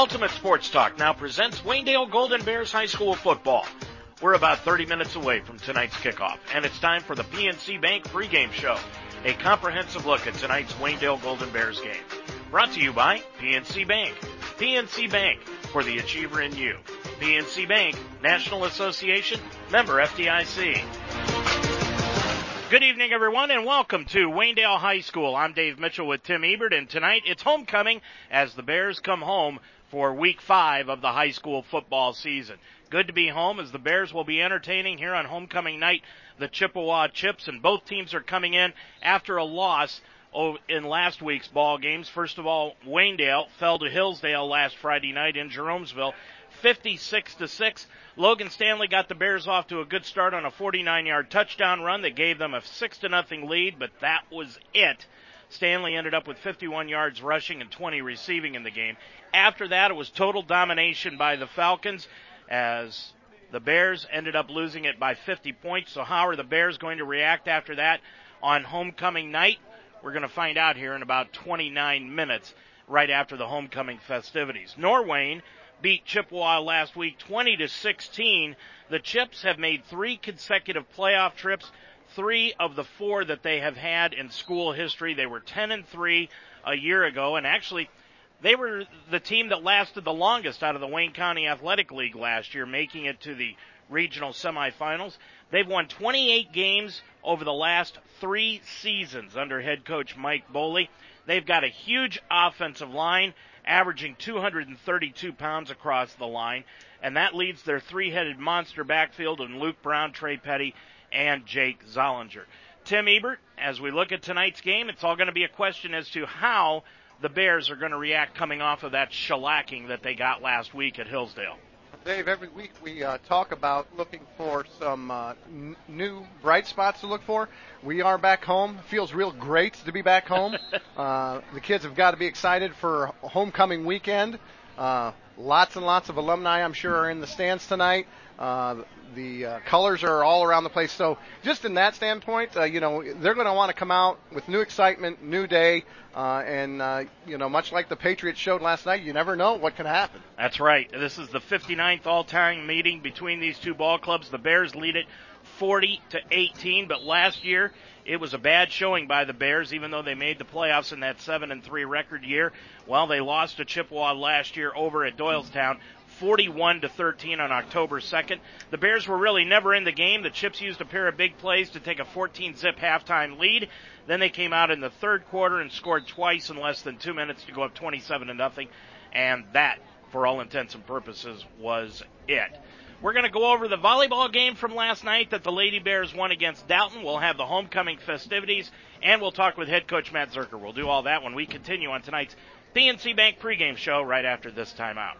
Ultimate Sports Talk now presents Waynedale Golden Bears High School football. We're about 30 minutes away from tonight's kickoff, and it's time for the PNC Bank pregame show, a comprehensive look at tonight's Waynedale Golden Bears game. Brought to you by PNC Bank. PNC Bank for the achiever in you. PNC Bank, National Association, member FDIC. Good evening, everyone, and welcome to Waynedale High School. I'm Dave Mitchell with Tim Ebert, and tonight it's homecoming as the Bears come home for week five of the high school football season. Good to be home as the Bears will be entertaining here on homecoming night the Chippewa Chips, and both teams are coming in after a loss in last week's ball games. First of all, Waynedale fell to Hillsdale last Friday night in Jeromesville. 56 to 6. Logan Stanley got the Bears off to a good start on a 49-yard touchdown run that gave them a 6 to nothing lead, but that was it. Stanley ended up with 51 yards rushing and 20 receiving in the game. After that, it was total domination by the Falcons as the Bears ended up losing it by 50 points. So how are the Bears going to react after that on homecoming night? We're going to find out here in about 29 minutes right after the homecoming festivities. Norwayne beat Chippewa last week 20 to 16. The Chips have made three consecutive playoff trips, three of the four that they have had in school history. They were 10 and 3 a year ago, and actually, they were the team that lasted the longest out of the Wayne County Athletic League last year, making it to the regional semifinals. They've won 28 games over the last three seasons under head coach Mike Boley. They've got a huge offensive line averaging 232 pounds across the line, and that leads their three-headed monster backfield in Luke Brown, Trey Petty, and Jake Zollinger. Tim Ebert, as we look at tonight's game, it's all going to be a question as to how the Bears are going to react coming off of that shellacking that they got last week at Hillsdale. Dave, every week we uh, talk about looking for some uh, n- new bright spots to look for. We are back home. Feels real great to be back home. uh, the kids have got to be excited for homecoming weekend. Uh, lots and lots of alumni, I'm sure, are in the stands tonight. Uh, the uh, colors are all around the place. So just in that standpoint, uh, you know, they're going to want to come out with new excitement, new day, uh, and uh, you know, much like the Patriots showed last night, you never know what can happen. That's right. This is the 59th all-time meeting between these two ball clubs. The Bears lead it 40 to 18, but last year it was a bad showing by the Bears, even though they made the playoffs in that seven and three record year. Well, they lost to Chippewa last year over at Doylestown, 41 to 13 on October 2nd. The Bears were really never in the game. The Chips used a pair of big plays to take a 14 zip halftime lead. Then they came out in the third quarter and scored twice in less than 2 minutes to go up 27 to nothing. And that, for all intents and purposes, was it. We're going to go over the volleyball game from last night that the Lady Bears won against Dalton. We'll have the homecoming festivities, and we'll talk with head coach Matt Zerker. We'll do all that when we continue on tonight's PNC Bank pregame show right after this timeout.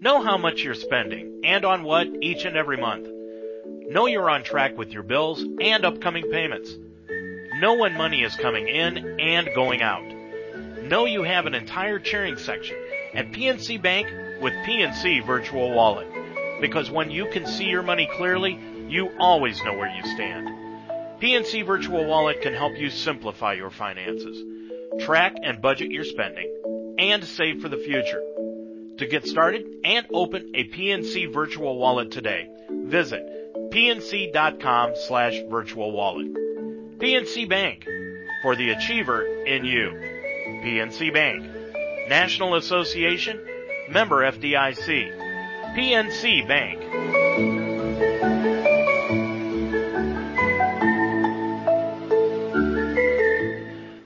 Know how much you're spending and on what each and every month. Know you're on track with your bills and upcoming payments. Know when money is coming in and going out. Know you have an entire cheering section at PNC Bank with PNC Virtual Wallet. Because when you can see your money clearly, you always know where you stand. PNC Virtual Wallet can help you simplify your finances, track and budget your spending, and save for the future. To get started and open a PNC Virtual Wallet today, visit pnc.com slash virtual wallet. PNC Bank, for the achiever in you. PNC Bank, National Association, member FDIC. PNC Bank.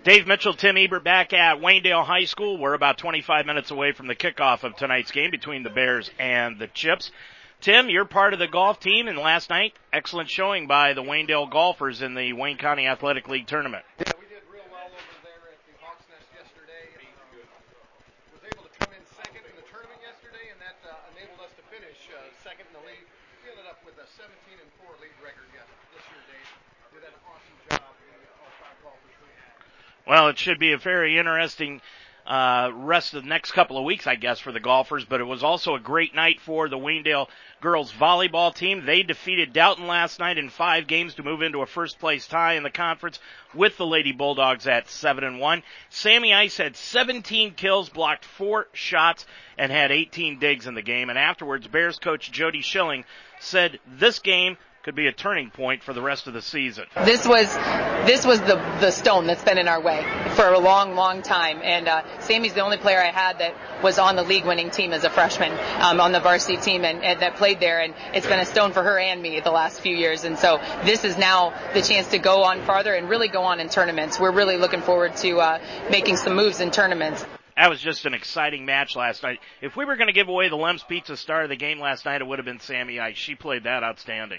Dave Mitchell, Tim Ebert back at Waynedale High School. We're about 25 minutes away from the kickoff of tonight's game between the Bears and the Chips. Tim, you're part of the golf team, and last night, excellent showing by the Waynedale golfers in the Wayne County Athletic League tournament. Yeah, we did real well over there at the Hawks Nest yesterday. Was able to come in second in the tournament yesterday, and that uh, enabled us to finish uh, second in the league. We ended up with a 17 and 4 league record this year, Dave. Did an awesome job. Well, it should be a very interesting uh, rest of the next couple of weeks, I guess, for the golfers. But it was also a great night for the Waynedale girls volleyball team. They defeated Dalton last night in five games to move into a first place tie in the conference with the Lady Bulldogs at seven and one. Sammy Ice had 17 kills, blocked four shots, and had 18 digs in the game. And afterwards, Bears coach Jody Schilling said this game could be a turning point for the rest of the season. This was this was the the stone that's been in our way for a long, long time. And uh, Sammy's the only player I had that was on the league-winning team as a freshman um, on the varsity team and, and that played there. And it's been a stone for her and me the last few years. And so this is now the chance to go on farther and really go on in tournaments. We're really looking forward to uh, making some moves in tournaments. That was just an exciting match last night. If we were going to give away the Lem's Pizza star of the game last night, it would have been Sammy Ice. She played that outstanding.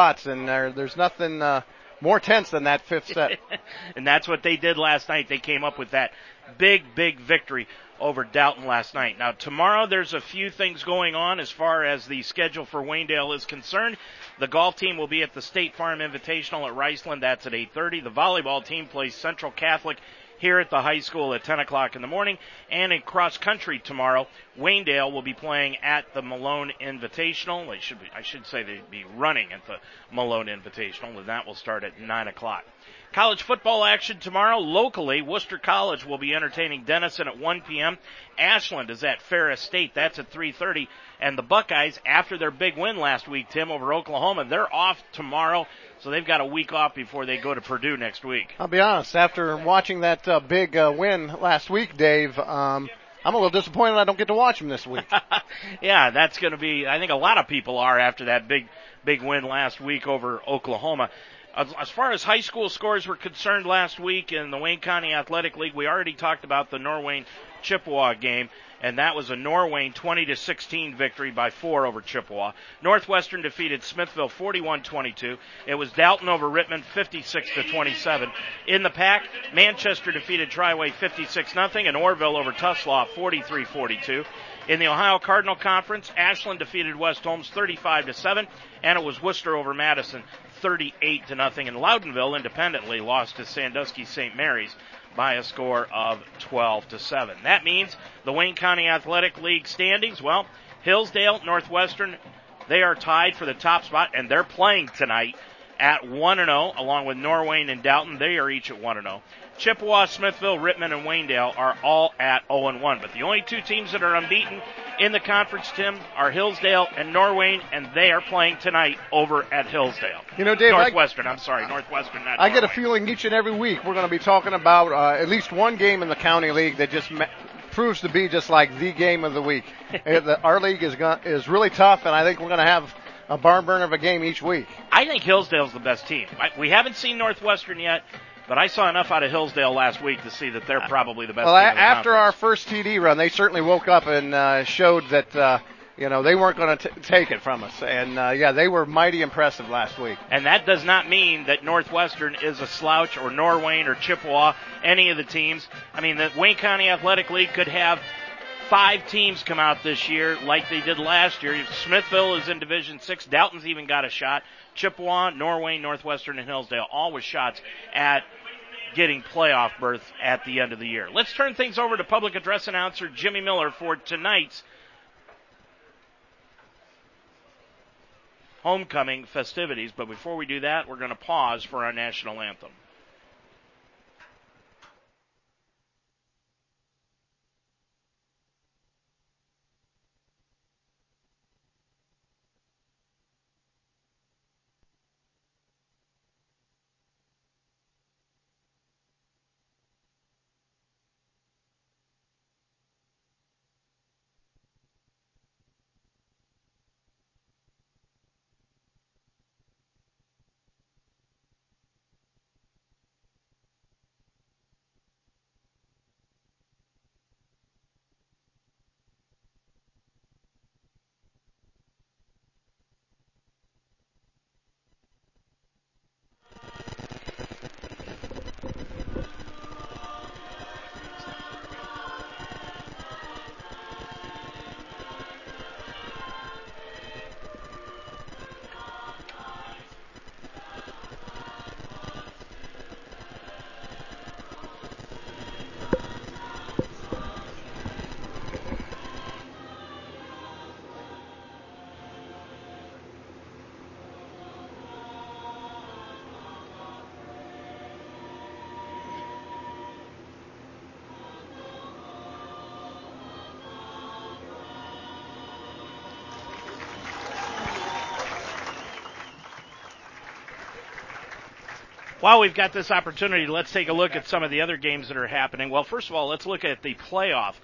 And there, there's nothing uh, more tense than that fifth set. and that's what they did last night. They came up with that big, big victory over Dalton last night. Now tomorrow there's a few things going on as far as the schedule for Waynedale is concerned. The golf team will be at the State Farm Invitational at Riceland. That's at 8:30. The volleyball team plays Central Catholic here at the high school at 10 o'clock in the morning. And in cross country tomorrow, Waynedale will be playing at the Malone Invitational. They should be, I should say they'd be running at the Malone Invitational, and that will start at 9 o'clock. College football action tomorrow locally. Wooster College will be entertaining Denison at 1 p.m. Ashland is at Ferris State. That's at 3:30. And the Buckeyes, after their big win last week, Tim over Oklahoma, they're off tomorrow so they've got a week off before they go to Purdue next week. I'll be honest. After watching that uh, big uh, win last week, Dave, um, I'm a little disappointed I don't get to watch them this week. yeah, that's going to be. I think a lot of people are after that big, big win last week over Oklahoma. As far as high school scores were concerned last week in the Wayne County Athletic League, we already talked about the Norwayne Chippewa game and that was a Norwayne 20 to 16 victory by four over Chippewa. Northwestern defeated Smithville 41-22. It was Dalton over Rittman 56 to 27. In the pack, Manchester defeated Triway 56 nothing, and Orrville over Tuslaw 43-42. In the Ohio Cardinal Conference, Ashland defeated West Holmes 35 to 7, and it was Wooster over Madison 38 to nothing. And Loudonville independently lost to Sandusky St. Mary's by a score of 12 to 7. That means the Wayne County Athletic League standings, well, Hillsdale, Northwestern, they are tied for the top spot and they're playing tonight at 1 and 0 along with Norwayne and Dalton. They are each at 1 and 0. Chippewa, Smithville, Rittman, and Waynedale are all at 0 and 1. But the only two teams that are unbeaten in the conference, Tim, are Hillsdale and Norwayne, and they are playing tonight over at Hillsdale. You know, Dave, Northwestern. I, am sorry, Northwestern. I get a feeling each and every week we're going to be talking about uh, at least one game in the county league that just ma- proves to be just like the game of the week. Our league is go- is really tough, and I think we're going to have a barn burner of a game each week. I think Hillsdale's the best team. We haven't seen Northwestern yet. But I saw enough out of Hillsdale last week to see that they're probably the best. Well, after our first TD run, they certainly woke up and uh, showed that. Uh, you know they weren't going to take it from us, and uh, yeah, they were mighty impressive last week. And that does not mean that Northwestern is a slouch, or Norwayne, or Chippewa, any of the teams. I mean, the Wayne County Athletic League could have five teams come out this year like they did last year. Smithville is in Division Six. Dalton's even got a shot. Chippewa, Norway, Northwestern, and Hillsdale all with shots at getting playoff berth at the end of the year. Let's turn things over to public address announcer Jimmy Miller for tonight's homecoming festivities. But before we do that, we're going to pause for our national anthem. While we've got this opportunity, let's take a look at some of the other games that are happening. Well, first of all, let's look at the playoff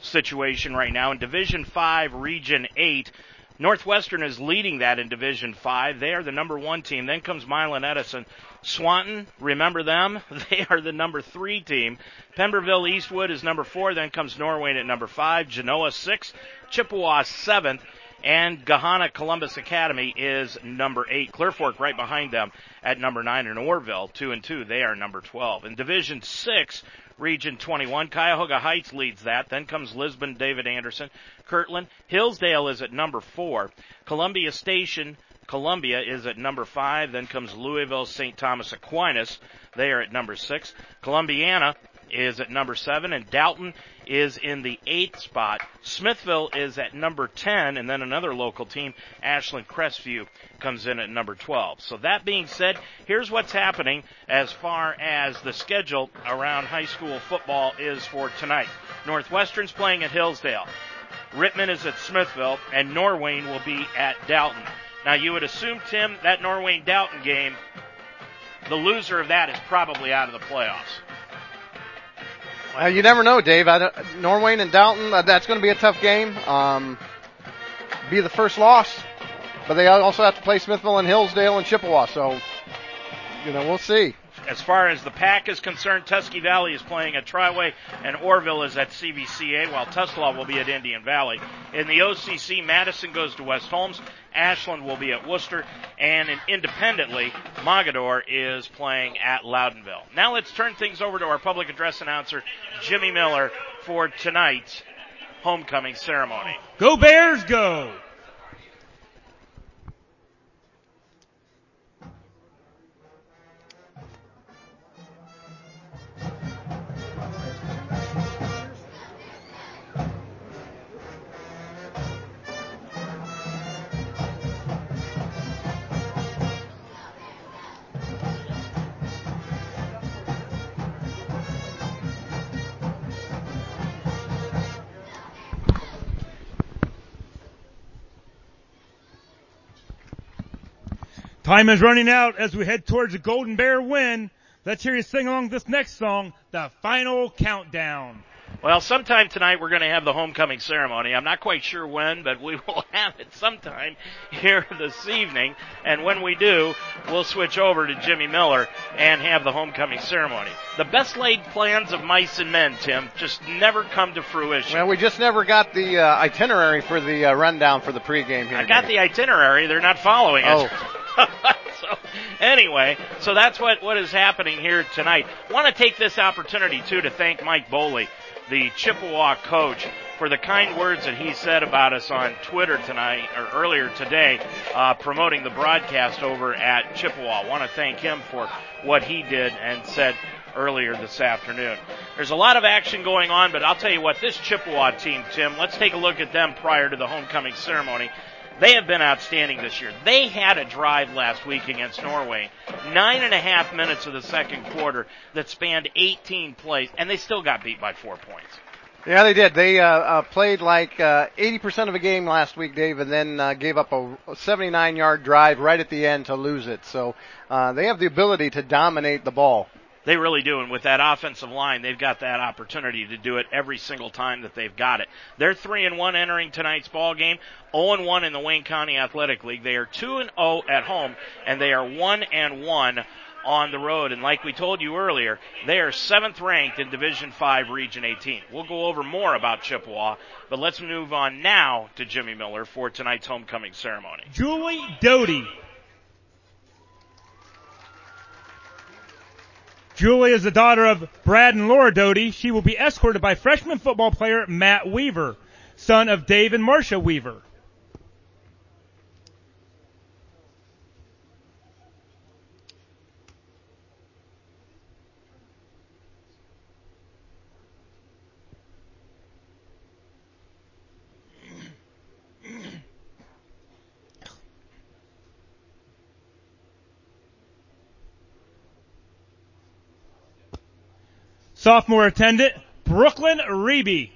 situation right now in Division 5, Region 8. Northwestern is leading that in Division 5. They are the number one team. Then comes Milan Edison. Swanton, remember them? They are the number three team. Pemberville Eastwood is number four. Then comes Norway at number five. Genoa six. Chippewa seventh. And Gahanna Columbus Academy is number eight. Clear Fork right behind them at number nine. And Orrville, two and two, they are number 12. In Division six, Region 21. Cuyahoga Heights leads that. Then comes Lisbon, David Anderson, Kirtland. Hillsdale is at number four. Columbia Station, Columbia is at number five. Then comes Louisville, St. Thomas Aquinas. They are at number six. Columbiana is at number seven, and Dalton is in the eighth spot. Smithville is at number 10, and then another local team, Ashland Crestview, comes in at number 12. So that being said, here's what's happening as far as the schedule around high school football is for tonight. Northwestern's playing at Hillsdale. Rittman is at Smithville, and Norwayne will be at Dalton. Now, you would assume, Tim, that Norwayne Dalton game, the loser of that is probably out of the playoffs. Well, you never know, Dave. I Norwayne and Dalton, uh, that's going to be a tough game. Um, be the first loss, but they also have to play Smithville and Hillsdale and Chippewa. So, you know, we'll see. As far as the pack is concerned, Tusky Valley is playing at Triway, and Orrville is at CVCA, while Tuslaw will be at Indian Valley. In the OCC, Madison goes to West Holmes, Ashland will be at Wooster, and independently, Mogadore is playing at Loudonville. Now let's turn things over to our public address announcer, Jimmy Miller, for tonight's homecoming ceremony. Go Bears, go! Time is running out as we head towards the Golden Bear win. Let's hear you sing along this next song, The Final Countdown. Well, sometime tonight we're going to have the homecoming ceremony. I'm not quite sure when, but we will have it sometime here this evening. And when we do, we'll switch over to Jimmy Miller and have the homecoming ceremony. The best laid plans of mice and men, Tim, just never come to fruition. Well, we just never got the uh, itinerary for the uh, rundown for the pregame here. I got the itinerary. They're not following it. Oh. so anyway, so that's what, what is happening here tonight. Want to take this opportunity too to thank Mike Boley, the Chippewa coach, for the kind words that he said about us on Twitter tonight or earlier today, uh, promoting the broadcast over at Chippewa. Want to thank him for what he did and said earlier this afternoon. There's a lot of action going on, but I'll tell you what, this Chippewa team, Tim, let's take a look at them prior to the homecoming ceremony. They have been outstanding this year. They had a drive last week against Norway, nine and a half minutes of the second quarter that spanned 18 plays, and they still got beat by four points. Yeah, they did. They uh, uh, played like uh, 80% of a game last week, Dave, and then uh, gave up a 79-yard drive right at the end to lose it. So uh, they have the ability to dominate the ball. They really do. And with that offensive line, they've got that opportunity to do it every single time that they've got it. They're 3 and 1 entering tonight's ball game, 0 and 1 in the Wayne County Athletic League. They are 2 and 0 at home, and they are 1 and 1 on the road. And like we told you earlier, they are seventh ranked in Division 5 Region 18. We'll go over more about Chippewa, but let's move on now to Jimmy Miller for tonight's homecoming ceremony. Julie Doty Julie is the daughter of Brad and Laura Doty. She will be escorted by freshman football player Matt Weaver, son of Dave and Marcia Weaver. Sophomore attendant, Brooklyn Reby.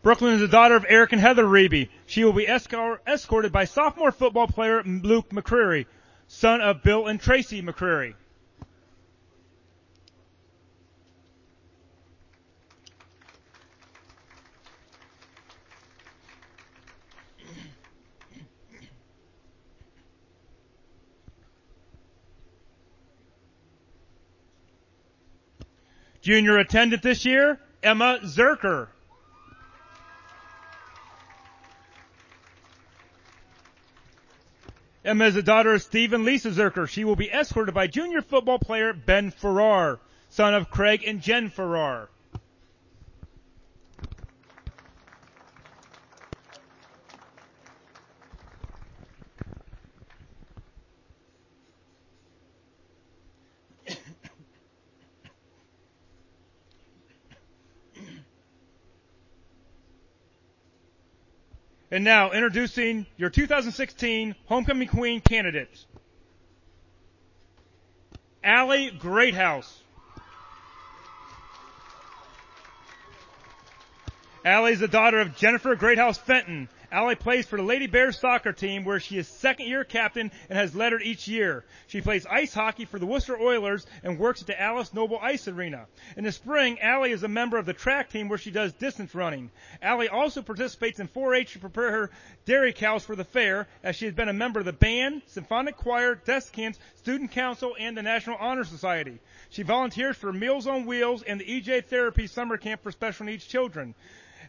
Brooklyn is the daughter of Eric and Heather Reby. She will be escorted by sophomore football player Luke McCreary, son of Bill and Tracy McCreary. Junior attendant this year, Emma Zerker. Emma is the daughter of Steve and Lisa Zerker. She will be escorted by junior football player Ben Farrar, son of Craig and Jen Farrar. And now introducing your 2016 Homecoming Queen candidates. Allie Greathouse. Allie is the daughter of Jennifer Greathouse Fenton Allie plays for the Lady Bears soccer team where she is second year captain and has it each year. She plays ice hockey for the Wooster Oilers and works at the Alice Noble Ice Arena. In the spring, Allie is a member of the track team where she does distance running. Allie also participates in 4-H to prepare her dairy cows for the fair as she has been a member of the band, symphonic choir, desk camps, student council, and the National Honor Society. She volunteers for Meals on Wheels and the EJ Therapy Summer Camp for Special Needs Children.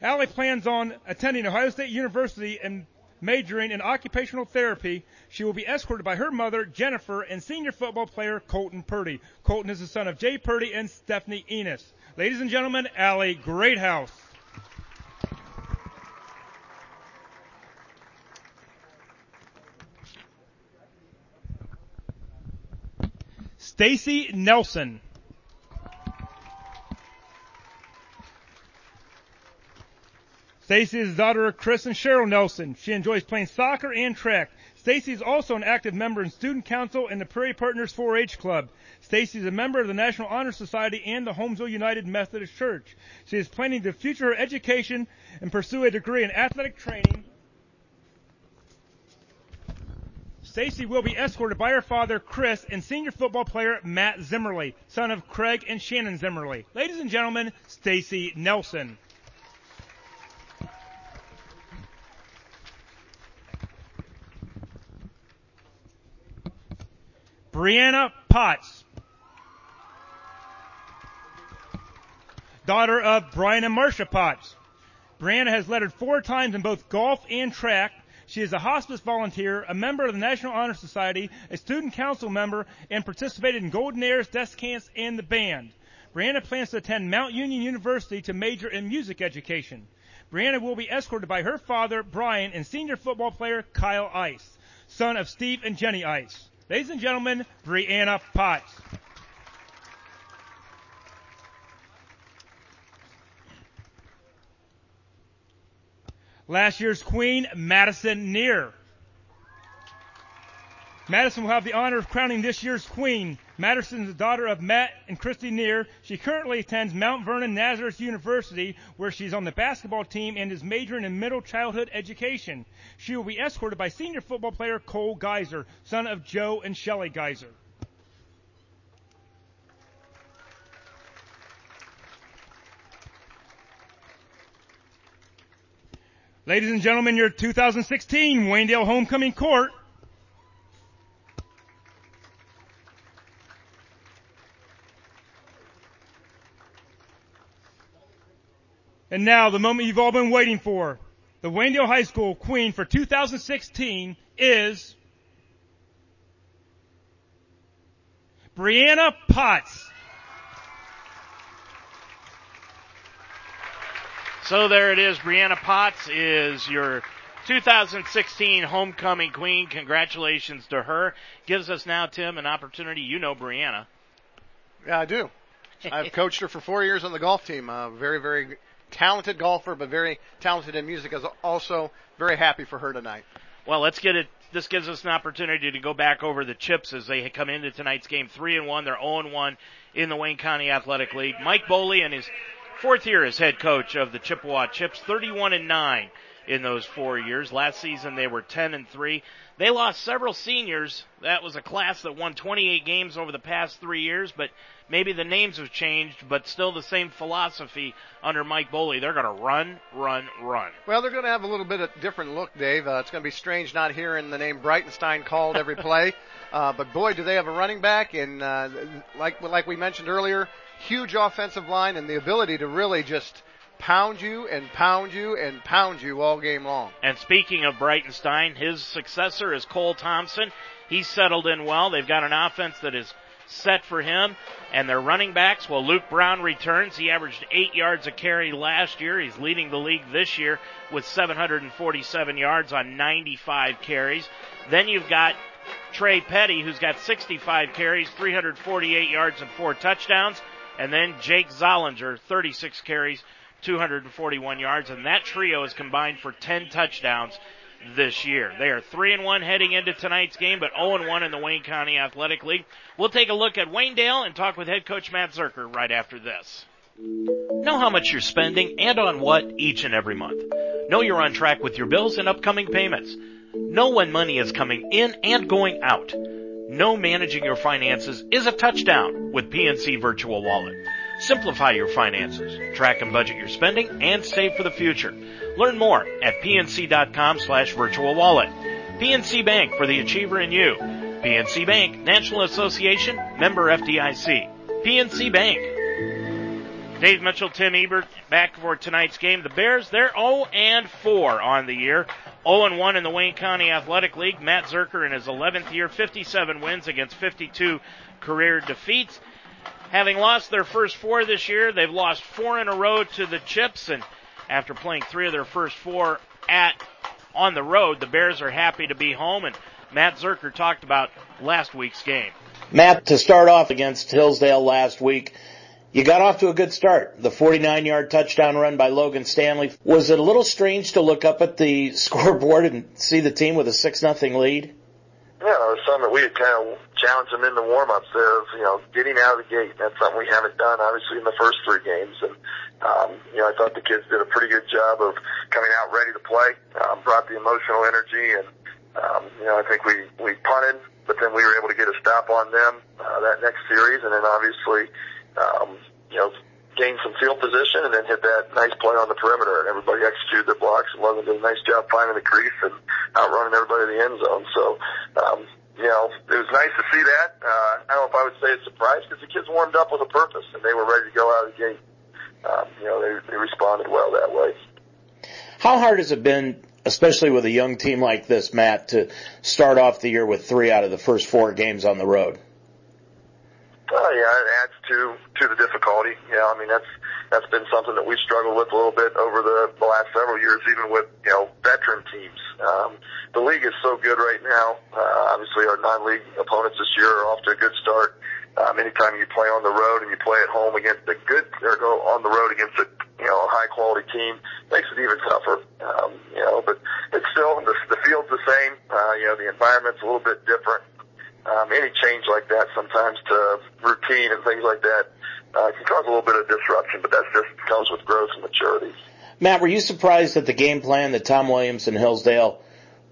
Allie plans on attending Ohio State University and majoring in occupational therapy. She will be escorted by her mother, Jennifer, and senior football player Colton Purdy. Colton is the son of Jay Purdy and Stephanie Enos. Ladies and gentlemen, Allie Greathouse. Stacy Nelson. Stacy is the daughter of Chris and Cheryl Nelson. She enjoys playing soccer and track. Stacy is also an active member in Student Council and the Prairie Partners 4-H Club. Stacy is a member of the National Honor Society and the Holmesville United Methodist Church. She is planning to future her education and pursue a degree in athletic training. Stacy will be escorted by her father, Chris, and senior football player Matt Zimmerly, son of Craig and Shannon Zimmerly. Ladies and gentlemen, Stacy Nelson. Brianna Potts, daughter of Brian and Marcia Potts. Brianna has lettered four times in both golf and track. She is a hospice volunteer, a member of the National Honor Society, a student council member, and participated in Golden Airs, desk camps, and the band. Brianna plans to attend Mount Union University to major in music education. Brianna will be escorted by her father, Brian, and senior football player Kyle Ice, son of Steve and Jenny Ice. Ladies and gentlemen, Brianna Potts. Last year's queen, Madison Neer. Madison will have the honor of crowning this year's queen. Madison is the daughter of Matt and Christy Neer. She currently attends Mount Vernon Nazarene University, where she's on the basketball team and is majoring in middle childhood education. She will be escorted by senior football player Cole Geyser, son of Joe and Shelley Geyser. Ladies and gentlemen, your 2016 Waynedale Homecoming Court And now, the moment you've all been waiting for. The Waynedale High School Queen for 2016 is Brianna Potts. So there it is. Brianna Potts is your 2016 homecoming queen. Congratulations to her. Gives us now, Tim, an opportunity. You know Brianna. Yeah, I do. I've coached her for four years on the golf team. Uh, very, very talented golfer, but very talented in music. Is also very happy for her tonight. Well, let's get it. This gives us an opportunity to go back over the chips as they come into tonight's game. Three and one. They're zero and one in the Wayne County Athletic League. Mike Boley and his fourth year as head coach of the Chippewa Chips, 31 and nine. In those four years. Last season they were 10 and 3. They lost several seniors. That was a class that won 28 games over the past three years, but maybe the names have changed, but still the same philosophy under Mike Boley. They're going to run, run, run. Well, they're going to have a little bit of different look, Dave. Uh, it's going to be strange not hearing the name Breitenstein called every play. Uh, but boy, do they have a running back, and uh, like like we mentioned earlier, huge offensive line and the ability to really just pound you and pound you and pound you all game long. And speaking of Breitenstein, his successor is Cole Thompson. He's settled in well. They've got an offense that is set for him. And their running backs, well, Luke Brown returns. He averaged eight yards a carry last year. He's leading the league this year with 747 yards on 95 carries. Then you've got Trey Petty, who's got 65 carries, 348 yards, and four touchdowns. And then Jake Zollinger, 36 carries, 241 yards, and that trio is combined for 10 touchdowns this year. They are 3 and 1 heading into tonight's game, but 0 and 1 in the Wayne County Athletic League. We'll take a look at Waynedale and talk with head coach Matt Zerker right after this. Know how much you're spending and on what each and every month. Know you're on track with your bills and upcoming payments. Know when money is coming in and going out. Know managing your finances is a touchdown with PNC Virtual Wallet. Simplify your finances, track and budget your spending, and save for the future. Learn more at pnc.com slash virtual wallet. PNC Bank for the achiever in you. PNC Bank, National Association, member FDIC. PNC Bank. Dave Mitchell, Tim Ebert, back for tonight's game. The Bears, they're 0 and 4 on the year. 0 and 1 in the Wayne County Athletic League. Matt Zerker in his 11th year, 57 wins against 52 career defeats having lost their first four this year, they've lost four in a row to the Chips, and after playing three of their first four at on the road, the Bears are happy to be home. And Matt Zerker talked about last week's game. Matt, to start off against Hillsdale last week, you got off to a good start. The 49 yard touchdown run by Logan Stanley. Was it a little strange to look up at the scoreboard and see the team with a 6 nothing lead? Yeah, was something that we had kind of challenged them in the warm-ups of, you know, getting out of the gate. That's something we haven't done, obviously, in the first three games. And, um, you know, I thought the kids did a pretty good job of coming out ready to play, um, brought the emotional energy. And, um, you know, I think we, we punted, but then we were able to get a stop on them, uh, that next series. And then obviously, um, you know, gain some field position and then hit that nice play on the perimeter and everybody executed their blocks and Logan did a nice job finding the crease and outrunning everybody in the end zone. So, um, you know, it was nice to see that. Uh, I don't know if I would say it's surprise because the kids warmed up with a purpose and they were ready to go out of the gate. Um, you know, they, they responded well that way. How hard has it been, especially with a young team like this, Matt, to start off the year with three out of the first four games on the road? Oh yeah, it adds to to the difficulty. Yeah, I mean that's that's been something that we've struggled with a little bit over the, the last several years, even with you know veteran teams. Um, the league is so good right now. Uh, obviously, our non-league opponents this year are off to a good start. Um, anytime you play on the road and you play at home against a good, or go on the road against a you know a high quality team, makes it even tougher. Um, you know, but it's still the, the field's the same. Uh, you know, the environment's a little bit different. Um, any change like that sometimes to routine and things like that uh, can cause a little bit of disruption, but that just comes with growth and maturity. Matt, were you surprised at the game plan that Tom Williams and Hillsdale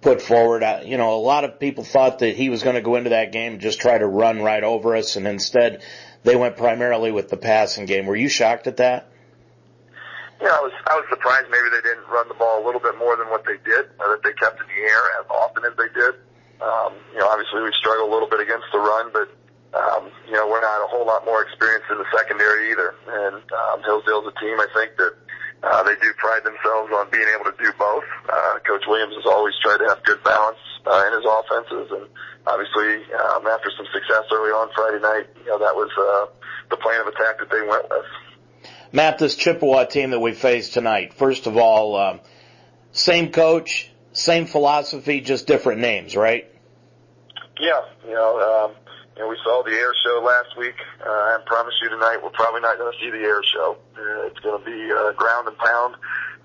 put forward. Uh, you know, a lot of people thought that he was going to go into that game and just try to run right over us, and instead they went primarily with the passing game. Were you shocked at that? Yeah, I was. I was surprised. Maybe they didn't run the ball a little bit more than what they did, or that they kept in the air as often as they did. Um, you know, obviously we struggled a little bit against the run, but um, you know we're not a whole lot more experienced in the secondary either. And um, Hillsdale's a team I think that uh, they do pride themselves on being able to do both. Uh, Coach Williams has always tried to have good balance uh, in his offenses, and obviously um, after some success early on Friday night, you know that was uh, the plan of attack that they went with. Matt, this Chippewa team that we faced tonight. First of all, um, same coach, same philosophy, just different names, right? Yeah, you know, um, you know, we saw the air show last week. Uh, I promise you tonight, we're probably not going to see the air show. Uh, it's going to be uh, ground and pound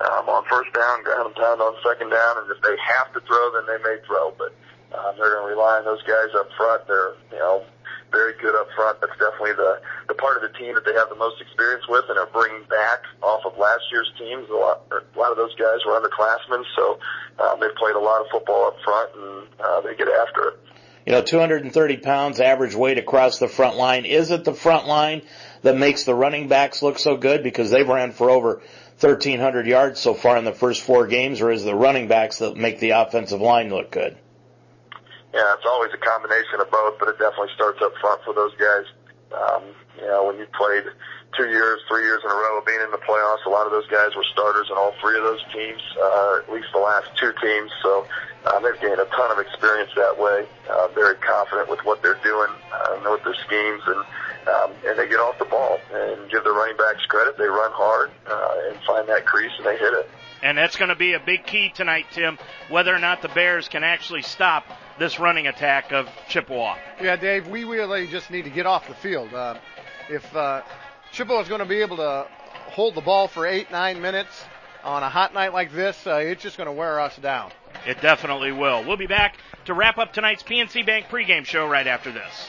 um, on first down, ground and pound on second down, and if they have to throw, then they may throw. But um, they're going to rely on those guys up front. They're, you know, very good up front. That's definitely the the part of the team that they have the most experience with and are bringing back off of last year's teams. A lot, a lot of those guys were underclassmen, so um, they've played a lot of football up front and uh, they get after it. You know, 230 pounds average weight across the front line. Is it the front line that makes the running backs look so good because they've ran for over 1,300 yards so far in the first four games, or is the running backs that make the offensive line look good? Yeah, it's always a combination of both, but it definitely starts up front for those guys. Um, you know, when you played two years, three years in a row of being in the playoffs, a lot of those guys were starters in all three of those teams, uh, at least the last two teams. So um, they've gained a ton of experience that way. Uh, very confident with what they're doing, uh, know what their schemes, and um, and they get off the ball and give the running backs credit. They run hard uh, and find that crease and they hit it. And that's going to be a big key tonight, Tim, whether or not the Bears can actually stop this running attack of Chippewa. Yeah, Dave, we really just need to get off the field. Uh, if uh, Chippewa is going to be able to hold the ball for eight, nine minutes on a hot night like this, uh, it's just going to wear us down. It definitely will. We'll be back to wrap up tonight's PNC Bank pregame show right after this.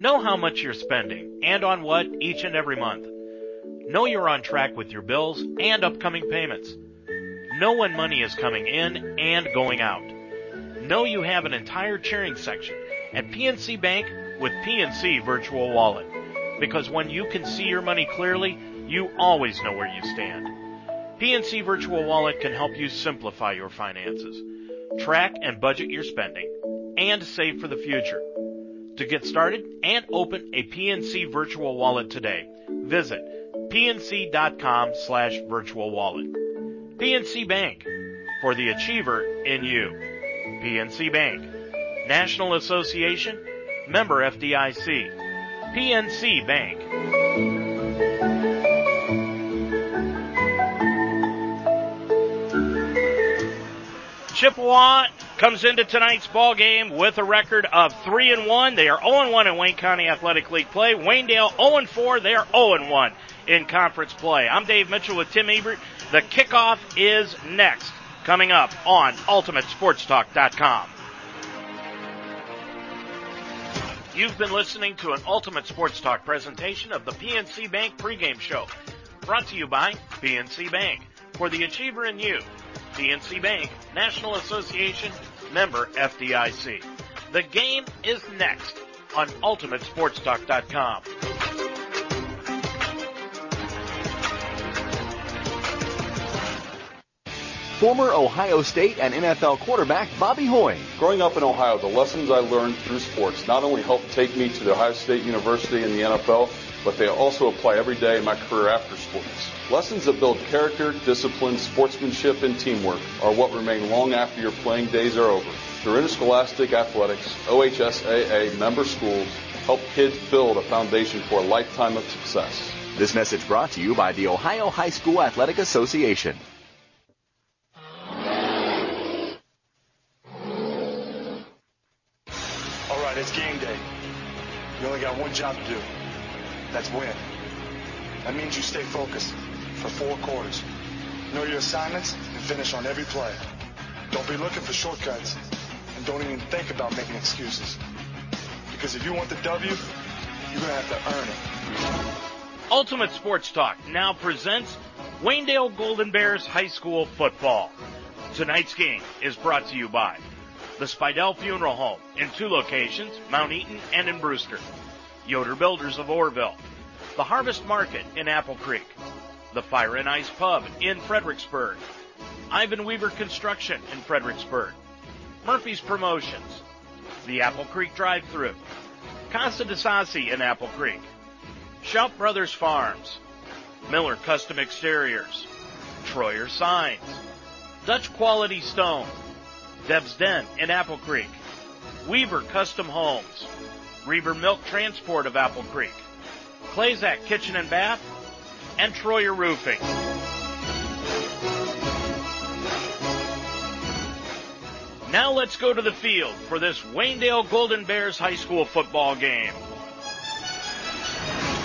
Know how much you're spending and on what each and every month. Know you're on track with your bills and upcoming payments. Know when money is coming in and going out. Know you have an entire cheering section at PNC Bank with PNC Virtual Wallet. Because when you can see your money clearly, you always know where you stand. PNC Virtual Wallet can help you simplify your finances, track and budget your spending, and save for the future. To get started and open a PNC Virtual Wallet today, visit pnc.com slash virtual wallet. PNC Bank, for the achiever in you. PNC Bank, National Association, member FDIC. PNC Bank. Chippewa comes into tonight's ball game with a record of 3 and 1. They are 0 and 1 in Wayne County Athletic League play. Waynedale 0 and 4. They are 0 and 1 in conference play. I'm Dave Mitchell with Tim Ebert. The kickoff is next, coming up on UltimateSportsTalk.com. You've been listening to an Ultimate Sports Talk presentation of the PNC Bank pregame show, brought to you by PNC Bank. For the achiever in you, PNC Bank, National Association, member FDIC. The game is next on UltimateSportsTalk.com. former Ohio State and NFL quarterback Bobby Hoying. Growing up in Ohio, the lessons I learned through sports not only helped take me to the Ohio State University and the NFL, but they also apply every day in my career after sports. Lessons that build character, discipline, sportsmanship, and teamwork are what remain long after your playing days are over. Through interscholastic athletics, OHSAA member schools help kids build a foundation for a lifetime of success. This message brought to you by the Ohio High School Athletic Association. All right, it's game day. You only got one job to do. That's win. That means you stay focused for four quarters. Know your assignments and finish on every play. Don't be looking for shortcuts and don't even think about making excuses. Because if you want the W, you're going to have to earn it. Ultimate Sports Talk now presents Waynedale Golden Bears High School Football. Tonight's game is brought to you by the Spidell Funeral Home in two locations, Mount Eaton and in Brewster. Yoder Builders of Orrville. The Harvest Market in Apple Creek. The Fire and Ice Pub in Fredericksburg. Ivan Weaver Construction in Fredericksburg. Murphy's Promotions. The Apple Creek Drive-Thru. Casa de Sassi in Apple Creek. Shelp Brothers Farms. Miller Custom Exteriors. Troyer Signs. Dutch Quality Stone. Deb's Den in Apple Creek, Weaver Custom Homes, Reber Milk Transport of Apple Creek, Clayzak Kitchen and Bath, and Troyer Roofing. Now let's go to the field for this Waynedale Golden Bears High School football game.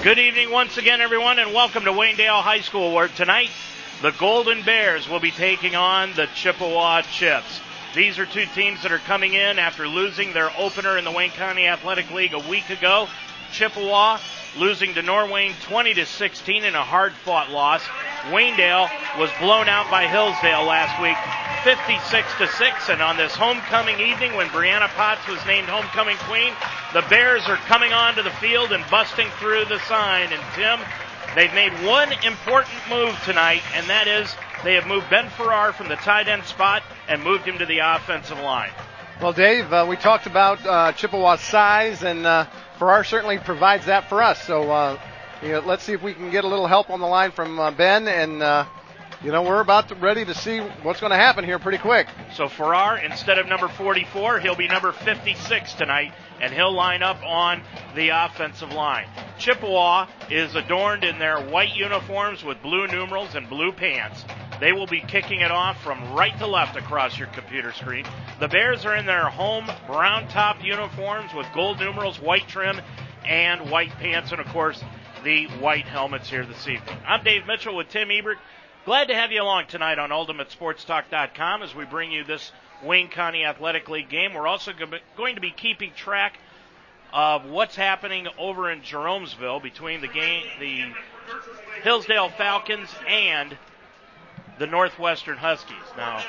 Good evening once again, everyone, and welcome to Waynedale High School, where tonight the Golden Bears will be taking on the Chippewa Chips. These are two teams that are coming in after losing their opener in the Wayne County Athletic League a week ago. Chippewa losing to Norwayne 20 to 16 in a hard-fought loss. Waynedale was blown out by Hillsdale last week, 56 to 6. And on this homecoming evening, when Brianna Potts was named homecoming queen, the Bears are coming onto the field and busting through the sign. And Tim, they've made one important move tonight, and that is they have moved Ben Farrar from the tight end spot and moved him to the offensive line. Well, Dave, uh, we talked about uh, Chippewa's size and. Uh, Farrar certainly provides that for us. So uh, you know, let's see if we can get a little help on the line from uh, Ben and. Uh, you know, we're about to, ready to see what's going to happen here pretty quick. So Farrar, instead of number 44, he'll be number 56 tonight, and he'll line up on the offensive line. Chippewa is adorned in their white uniforms with blue numerals and blue pants. They will be kicking it off from right to left across your computer screen. The Bears are in their home brown top uniforms with gold numerals, white trim, and white pants, and of course, the white helmets here this evening. I'm Dave Mitchell with Tim Ebert. Glad to have you along tonight on UltimateSportsTalk.com as we bring you this Wayne County Athletic League game. We're also going to be keeping track of what's happening over in Jeromesville between the game, the Hillsdale Falcons and the Northwestern Huskies. Now,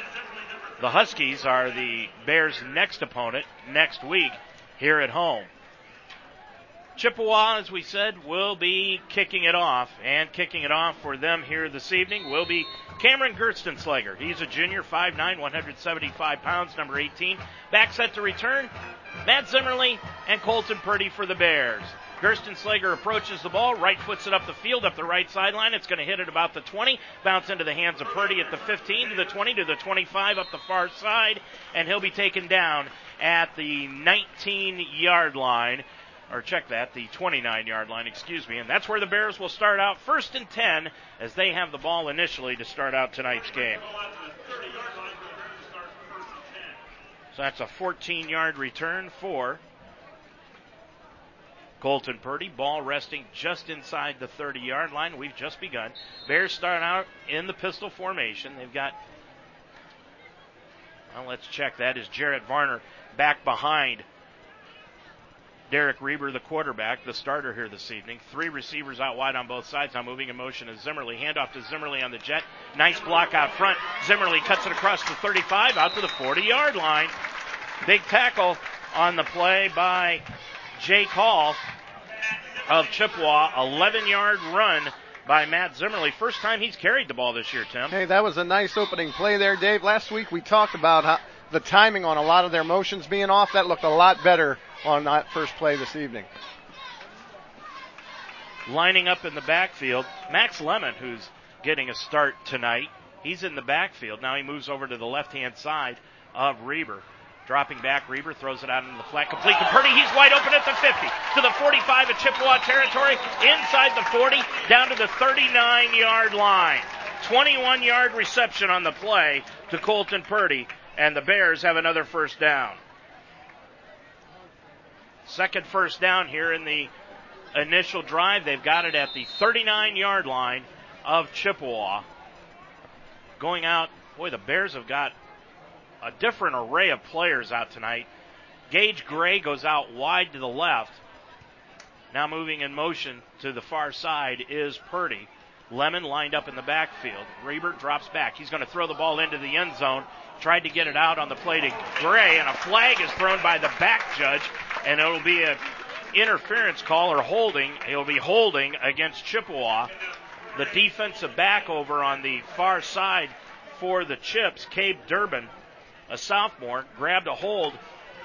the Huskies are the Bears' next opponent next week here at home. Chippewa, as we said, will be kicking it off, and kicking it off for them here this evening will be Cameron Gerstenslager. He's a junior, 5'9", 175 pounds, number 18. Back set to return, Matt Zimmerly and Colton Purdy for the Bears. Gerstenslager approaches the ball, right foots it up the field, up the right sideline. It's going to hit it about the 20, bounce into the hands of Purdy at the 15, to the 20, to the 25, up the far side, and he'll be taken down at the 19 yard line. Or check that, the 29 yard line, excuse me. And that's where the Bears will start out first and 10 as they have the ball initially to start out tonight's game. So that's a 14 yard return for Colton Purdy. Ball resting just inside the 30 yard line. We've just begun. Bears start out in the pistol formation. They've got, well, let's check that. Is Jarrett Varner back behind Derek Reber, the quarterback, the starter here this evening. Three receivers out wide on both sides. Now moving in motion is Zimmerly. Handoff to Zimmerly on the jet. Nice block out front. Zimmerly cuts it across the 35 out to the 40 yard line. Big tackle on the play by Jake Hall of Chippewa. 11 yard run by Matt Zimmerly. First time he's carried the ball this year, Tim. Hey, that was a nice opening play there, Dave. Last week we talked about how the timing on a lot of their motions being off. That looked a lot better on that first play this evening. Lining up in the backfield, Max Lemon, who's getting a start tonight. He's in the backfield. Now he moves over to the left hand side of Reber. Dropping back, Reber throws it out into the flat, complete to Purdy. He's wide open at the 50, to the 45 of Chippewa territory, inside the 40, down to the 39 yard line. 21 yard reception on the play to Colton Purdy, and the Bears have another first down. Second first down here in the initial drive. They've got it at the 39 yard line of Chippewa. Going out, boy, the Bears have got a different array of players out tonight. Gage Gray goes out wide to the left. Now moving in motion to the far side is Purdy. Lemon lined up in the backfield. Reber drops back. He's going to throw the ball into the end zone. Tried to get it out on the play to Gray, and a flag is thrown by the back judge, and it'll be a interference call or holding. He'll be holding against Chippewa. The defensive back over on the far side for the Chips, Cade Durbin, a sophomore, grabbed a hold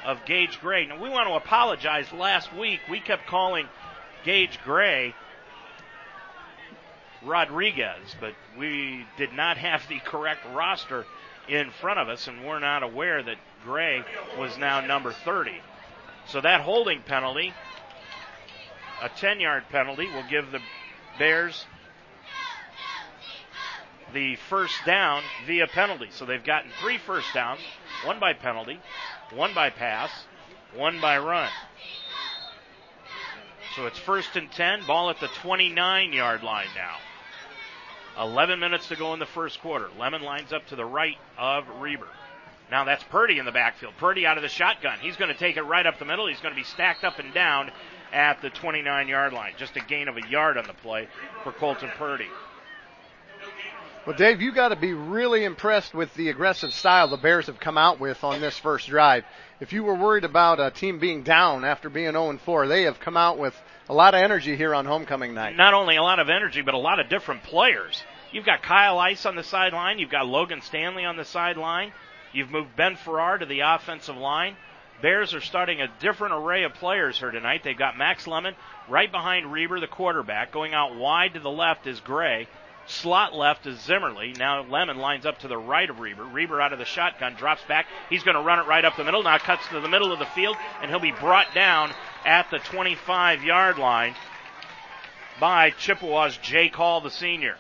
of Gage Gray. Now, we want to apologize. Last week, we kept calling Gage Gray Rodriguez, but we did not have the correct roster in front of us, and we're not aware that Gray was now number 30. So that holding penalty, a 10 yard penalty, will give the Bears the first down via penalty. So they've gotten three first downs, one by penalty, one by pass, one by run. So it's first and 10, ball at the 29 yard line now. 11 minutes to go in the first quarter. Lemon lines up to the right of Reber. Now that's Purdy in the backfield. Purdy out of the shotgun. He's going to take it right up the middle. He's going to be stacked up and down at the 29 yard line. Just a gain of a yard on the play for Colton Purdy. Well, Dave, you got to be really impressed with the aggressive style the Bears have come out with on this first drive. If you were worried about a team being down after being 0 4, they have come out with a lot of energy here on homecoming night. Not only a lot of energy, but a lot of different players. You've got Kyle Ice on the sideline. You've got Logan Stanley on the sideline. You've moved Ben Farrar to the offensive line. Bears are starting a different array of players here tonight. They've got Max Lemon right behind Reber, the quarterback. Going out wide to the left is Gray. Slot left is Zimmerly. Now Lemon lines up to the right of Reber. Reber out of the shotgun, drops back. He's going to run it right up the middle. Now cuts to the middle of the field, and he'll be brought down at the 25 yard line by Chippewa's Jake Hall, the senior.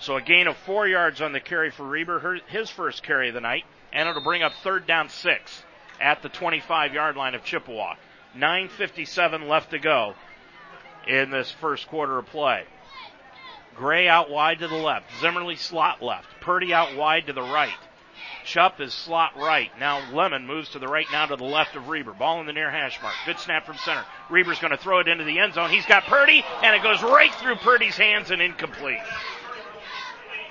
So a gain of four yards on the carry for Reber, his first carry of the night, and it'll bring up third down six at the 25 yard line of Chippewa. 9.57 left to go in this first quarter of play. Gray out wide to the left. Zimmerly slot left. Purdy out wide to the right. Chupp is slot right. Now Lemon moves to the right, now to the left of Reber. Ball in the near hash mark. Good snap from center. Reber's going to throw it into the end zone. He's got Purdy, and it goes right through Purdy's hands and incomplete.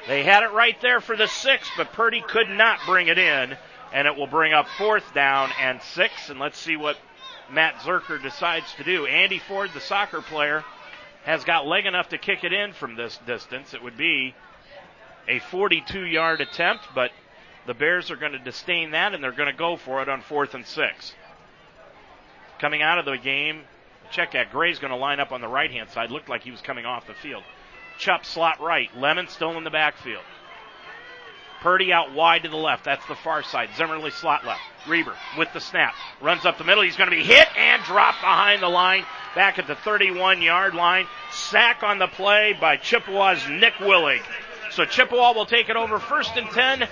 They had it right there for the six, but Purdy could not bring it in, and it will bring up fourth down and six. And let's see what Matt Zerker decides to do. Andy Ford, the soccer player, has got leg enough to kick it in from this distance. It would be a 42 yard attempt, but the Bears are going to disdain that and they're going to go for it on fourth and six. Coming out of the game, check that. Gray's going to line up on the right hand side. Looked like he was coming off the field. Chupp slot right. Lemon still in the backfield. Purdy out wide to the left. That's the far side. Zimmerly slot left. Reber with the snap. Runs up the middle. He's going to be hit and dropped behind the line back at the 31 yard line. Sack on the play by Chippewa's Nick Willig. So Chippewa will take it over first and 10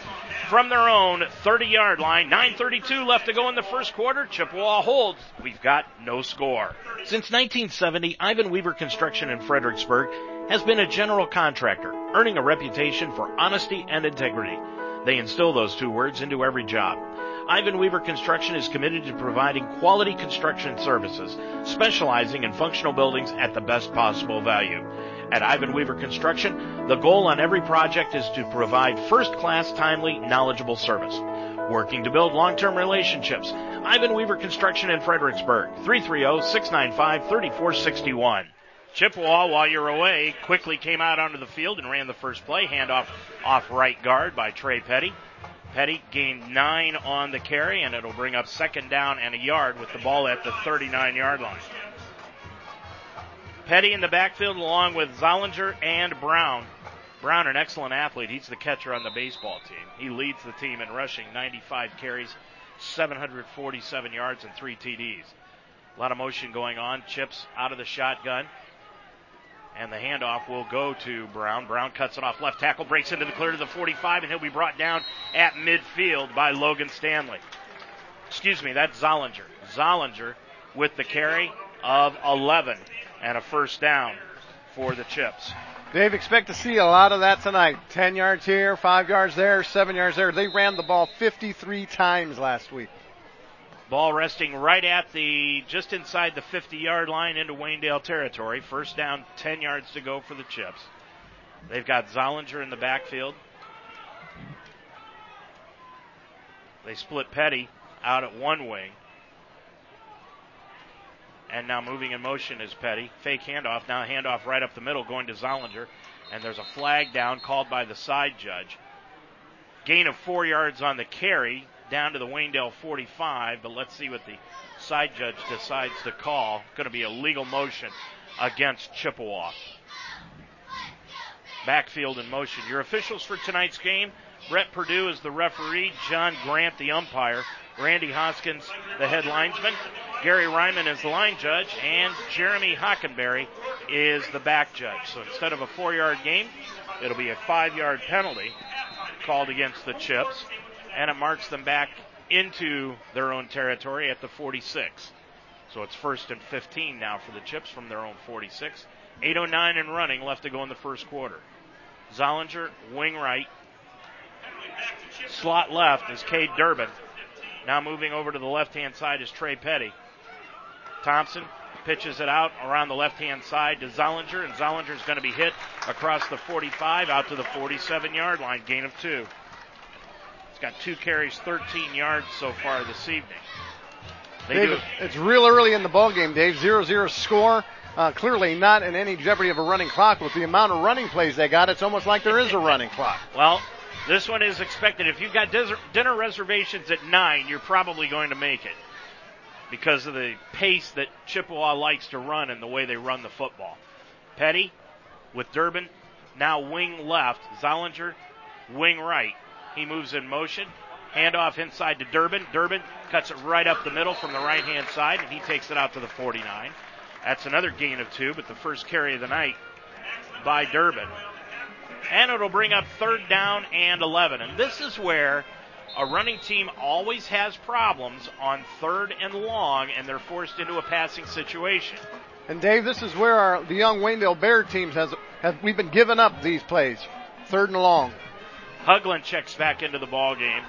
from their own 30 yard line. 9.32 left to go in the first quarter. Chippewa holds. We've got no score. Since 1970, Ivan Weaver Construction in Fredericksburg has been a general contractor, earning a reputation for honesty and integrity. They instill those two words into every job. Ivan Weaver Construction is committed to providing quality construction services, specializing in functional buildings at the best possible value. At Ivan Weaver Construction, the goal on every project is to provide first class, timely, knowledgeable service. Working to build long term relationships. Ivan Weaver Construction in Fredericksburg, 330 695 3461. Chippewa, while you're away, quickly came out onto the field and ran the first play. Handoff off right guard by Trey Petty. Petty gained nine on the carry, and it'll bring up second down and a yard with the ball at the 39 yard line. Petty in the backfield along with Zollinger and Brown. Brown, an excellent athlete. He's the catcher on the baseball team. He leads the team in rushing 95 carries, 747 yards, and three TDs. A lot of motion going on. Chips out of the shotgun. And the handoff will go to Brown. Brown cuts it off left tackle, breaks into the clear to the 45, and he'll be brought down at midfield by Logan Stanley. Excuse me, that's Zollinger. Zollinger with the carry of 11 and a first down for the Chips. Dave, expect to see a lot of that tonight. 10 yards here, 5 yards there, 7 yards there. They ran the ball 53 times last week. Ball resting right at the, just inside the 50 yard line into Waynedale territory. First down, 10 yards to go for the Chips. They've got Zollinger in the backfield. They split Petty out at one wing. And now moving in motion is Petty. Fake handoff. Now handoff right up the middle going to Zollinger. And there's a flag down called by the side judge. Gain of four yards on the carry down to the Waynedale 45, but let's see what the side judge decides to call. Going to be a legal motion against Chippewa. Backfield in motion. Your officials for tonight's game Brett Purdue is the referee, John Grant the umpire, Randy Hoskins the head linesman, Gary Ryman is the line judge, and Jeremy Hockenberry is the back judge. So instead of a four yard game, it'll be a five yard penalty called against the Chips and it marks them back into their own territory at the 46. So it's first and 15 now for the Chips from their own 46. 8.09 and running left to go in the first quarter. Zollinger, wing right. Slot left is Cade Durbin. Now moving over to the left hand side is Trey Petty. Thompson pitches it out around the left hand side to Zollinger, and Zollinger is going to be hit across the 45 out to the 47 yard line, gain of two. He's got two carries, 13 yards so far this evening. They Dave, do. it's real early in the ball game, Dave. 0-0 score. Uh, clearly not in any jeopardy of a running clock. With the amount of running plays they got, it's almost like there is a running clock. Well, this one is expected. If you've got dinner reservations at 9, you're probably going to make it because of the pace that Chippewa likes to run and the way they run the football. Petty with Durbin, now wing left. Zollinger, wing right. He moves in motion. Handoff inside to Durbin. Durbin cuts it right up the middle from the right hand side, and he takes it out to the 49. That's another gain of two, but the first carry of the night by Durbin. And it'll bring up third down and 11. And this is where a running team always has problems on third and long, and they're forced into a passing situation. And Dave, this is where our, the young Waynedale Bear teams has have we've been giving up these plays, third and long. Huglin checks back into the ball game.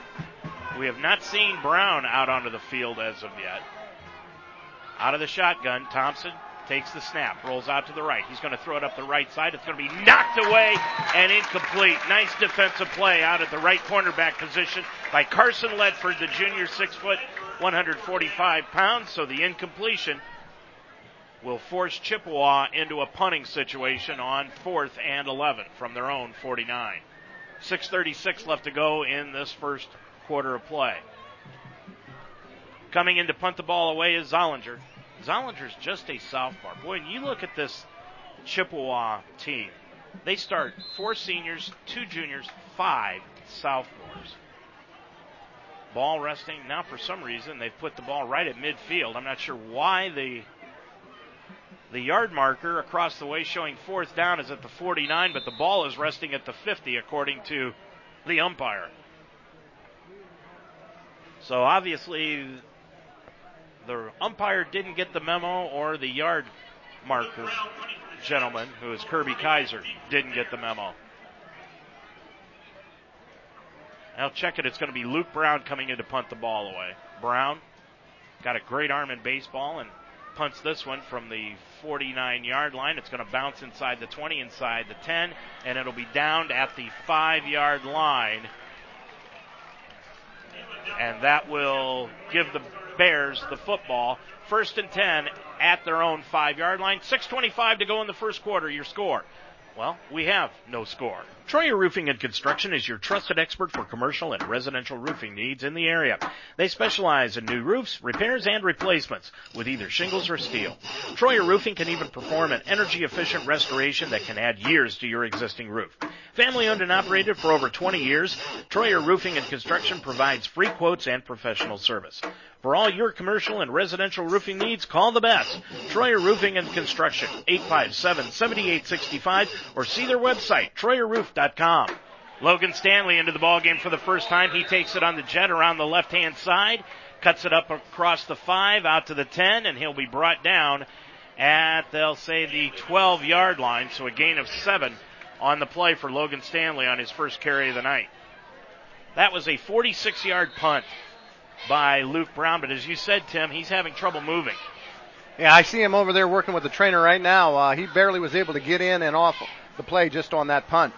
We have not seen Brown out onto the field as of yet. Out of the shotgun, Thompson takes the snap, rolls out to the right. He's going to throw it up the right side. It's going to be knocked away and incomplete. Nice defensive play out at the right cornerback position by Carson Ledford, the junior, six foot, 145 pounds. So the incompletion will force Chippewa into a punting situation on fourth and 11 from their own 49. 6:36 left to go in this first quarter of play. Coming in to punt the ball away is Zollinger. Zollinger's just a sophomore. Boy, and you look at this Chippewa team. They start four seniors, two juniors, five sophomores. Ball resting. Now, for some reason, they've put the ball right at midfield. I'm not sure why the the yard marker across the way showing fourth down is at the 49, but the ball is resting at the 50, according to the umpire. So obviously, the umpire didn't get the memo, or the yard marker gentleman, who is Kirby Kaiser, didn't get the memo. I'll check it. It's going to be Luke Brown coming in to punt the ball away. Brown got a great arm in baseball and punts this one from the 49 yard line. It's going to bounce inside the 20, inside the 10, and it'll be downed at the 5 yard line. And that will give the Bears the football. First and 10 at their own 5 yard line. 6.25 to go in the first quarter. Your score. Well, we have no score. Troyer Roofing and Construction is your trusted expert for commercial and residential roofing needs in the area. They specialize in new roofs, repairs, and replacements with either shingles or steel. Troyer Roofing can even perform an energy efficient restoration that can add years to your existing roof. Family owned and operated for over 20 years, Troyer Roofing and Construction provides free quotes and professional service. For all your commercial and residential roofing needs, call the best. Troyer Roofing and Construction, 857-7865, or see their website, Logan Stanley into the ballgame for the first time. He takes it on the jet around the left-hand side, cuts it up across the 5, out to the 10, and he'll be brought down at, they'll say, the 12-yard line, so a gain of 7 on the play for Logan Stanley on his first carry of the night. That was a 46-yard punt by Luke Brown, but as you said, Tim, he's having trouble moving. Yeah, I see him over there working with the trainer right now. Uh, he barely was able to get in and off the play just on that punt.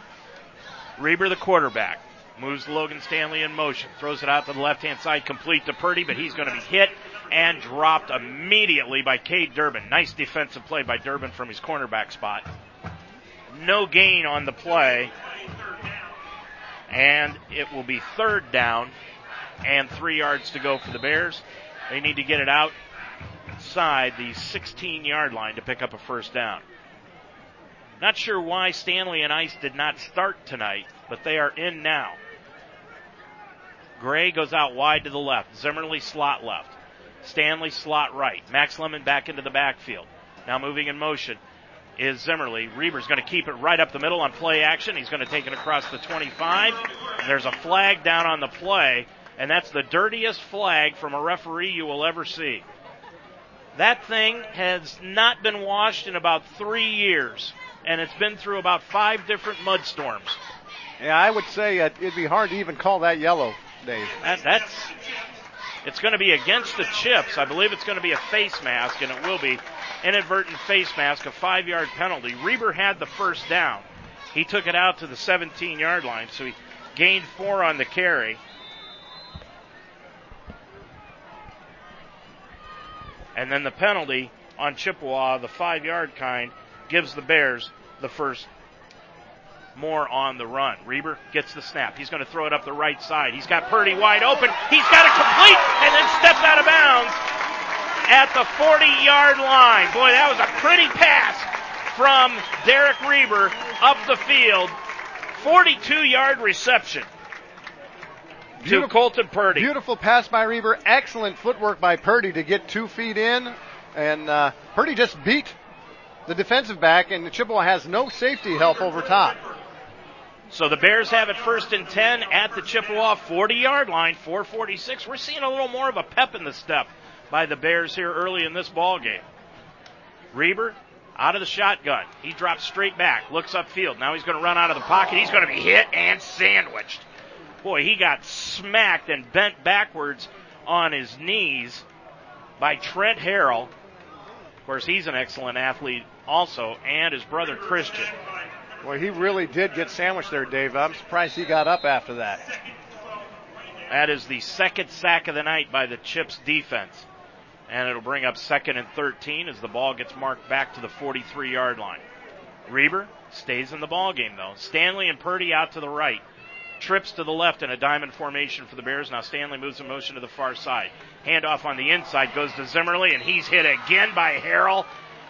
Reber, the quarterback, moves Logan Stanley in motion, throws it out to the left hand side, complete to Purdy, but he's going to be hit and dropped immediately by Cade Durbin. Nice defensive play by Durbin from his cornerback spot. No gain on the play, and it will be third down and three yards to go for the Bears. They need to get it outside the 16 yard line to pick up a first down. Not sure why Stanley and Ice did not start tonight, but they are in now. Gray goes out wide to the left. Zimmerly slot left. Stanley slot right. Max Lemon back into the backfield. Now moving in motion is Zimmerly. Reber's going to keep it right up the middle on play action. He's going to take it across the 25. There's a flag down on the play, and that's the dirtiest flag from a referee you will ever see. That thing has not been washed in about three years. And it's been through about five different mud storms. Yeah, I would say it'd be hard to even call that yellow, Dave. That, that's it's going to be against the chips. I believe it's going to be a face mask, and it will be inadvertent face mask, a five yard penalty. Reber had the first down. He took it out to the 17 yard line, so he gained four on the carry. And then the penalty on Chippewa, the five yard kind, gives the Bears the first more on the run. Reber gets the snap. He's going to throw it up the right side. He's got Purdy wide open. He's got it complete and then steps out of bounds at the 40 yard line. Boy, that was a pretty pass from Derek Reber up the field. 42 yard reception to Colton Purdy. Beautiful pass by Reber. Excellent footwork by Purdy to get two feet in. And uh, Purdy just beat the defensive back, and the Chippewa has no safety help over top. So the Bears have it first and 10 at the Chippewa 40 yard line, 446. We're seeing a little more of a pep in the step by the Bears here early in this ball game. Reber out of the shotgun. He drops straight back, looks upfield. Now he's going to run out of the pocket. He's going to be hit and sandwiched. Boy, he got smacked and bent backwards on his knees by Trent Harrell. Of course, he's an excellent athlete also, and his brother Christian. Well, he really did get sandwiched there, Dave. I'm surprised he got up after that. That is the second sack of the night by the Chips defense. And it'll bring up second and 13 as the ball gets marked back to the 43 yard line. Reber stays in the ball game though. Stanley and Purdy out to the right. Trips to the left in a diamond formation for the Bears. Now Stanley moves in motion to the far side. Handoff on the inside goes to Zimmerly and he's hit again by Harrell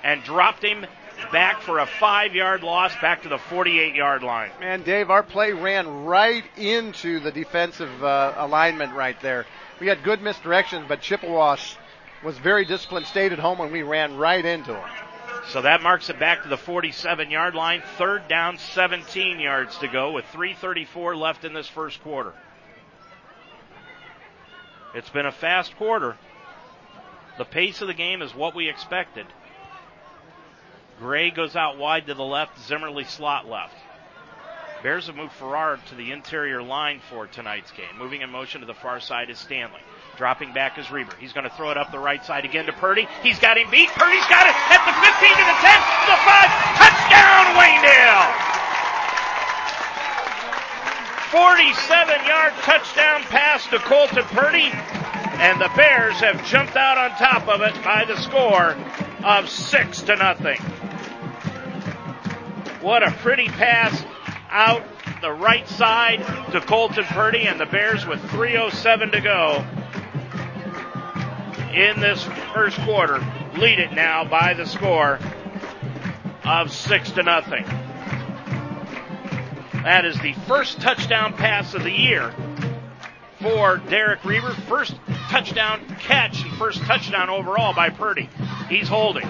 and dropped him back for a five yard loss back to the 48 yard line. Man, Dave, our play ran right into the defensive uh, alignment right there. We had good misdirection, but Chippewa was very disciplined, stayed at home, and we ran right into them. So that marks it back to the 47 yard line. Third down, 17 yards to go with 3.34 left in this first quarter. It's been a fast quarter. The pace of the game is what we expected. Gray goes out wide to the left, Zimmerly slot left. Bears have moved Farrar to the interior line for tonight's game. Moving in motion to the far side is Stanley. Dropping back is Reber. He's going to throw it up the right side again to Purdy. He's got him beat. Purdy's got it at the 15 to the 10 to the 5. Touchdown, Waynedale! 47 yard touchdown pass to Colton Purdy. And the Bears have jumped out on top of it by the score of 6 to nothing. What a pretty pass out the right side to Colton Purdy and the Bears with 307 to go in this first quarter. Lead it now by the score of 6 to nothing. That is the first touchdown pass of the year for Derek Reber. First touchdown catch and first touchdown overall by Purdy. He's holding.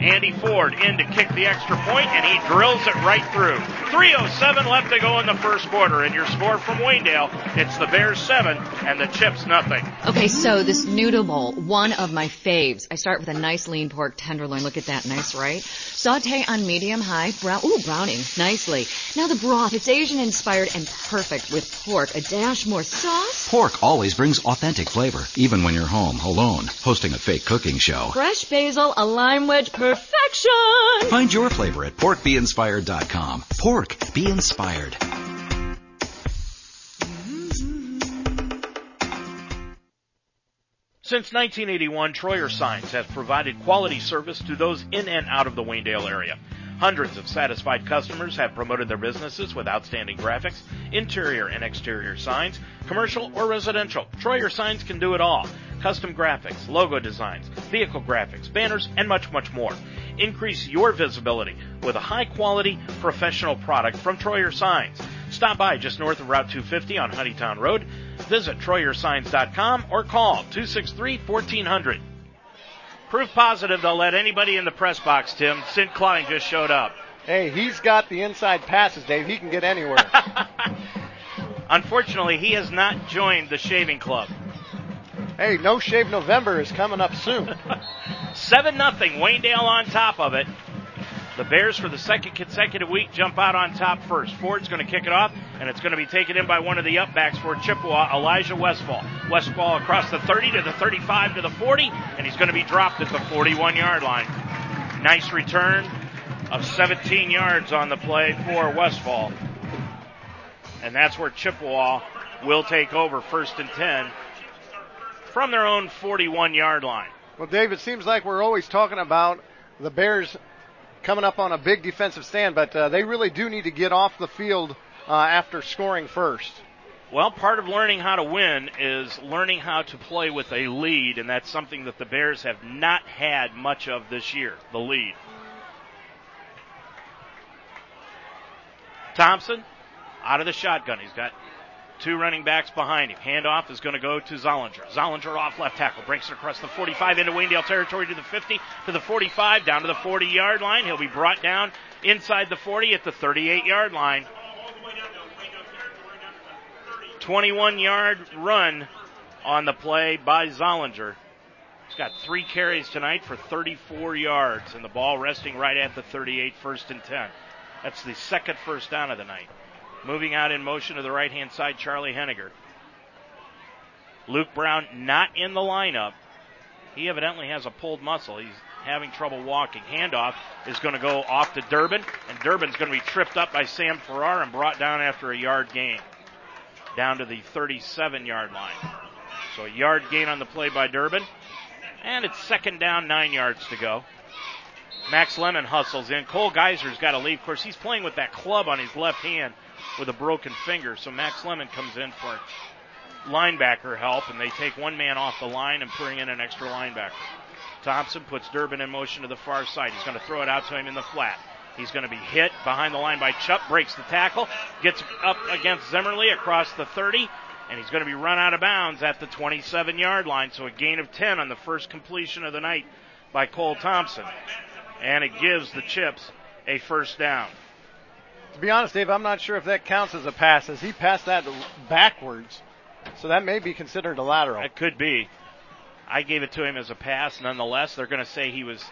Andy Ford in to kick the extra point, and he drills it right through. 3.07 left to go in the first quarter, and your score from Waynedale, it's the Bears 7 and the Chips nothing. Okay, so this noodle bowl, one of my faves. I start with a nice lean pork tenderloin. Look at that, nice, right? Saute on medium high, brown, ooh, browning, nicely. Now the broth, it's Asian inspired and perfect with pork, a dash more sauce. Pork always brings authentic flavor, even when you're home, alone, hosting a fake cooking show. Fresh basil, a lime wedge, perfection. Find your flavor at porkbeinspired.com. Pork, be inspired. Since 1981, Troyer Signs has provided quality service to those in and out of the Waynedale area. Hundreds of satisfied customers have promoted their businesses with outstanding graphics, interior and exterior signs, commercial or residential. Troyer Signs can do it all. Custom graphics, logo designs, vehicle graphics, banners, and much, much more. Increase your visibility with a high quality professional product from Troyer Signs. Stop by just north of Route 250 on Honeytown Road. Visit TroyerSigns.com or call 263-1400. Proof positive they'll let anybody in the press box, Tim. Sid Klein just showed up. Hey, he's got the inside passes, Dave. He can get anywhere. Unfortunately, he has not joined the shaving club. Hey, No Shave November is coming up soon. 7 nothing. Waynedale on top of it. The Bears, for the second consecutive week, jump out on top first. Ford's going to kick it off, and it's going to be taken in by one of the upbacks for Chippewa, Elijah Westfall. Westfall across the 30 to the 35 to the 40, and he's going to be dropped at the 41 yard line. Nice return of 17 yards on the play for Westfall. And that's where Chippewa will take over first and 10 from their own 41 yard line. Well, Dave, it seems like we're always talking about the Bears coming up on a big defensive stand, but uh, they really do need to get off the field uh, after scoring first. Well, part of learning how to win is learning how to play with a lead, and that's something that the Bears have not had much of this year the lead. Thompson out of the shotgun. He's got Two running backs behind him. Handoff is going to go to Zollinger. Zollinger off left tackle. Breaks it across the 45 into Waynedale territory to the 50, to the 45, down to the 40 yard line. He'll be brought down inside the 40 at the 38 yard line. 21 yard run on the play by Zollinger. He's got three carries tonight for 34 yards, and the ball resting right at the 38, first and 10. That's the second first down of the night. Moving out in motion to the right hand side, Charlie Henniger. Luke Brown not in the lineup. He evidently has a pulled muscle. He's having trouble walking. Handoff is going to go off to Durbin, and Durbin's going to be tripped up by Sam Farrar and brought down after a yard gain. Down to the 37 yard line. So a yard gain on the play by Durbin. And it's second down, nine yards to go. Max Lemon hustles in. Cole Geyser's got to leave. Of course, he's playing with that club on his left hand with a broken finger. So Max Lemon comes in for linebacker help, and they take one man off the line and bring in an extra linebacker. Thompson puts Durbin in motion to the far side. He's going to throw it out to him in the flat. He's going to be hit behind the line by Chupp, breaks the tackle, gets up against Zimmerly across the 30, and he's going to be run out of bounds at the 27 yard line. So a gain of 10 on the first completion of the night by Cole Thompson. And it gives the Chips a first down. To be honest, Dave, I'm not sure if that counts as a pass, as he passed that backwards. So that may be considered a lateral. It could be. I gave it to him as a pass. Nonetheless, they're going to say he was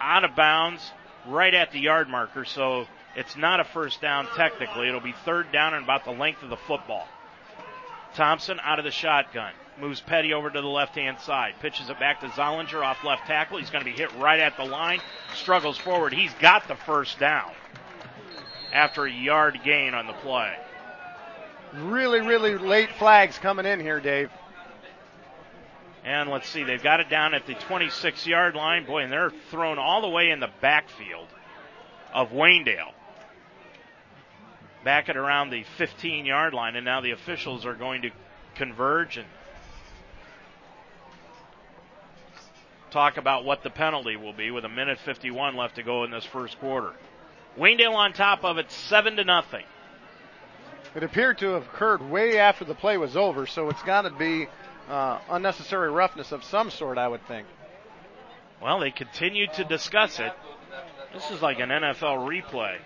out of bounds right at the yard marker, so it's not a first down technically. It'll be third down and about the length of the football. Thompson out of the shotgun. Moves Petty over to the left hand side. Pitches it back to Zollinger off left tackle. He's going to be hit right at the line. Struggles forward. He's got the first down after a yard gain on the play. Really, really late flags coming in here, Dave. And let's see, they've got it down at the 26 yard line. Boy, and they're thrown all the way in the backfield of Waynedale. Back at around the 15 yard line, and now the officials are going to converge and talk about what the penalty will be with a minute 51 left to go in this first quarter. Waynedale on top of it, seven to nothing. It appeared to have occurred way after the play was over, so it's got to be uh, unnecessary roughness of some sort, I would think. Well, they continued to discuss it. This is like an NFL replay.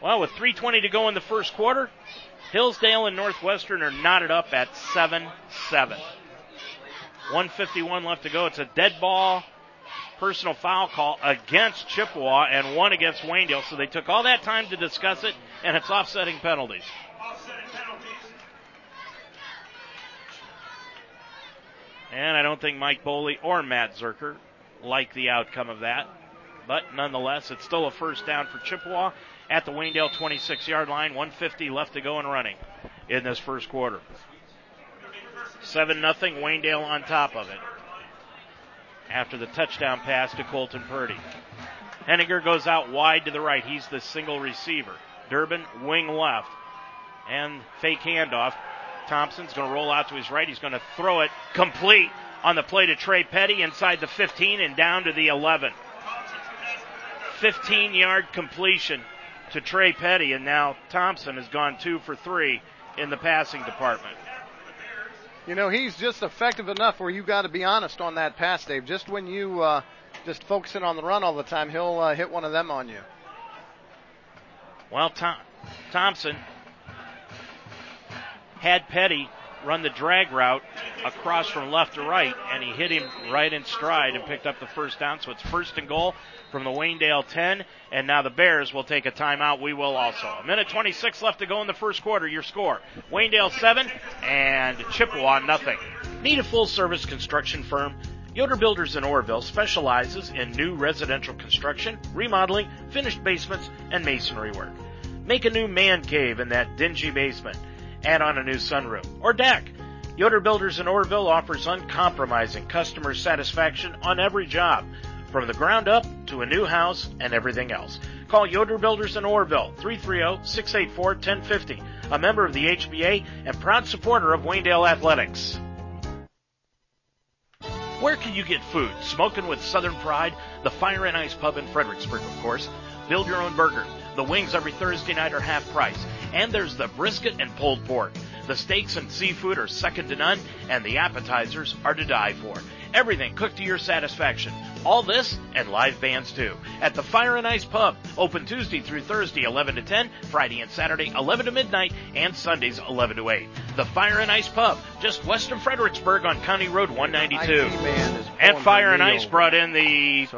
Well, with 3:20 to go in the first quarter, Hillsdale and Northwestern are knotted up at 7-7. 151 left to go. It's a dead ball personal foul call against Chippewa and one against Waynedale. So they took all that time to discuss it, and it's offsetting penalties. And I don't think Mike Boley or Matt Zerker like the outcome of that. But nonetheless, it's still a first down for Chippewa at the Waynedale 26 yard line. 150 left to go and running in this first quarter. 7 0 Waynedale on top of it after the touchdown pass to Colton Purdy. Henniger goes out wide to the right. He's the single receiver. Durbin, wing left. And fake handoff. Thompson's going to roll out to his right. He's going to throw it complete on the play to Trey Petty inside the 15 and down to the 11. 15 yard completion to Trey Petty, and now Thompson has gone two for three in the passing department. You know, he's just effective enough where you got to be honest on that pass, Dave. Just when you uh, just focusing on the run all the time, he'll uh, hit one of them on you. Well, Tom, Thompson had Petty run the drag route across from left to right, and he hit him right in stride and picked up the first down. So it's first and goal from the Waynedale 10, and now the Bears will take a timeout. We will also. A minute 26 left to go in the first quarter. Your score: Waynedale 7 and Chippewa nothing. Need a full service construction firm? Yoder Builders in Orrville specializes in new residential construction, remodeling, finished basements, and masonry work. Make a new man cave in that dingy basement. Add on a new sunroom or deck. Yoder Builders in Orrville offers uncompromising customer satisfaction on every job, from the ground up to a new house and everything else. Call Yoder Builders in Orrville, 330-684-1050, a member of the HBA and proud supporter of Waynedale Athletics. Where can you get food? Smoking with Southern Pride, the Fire and Ice Pub in Fredericksburg, of course. Build your own burger. The wings every Thursday night are half price. And there's the brisket and pulled pork. The steaks and seafood are second to none, and the appetizers are to die for. Everything cooked to your satisfaction. All this and live bands too. At the Fire and Ice Pub, open Tuesday through Thursday 11 to 10, Friday and Saturday 11 to midnight, and Sundays 11 to 8. The Fire and Ice Pub, just west of Fredericksburg on County Road 192. And Fire and Ice brought in the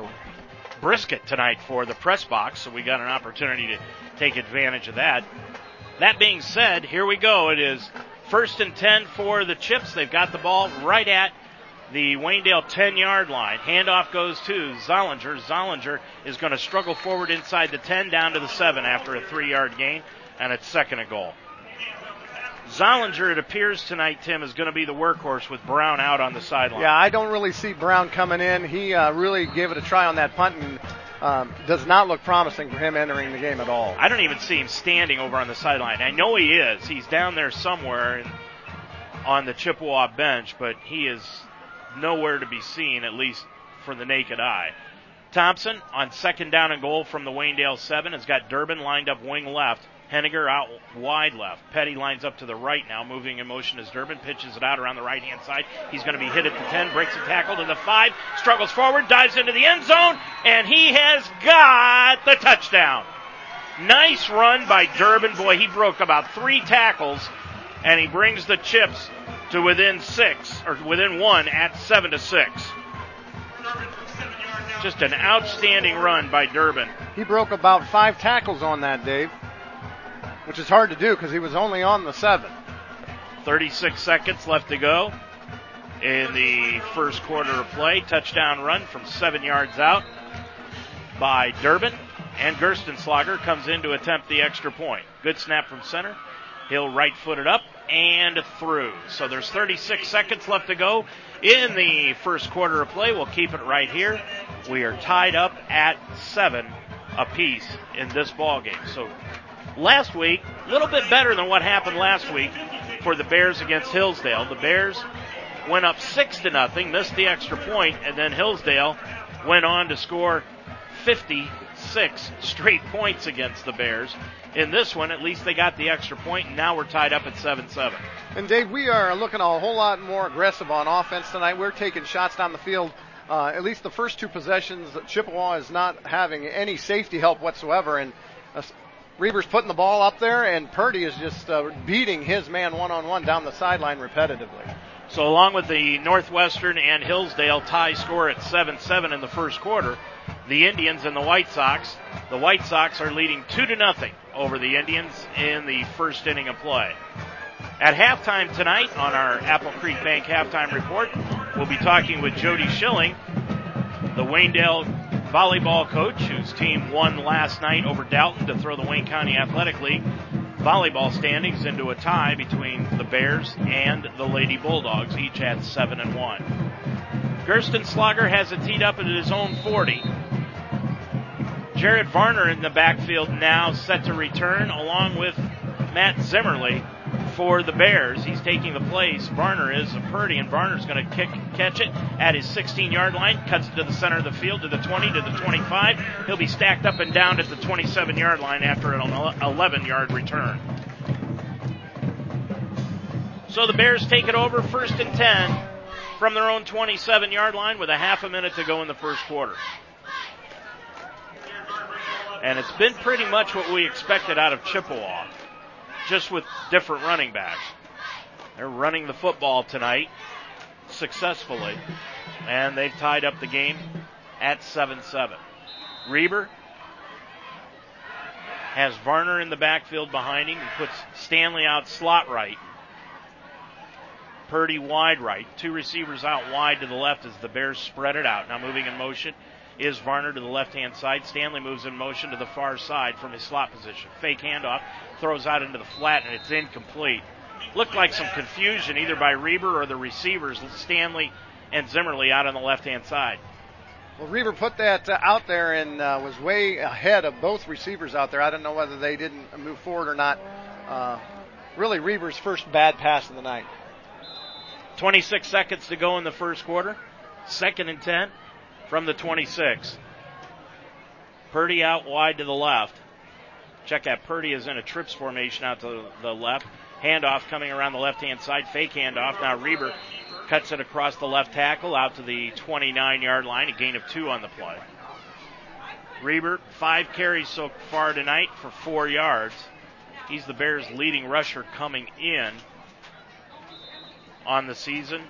brisket tonight for the press box, so we got an opportunity to take advantage of that. That being said, here we go. It is first and 10 for the Chips. They've got the ball right at the Waynedale 10 yard line. Handoff goes to Zollinger. Zollinger is going to struggle forward inside the 10 down to the 7 after a 3 yard gain, and it's second and goal. Zollinger, it appears tonight, Tim, is going to be the workhorse with Brown out on the sideline. Yeah, I don't really see Brown coming in. He uh, really gave it a try on that punt and um, does not look promising for him entering the game at all. I don't even see him standing over on the sideline. I know he is. He's down there somewhere in, on the Chippewa bench, but he is nowhere to be seen, at least for the naked eye. Thompson on second down and goal from the Waynedale 7 has got Durbin lined up wing left. Henniger out wide left. Petty lines up to the right now, moving in motion as Durbin pitches it out around the right hand side. He's going to be hit at the 10, breaks a tackle to the 5, struggles forward, dives into the end zone, and he has got the touchdown. Nice run by Durbin. Boy, he broke about three tackles, and he brings the chips to within six, or within one at seven to six. Just an outstanding run by Durbin. He broke about five tackles on that, Dave, which is hard to do because he was only on the seven. 36 seconds left to go in the first quarter of play. Touchdown run from seven yards out by Durbin. And Gerstenslager comes in to attempt the extra point. Good snap from center. He'll right foot it up and through. So there's 36 seconds left to go in the first quarter of play. We'll keep it right here. We are tied up at seven apiece in this ball game. So last week, a little bit better than what happened last week for the Bears against Hillsdale. The Bears went up six to nothing, missed the extra point, and then Hillsdale went on to score 56 straight points against the Bears. In this one, at least they got the extra point, and now we're tied up at 7 7. And Dave, we are looking a whole lot more aggressive on offense tonight. We're taking shots down the field. Uh, at least the first two possessions, Chippewa is not having any safety help whatsoever, and Reber's putting the ball up there, and Purdy is just uh, beating his man one on one down the sideline repetitively. So, along with the Northwestern and Hillsdale tie score at 7 7 in the first quarter, the Indians and the White Sox. The White Sox are leading 2 to nothing over the Indians in the first inning of play. At halftime tonight on our Apple Creek Bank halftime report, we'll be talking with Jody Schilling, the Waynedale volleyball coach whose team won last night over Dalton to throw the Wayne County Athletic League volleyball standings into a tie between the Bears and the Lady Bulldogs, each at 7 and 1. Gersten Gerstenslager has it teed up at his own 40. Jared Varner in the backfield now set to return along with Matt Zimmerly for the Bears. He's taking the place. Varner is a Purdy, and Varner's going to kick, catch it at his 16 yard line, cuts it to the center of the field, to the 20, to the 25. He'll be stacked up and down at the 27 yard line after an 11 yard return. So the Bears take it over first and 10 from their own 27 yard line with a half a minute to go in the first quarter. And it's been pretty much what we expected out of Chippewa, just with different running backs. They're running the football tonight successfully, and they've tied up the game at 7 7. Reber has Varner in the backfield behind him. He puts Stanley out slot right. Purdy wide right. Two receivers out wide to the left as the Bears spread it out. Now moving in motion is Varner to the left hand side. Stanley moves in motion to the far side from his slot position. Fake handoff, throws out into the flat, and it's incomplete. Looked like some confusion either by Reber or the receivers, Stanley and Zimmerly out on the left hand side. Well, Reber put that uh, out there and uh, was way ahead of both receivers out there. I don't know whether they didn't move forward or not. Uh, really, Reber's first bad pass of the night. 26 seconds to go in the first quarter. Second and 10 from the 26. Purdy out wide to the left. Check that. Purdy is in a trips formation out to the left. Handoff coming around the left hand side. Fake handoff. Now Reber cuts it across the left tackle out to the 29 yard line. A gain of two on the play. Reber, five carries so far tonight for four yards. He's the Bears' leading rusher coming in on the season.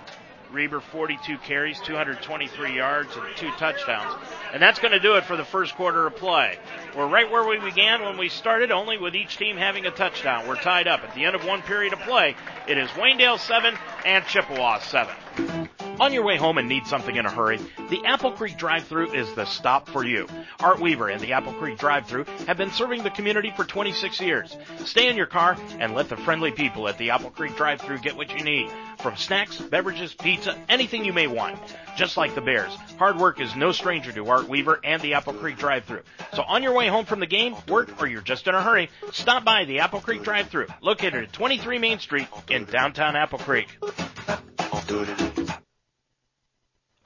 Reber 42 carries, 223 yards, and two touchdowns. And that's going to do it for the first quarter of play. We're right where we began when we started, only with each team having a touchdown. We're tied up. At the end of one period of play, it is Waynedale 7 and Chippewa 7. On your way home and need something in a hurry, the Apple Creek drive-thru is the stop for you. Art Weaver and the Apple Creek drive-thru have been serving the community for 26 years. Stay in your car and let the friendly people at the Apple Creek drive-thru get what you need. From snacks, beverages, pizza, anything you may want. Just like the Bears, hard work is no stranger to Art Weaver and the Apple Creek drive-thru. So on your way home from the game, work, or you're just in a hurry, stop by the Apple Creek drive-thru, located at 23 Main Street in downtown Apple Creek.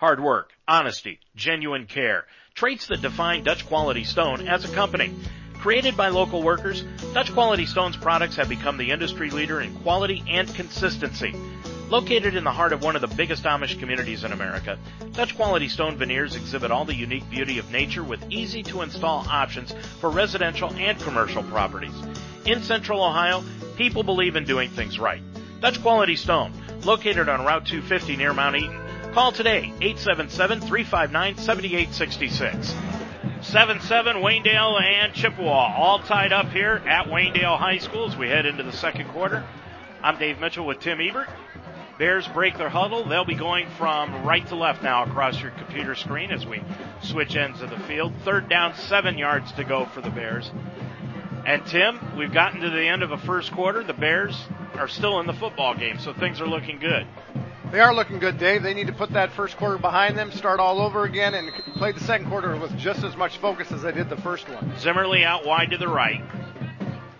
Hard work, honesty, genuine care. Traits that define Dutch Quality Stone as a company. Created by local workers, Dutch Quality Stone's products have become the industry leader in quality and consistency. Located in the heart of one of the biggest Amish communities in America, Dutch Quality Stone veneers exhibit all the unique beauty of nature with easy to install options for residential and commercial properties. In Central Ohio, people believe in doing things right. Dutch Quality Stone, located on Route 250 near Mount Eaton, Call today, 877-359-7866. 7-7, Waynedale and Chippewa, all tied up here at Waynedale High School as we head into the second quarter. I'm Dave Mitchell with Tim Ebert. Bears break their huddle. They'll be going from right to left now across your computer screen as we switch ends of the field. Third down, seven yards to go for the Bears. And Tim, we've gotten to the end of a first quarter. The Bears are still in the football game, so things are looking good. They are looking good, Dave. They need to put that first quarter behind them, start all over again, and play the second quarter with just as much focus as they did the first one. Zimmerly out wide to the right.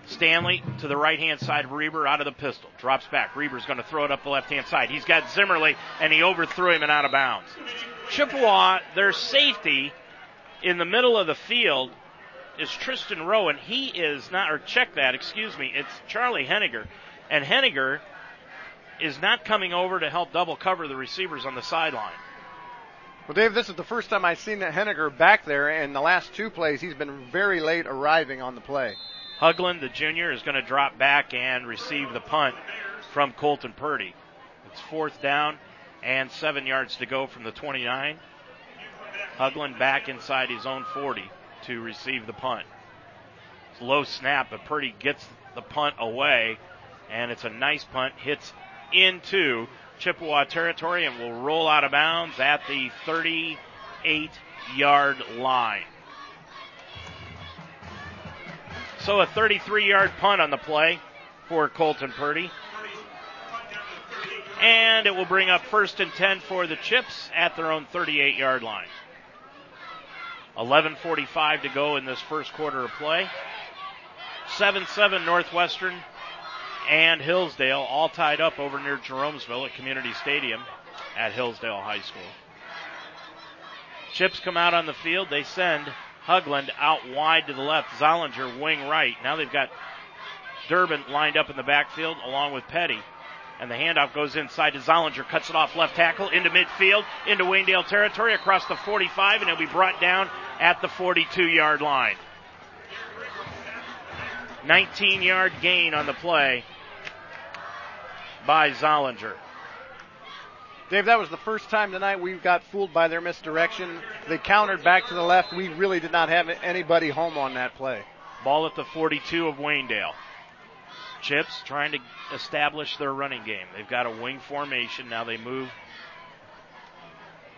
Stanley to the right hand side. Reber out of the pistol. Drops back. Reber's going to throw it up the left hand side. He's got Zimmerly, and he overthrew him and out of bounds. Chippewa, their safety in the middle of the field is Tristan Rowan. He is not, or check that, excuse me, it's Charlie Henniger. And Henniger is not coming over to help double cover the receivers on the sideline. Well, Dave, this is the first time I've seen that Henniger back there, and the last two plays he's been very late arriving on the play. Hugland, the junior, is going to drop back and receive the punt from Colton Purdy. It's fourth down and seven yards to go from the 29. Hugland back inside his own 40 to receive the punt. It's low snap, but Purdy gets the punt away, and it's a nice punt. Hits into Chippewa territory and will roll out of bounds at the 38 yard line. So a 33 yard punt on the play for Colton Purdy. And it will bring up first and 10 for the Chips at their own 38 yard line. 11.45 to go in this first quarter of play. 7 7 Northwestern and Hillsdale all tied up over near Jeromesville at Community Stadium at Hillsdale High School. Chips come out on the field. They send Hugland out wide to the left. Zollinger wing right. Now they've got Durbin lined up in the backfield along with Petty. And the handoff goes inside to Zollinger, cuts it off left tackle into midfield, into Waynedale territory, across the 45, and it'll be brought down at the 42 yard line. 19 yard gain on the play by Zollinger. Dave, that was the first time tonight we got fooled by their misdirection. They countered back to the left. We really did not have anybody home on that play. Ball at the 42 of Waynedale. Chips trying to establish their running game. They've got a wing formation. Now they move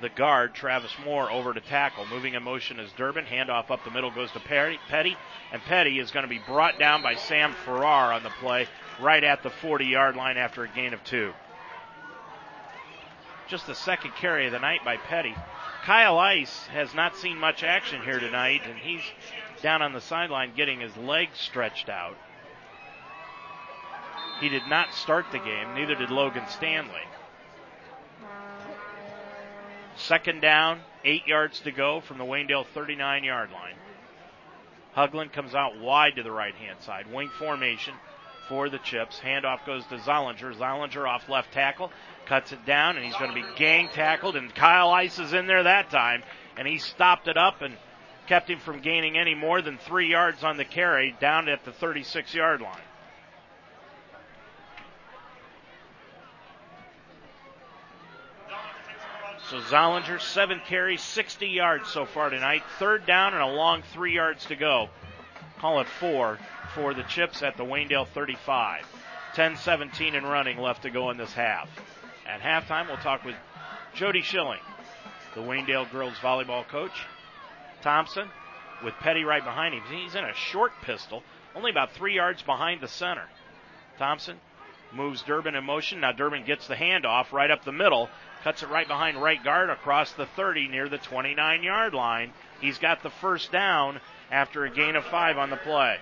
the guard, Travis Moore, over to tackle. Moving in motion is Durbin. Handoff up the middle goes to Petty. Petty. And Petty is going to be brought down by Sam Farrar on the play right at the 40 yard line after a gain of two. Just the second carry of the night by Petty. Kyle Ice has not seen much action here tonight, and he's down on the sideline getting his legs stretched out. He did not start the game, neither did Logan Stanley. Second down, eight yards to go from the Waynedale 39 yard line. Hugland comes out wide to the right hand side. Wing formation for the Chips. Handoff goes to Zollinger. Zollinger off left tackle, cuts it down, and he's going to be gang tackled. And Kyle Ice is in there that time, and he stopped it up and kept him from gaining any more than three yards on the carry down at the 36 yard line. So Zollinger, seven carries, 60 yards so far tonight. Third down and a long three yards to go. Call it four for the Chips at the Waynedale 35. 10-17 and running left to go in this half. At halftime, we'll talk with Jody Schilling, the Waynedale girls volleyball coach. Thompson with Petty right behind him. He's in a short pistol, only about three yards behind the center. Thompson moves Durbin in motion. Now Durbin gets the handoff right up the middle. Cuts it right behind right guard across the 30 near the 29 yard line. He's got the first down after a gain of five on the play.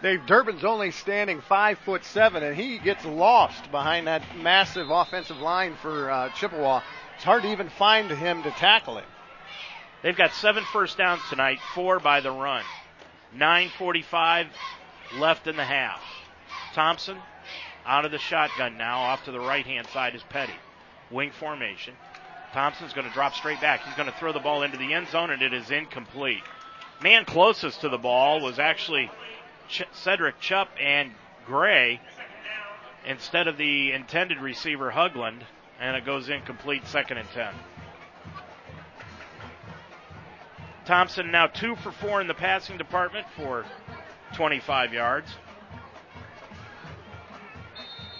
Dave Durbin's only standing five foot seven, and he gets lost behind that massive offensive line for uh, Chippewa. It's hard to even find him to tackle it. They've got seven first downs tonight, four by the run. 9:45 left in the half. Thompson out of the shotgun now, off to the right hand side is Petty wing formation. Thompson's going to drop straight back. He's going to throw the ball into the end zone, and it is incomplete. Man closest to the ball was actually Ch- Cedric Chupp and Gray instead of the intended receiver Hugland, and it goes incomplete second and 10. Thompson now two for four in the passing department for 25 yards.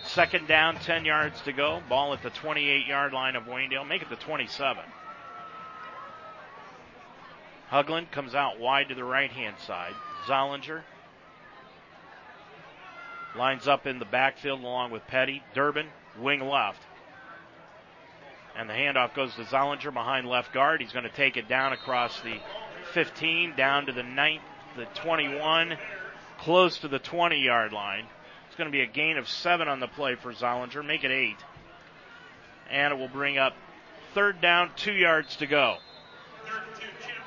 Second down, 10 yards to go. Ball at the 28 yard line of Waynedale. Make it the 27. Hugland comes out wide to the right hand side. Zollinger lines up in the backfield along with Petty. Durbin, wing left. And the handoff goes to Zollinger behind left guard. He's going to take it down across the 15, down to the 9, the 21, close to the 20 yard line It's going to be a gain of seven on the play for Zollinger. Make it eight. And it will bring up third down, two yards to go.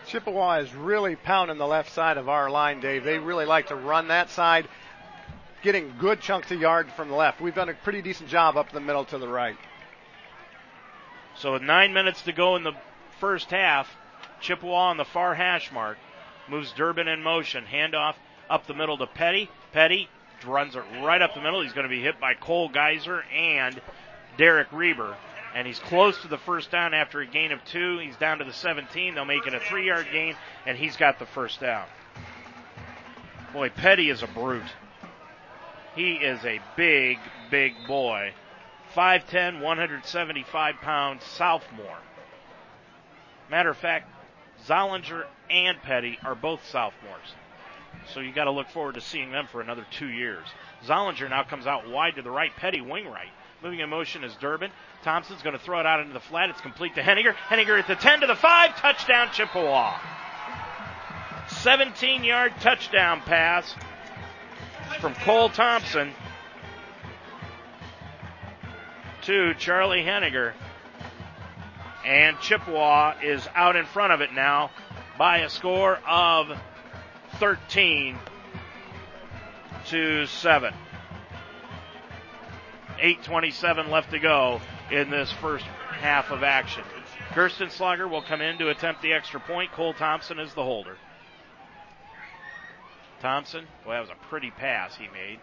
Chippewa is really pounding the left side of our line, Dave. They really like to run that side, getting good chunks of yard from the left. We've done a pretty decent job up the middle to the right. So with nine minutes to go in the first half, Chippewa on the far hash mark moves Durbin in motion. Handoff up the middle to Petty. Petty runs it right up the middle. He's going to be hit by Cole Geyser and Derek Reber. And he's close to the first down after a gain of two. He's down to the 17. They'll make it a three yard gain, and he's got the first down. Boy, Petty is a brute. He is a big, big boy. 5'10, 175 pound sophomore. Matter of fact, Zollinger and Petty are both sophomores. So you got to look forward to seeing them for another two years. Zollinger now comes out wide to the right, Petty wing right. Moving in motion is Durbin. Thompson's going to throw it out into the flat. It's complete to Henniger. Henniger at the 10 to the 5. Touchdown Chippewa. 17 yard touchdown pass from Cole Thompson to Charlie Henniger. And Chippewa is out in front of it now by a score of 13 to 7. 8.27 left to go in this first half of action. Kirsten Gerstenslager will come in to attempt the extra point. Cole Thompson is the holder. Thompson, well, that was a pretty pass he made.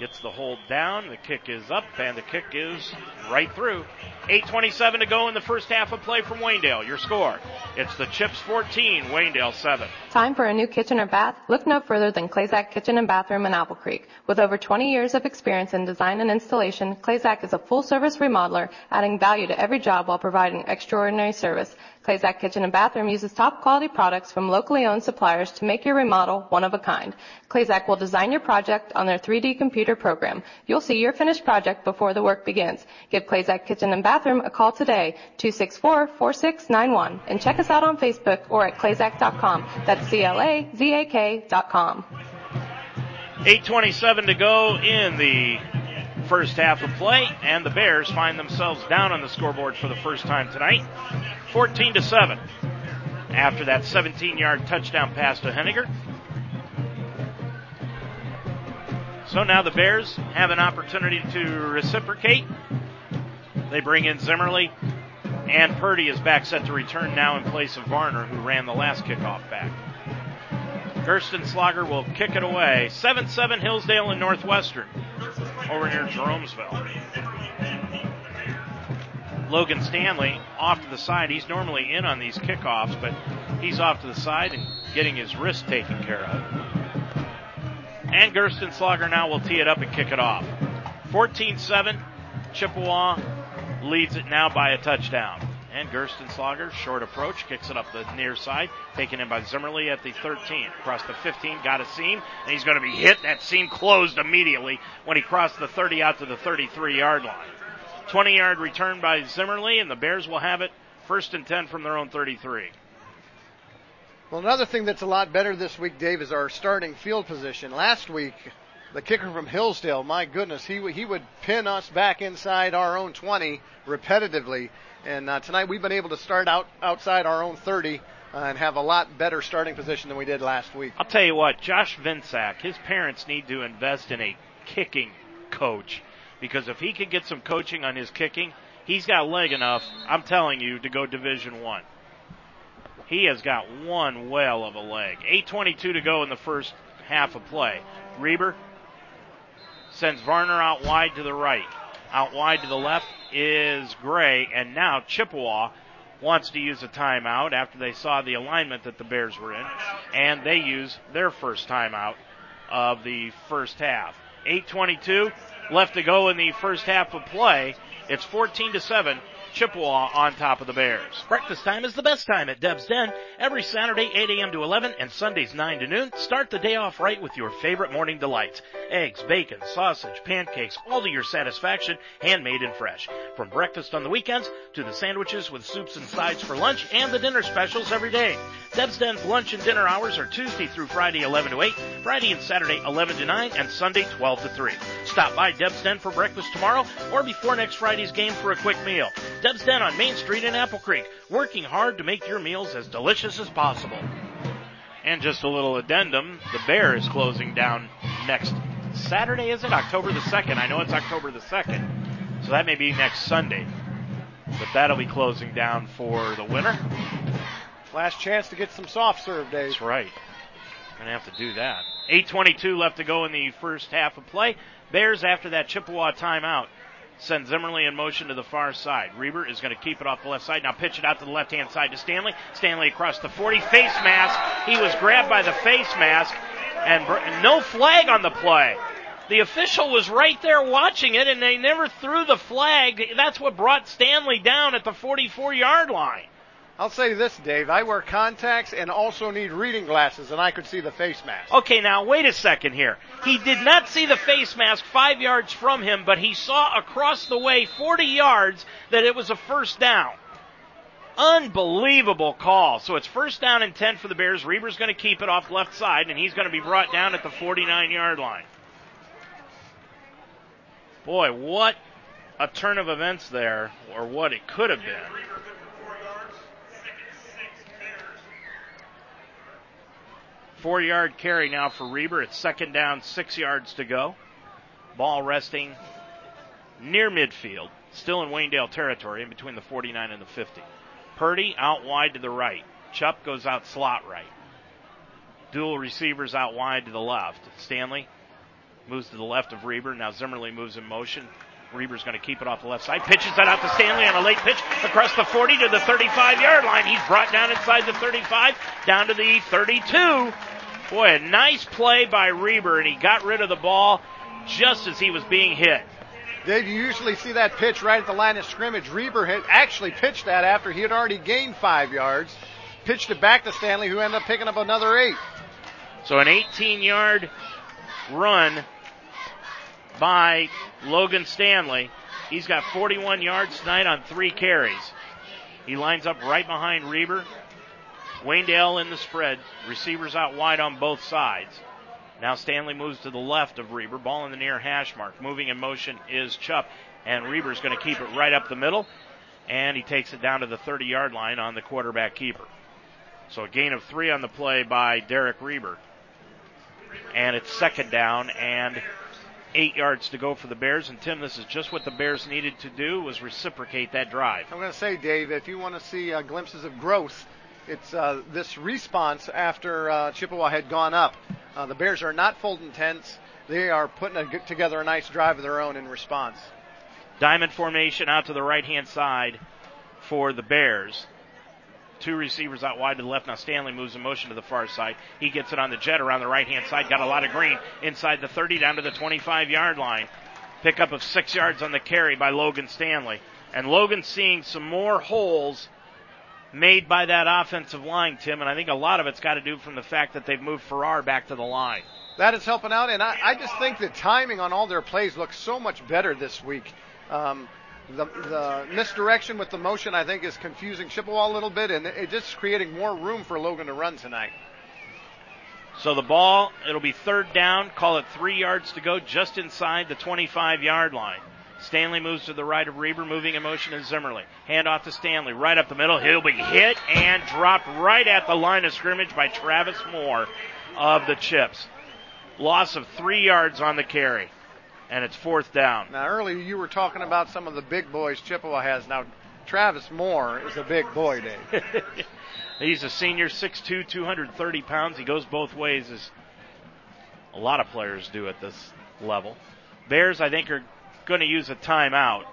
Gets the hold down. The kick is up, and the kick is right through. 8.27 to go in the first half of play from Waynedale. Your score. It's the Chips 14, Waynedale 7. Time for a new kitchen or bath? Look no further than Clazak Kitchen and Bathroom in Apple Creek. With over 20 years of experience in design and installation, Clazak is a full service remodeler, adding value to every job while providing extraordinary service. Clazak Kitchen and Bathroom uses top quality products from locally owned suppliers to make your remodel one of a kind. Clazak will design your project on their 3D computer program. You'll see your finished project before the work begins. Give Clazak Kitchen and Bathroom a call today, 264-4691, and check us out on Facebook or at clazak.com. That's C-L-A-Z-A-K dot com. 8.27 to go in the first half of play, and the Bears find themselves down on the scoreboard for the first time tonight, 14 to 7. After that 17-yard touchdown pass to Henniger. So now the Bears have an opportunity to reciprocate. They bring in Zimmerly, and Purdy is back set to return now in place of Varner, who ran the last kickoff back. Gerstenslager will kick it away. 7-7 Hillsdale and Northwestern over near Jeromesville. Logan Stanley off to the side. He's normally in on these kickoffs, but he's off to the side and getting his wrist taken care of. And Gerstenslager now will tee it up and kick it off. 14-7. Chippewa leads it now by a touchdown. And Gerstenslager, short approach, kicks it up the near side, taken in by Zimmerly at the 13. Across the 15, got a seam, and he's going to be hit. That seam closed immediately when he crossed the 30 out to the 33 yard line. 20 yard return by Zimmerly, and the Bears will have it first and 10 from their own 33. Well, another thing that's a lot better this week, Dave, is our starting field position. Last week, the kicker from Hillsdale, my goodness, he he would pin us back inside our own 20 repetitively. And uh, tonight we've been able to start out outside our own 30 uh, and have a lot better starting position than we did last week. I'll tell you what, Josh Vinsack, his parents need to invest in a kicking coach because if he could get some coaching on his kicking, he's got leg enough. I'm telling you to go Division One. He has got one whale of a leg. 8:22 to go in the first half of play. Reber sends Varner out wide to the right. Out wide to the left is Gray, and now Chippewa wants to use a timeout after they saw the alignment that the Bears were in, and they use their first timeout of the first half. 8:22 left to go in the first half of play. It's 14 to 7. Chippewa on top of the Bears. Breakfast time is the best time at Deb's Den. Every Saturday, 8 a.m. to 11 and Sundays, 9 to noon. Start the day off right with your favorite morning delights. Eggs, bacon, sausage, pancakes, all to your satisfaction, handmade and fresh. From breakfast on the weekends to the sandwiches with soups and sides for lunch and the dinner specials every day. Deb's Den's lunch and dinner hours are Tuesday through Friday, 11 to 8, Friday and Saturday, 11 to 9, and Sunday, 12 to 3. Stop by Deb's Den for breakfast tomorrow or before next Friday's game for a quick meal. Deb's Den on Main Street in Apple Creek, working hard to make your meals as delicious as possible. And just a little addendum, the Bear is closing down next Saturday, is it? October the 2nd. I know it's October the 2nd. So that may be next Sunday. But that'll be closing down for the winter. Last chance to get some soft serve, Dave. That's right. Gonna have to do that. 8.22 left to go in the first half of play. Bears, after that Chippewa timeout, send Zimmerly in motion to the far side. Reber is going to keep it off the left side. Now pitch it out to the left hand side to Stanley. Stanley across the 40. Face mask. He was grabbed by the face mask and br- no flag on the play. The official was right there watching it and they never threw the flag. That's what brought Stanley down at the 44 yard line. I'll say this, Dave. I wear contacts and also need reading glasses, and I could see the face mask. Okay, now wait a second here. He did not see the face mask five yards from him, but he saw across the way 40 yards that it was a first down. Unbelievable call. So it's first down and 10 for the Bears. Reber's going to keep it off left side, and he's going to be brought down at the 49 yard line. Boy, what a turn of events there, or what it could have been. Four yard carry now for Reber. It's second down, six yards to go. Ball resting near midfield, still in Waynedale territory, in between the 49 and the 50. Purdy out wide to the right. Chupp goes out slot right. Dual receivers out wide to the left. Stanley Moves to the left of Reber. Now Zimmerly moves in motion. Reber's going to keep it off the left side. Pitches that out to Stanley on a late pitch across the 40 to the 35 yard line. He's brought down inside the 35, down to the 32. Boy, a nice play by Reber, and he got rid of the ball just as he was being hit. Dave, you usually see that pitch right at the line of scrimmage. Reber had actually pitched that after he had already gained five yards. Pitched it back to Stanley, who ended up picking up another eight. So an 18 yard run by Logan Stanley. He's got 41 yards tonight on three carries. He lines up right behind Reber. Waynedale in the spread. Receivers out wide on both sides. Now Stanley moves to the left of Reber. Ball in the near hash mark. Moving in motion is Chupp. And Reber's going to keep it right up the middle. And he takes it down to the 30 yard line on the quarterback keeper. So a gain of three on the play by Derek Reber. And it's second down and eight yards to go for the Bears. And Tim, this is just what the Bears needed to do was reciprocate that drive. I'm going to say, Dave, if you want to see uh, glimpses of growth, it's uh, this response after uh, Chippewa had gone up. Uh, the Bears are not folding tents. They are putting a, together a nice drive of their own in response. Diamond formation out to the right hand side for the Bears. Two receivers out wide to the left. Now Stanley moves in motion to the far side. He gets it on the jet around the right hand side. Got a lot of green inside the 30 down to the 25 yard line. Pickup of six yards on the carry by Logan Stanley. And Logan seeing some more holes made by that offensive line, Tim, and I think a lot of it's got to do from the fact that they've moved Farrar back to the line. That is helping out, and I, I just think the timing on all their plays looks so much better this week. Um, the, the misdirection with the motion, I think, is confusing Chippewa a little bit, and it's just creating more room for Logan to run tonight. So the ball, it'll be third down. Call it three yards to go, just inside the 25 yard line. Stanley moves to the right of Reber, moving in motion is Zimmerly. Hand off to Stanley, right up the middle. He'll be hit and dropped right at the line of scrimmage by Travis Moore of the Chips. Loss of three yards on the carry and it's fourth down. Now, earlier you were talking about some of the big boys Chippewa has. Now, Travis Moore is a big boy, Dave. He's a senior, 6'2", 230 pounds. He goes both ways, as a lot of players do at this level. Bears, I think, are going to use a timeout.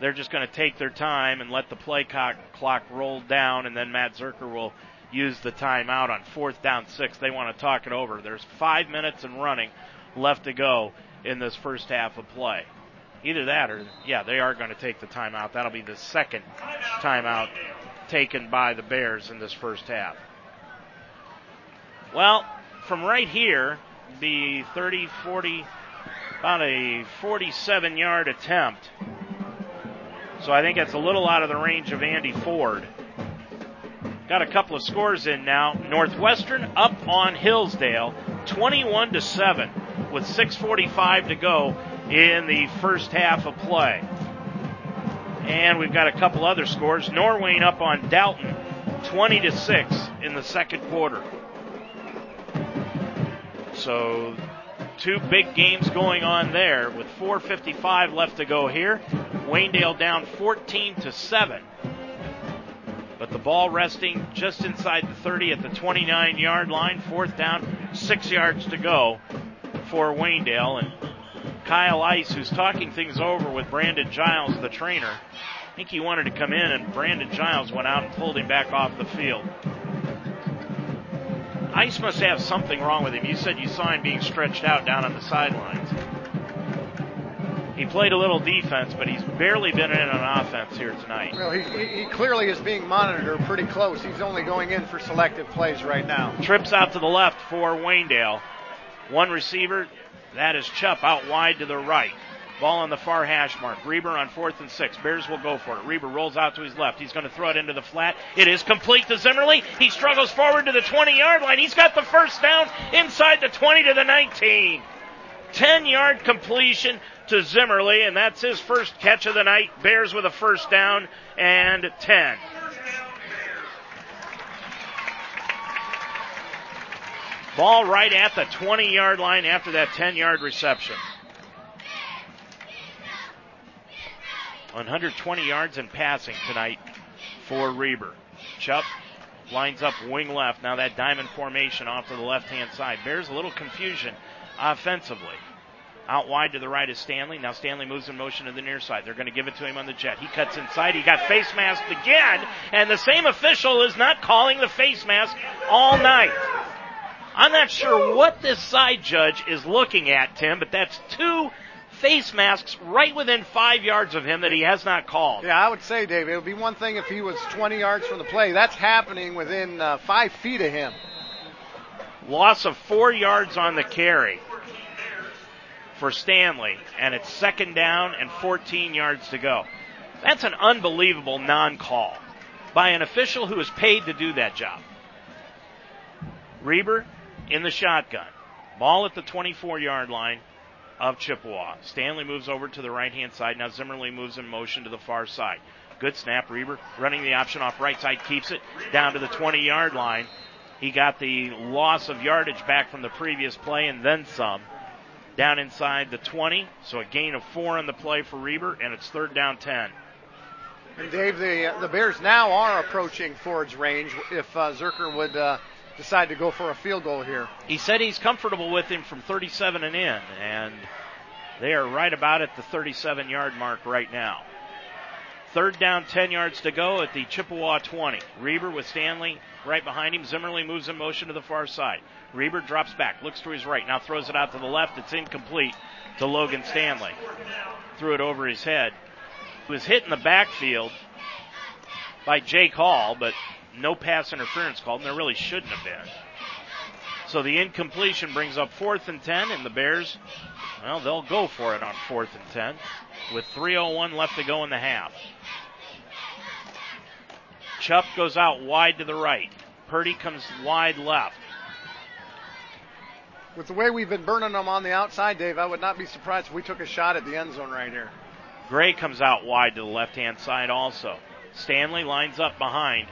They're just going to take their time and let the play clock roll down, and then Matt Zerker will use the timeout on fourth down six. They want to talk it over. There's five minutes and running left to go in this first half of play. Either that or, yeah, they are going to take the timeout. That'll be the second timeout taken by the Bears in this first half. Well, from right here, the 30, 40, about a 47 yard attempt. So I think that's a little out of the range of Andy Ford. Got a couple of scores in now. Northwestern up on Hillsdale, 21 to 7 with 6:45 to go in the first half of play. And we've got a couple other scores. Norwayne up on Dalton, 20 to 6 in the second quarter. So two big games going on there with 4:55 left to go here. Waynedale down 14 to 7. But the ball resting just inside the 30 at the 29 yard line. Fourth down, six yards to go for Waynedale. And Kyle Ice, who's talking things over with Brandon Giles, the trainer, I think he wanted to come in, and Brandon Giles went out and pulled him back off the field. Ice must have something wrong with him. You said you saw him being stretched out down on the sidelines. He played a little defense, but he's barely been in on offense here tonight. Well, he, he clearly is being monitored pretty close. He's only going in for selective plays right now. Trips out to the left for Waynedale. One receiver, that is Chupp out wide to the right. Ball on the far hash mark. Reber on fourth and six. Bears will go for it. Reber rolls out to his left. He's going to throw it into the flat. It is complete to Zimmerly. He struggles forward to the 20 yard line. He's got the first down inside the 20 to the 19. 10 yard completion to Zimmerly, and that's his first catch of the night. Bears with a first down and 10. Ball right at the 20 yard line after that 10 yard reception. 120 yards in passing tonight for Reber. Chupp lines up wing left. Now that diamond formation off to the left hand side. Bears a little confusion offensively. Out wide to the right is Stanley. Now Stanley moves in motion to the near side. They're going to give it to him on the jet. He cuts inside. He got face masked again, and the same official is not calling the face mask all night. I'm not sure what this side judge is looking at, Tim, but that's two face masks right within five yards of him that he has not called. Yeah, I would say, Dave, it would be one thing if he was 20 yards from the play. That's happening within uh, five feet of him. Loss of four yards on the carry for Stanley, and it's second down and 14 yards to go. That's an unbelievable non call by an official who is paid to do that job. Reber in the shotgun. Ball at the 24 yard line of Chippewa. Stanley moves over to the right hand side. Now Zimmerly moves in motion to the far side. Good snap. Reber running the option off right side keeps it down to the 20 yard line. He got the loss of yardage back from the previous play and then some. Down inside the 20, so a gain of four on the play for Reber, and it's third down 10. And Dave, the the Bears now are approaching Ford's range. If uh, Zerker would uh, decide to go for a field goal here, he said he's comfortable with him from 37 and in, and they are right about at the 37 yard mark right now. Third down, 10 yards to go at the Chippewa 20. Reber with Stanley right behind him. Zimmerly moves in motion to the far side. Reber drops back, looks to his right, now throws it out to the left. It's incomplete to Logan Stanley. Threw it over his head. He was hit in the backfield by Jake Hall, but no pass interference called, and there really shouldn't have been. So the incompletion brings up fourth and 10, and the Bears, well, they'll go for it on fourth and 10 with 3.01 left to go in the half. Chupp goes out wide to the right. Purdy comes wide left. With the way we've been burning them on the outside, Dave, I would not be surprised if we took a shot at the end zone right here. Gray comes out wide to the left hand side also. Stanley lines up behind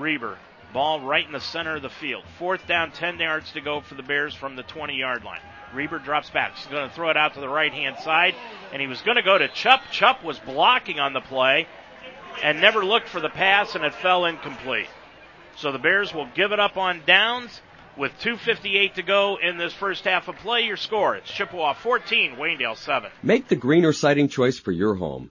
Reber. Ball right in the center of the field. Fourth down, 10 yards to go for the Bears from the 20 yard line. Reber drops back. He's going to throw it out to the right hand side, and he was going to go to Chupp. Chupp was blocking on the play and never looked for the pass, and it fell incomplete. So the Bears will give it up on downs with 2.58 to go in this first half of play. Your score, it's Chippewa 14, Waynedale 7. Make the greener siding choice for your home.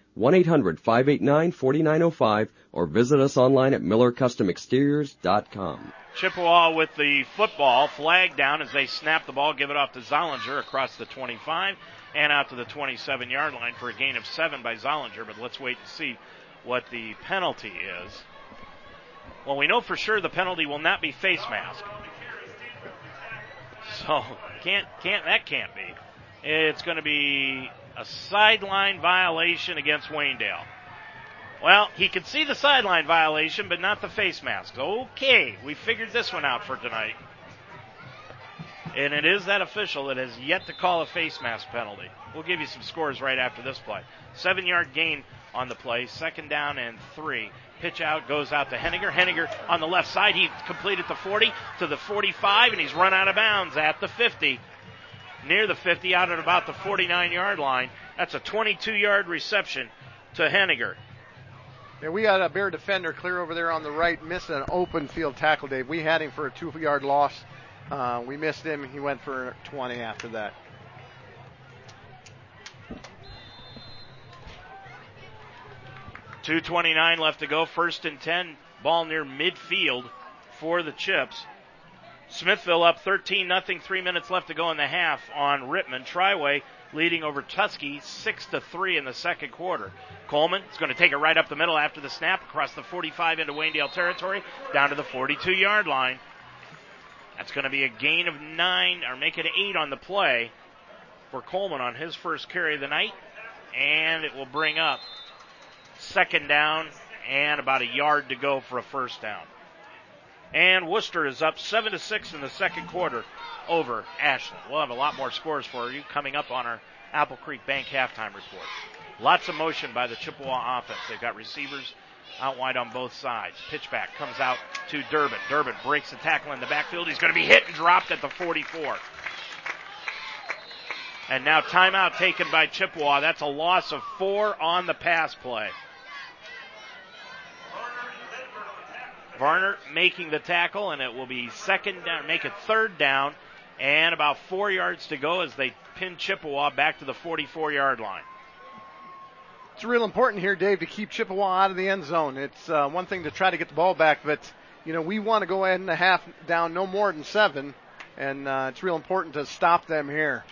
1-800-589-4905 or visit us online at millercustomexteriors.com. Chippewa with the football flag down as they snap the ball, give it off to Zollinger across the 25 and out to the 27 yard line for a gain of seven by Zollinger. But let's wait and see what the penalty is. Well, we know for sure the penalty will not be face mask. So can't can't that can't be. It's going to be a sideline violation against Waynedale. Well, he could see the sideline violation, but not the face mask. Okay, we figured this one out for tonight. And it is that official that has yet to call a face mask penalty. We'll give you some scores right after this play. Seven yard gain on the play, second down and three. Pitch out goes out to Henniger. Henniger on the left side. He completed the 40 to the 45, and he's run out of bounds at the 50. Near the 50, out at about the 49 yard line. That's a 22 yard reception to Henniger. Yeah, we had a Bear defender clear over there on the right, missed an open field tackle, Dave. We had him for a two yard loss. Uh, we missed him. He went for 20 after that. Two twenty-nine left to go. First and ten. Ball near midfield for the Chips. Smithville up 13 nothing. Three minutes left to go in the half on Rittman. Triway leading over Tusky six to three in the second quarter. Coleman is going to take it right up the middle after the snap across the 45 into Waynedale territory down to the 42 yard line. That's going to be a gain of nine or make it eight on the play for Coleman on his first carry of the night, and it will bring up second down and about a yard to go for a first down. And Wooster is up seven to six in the second quarter over Ashland. We'll have a lot more scores for you coming up on our Apple Creek Bank halftime report. Lots of motion by the Chippewa offense. They've got receivers out wide on both sides. Pitchback comes out to Durbin. Durbin breaks the tackle in the backfield. He's going to be hit and dropped at the 44. And now timeout taken by Chippewa. That's a loss of four on the pass play. Varner making the tackle, and it will be second down, make it third down, and about four yards to go as they pin Chippewa back to the 44 yard line. It's real important here, Dave, to keep Chippewa out of the end zone. It's uh, one thing to try to get the ball back, but you know we want to go ahead and a half down, no more than seven, and uh, it's real important to stop them here.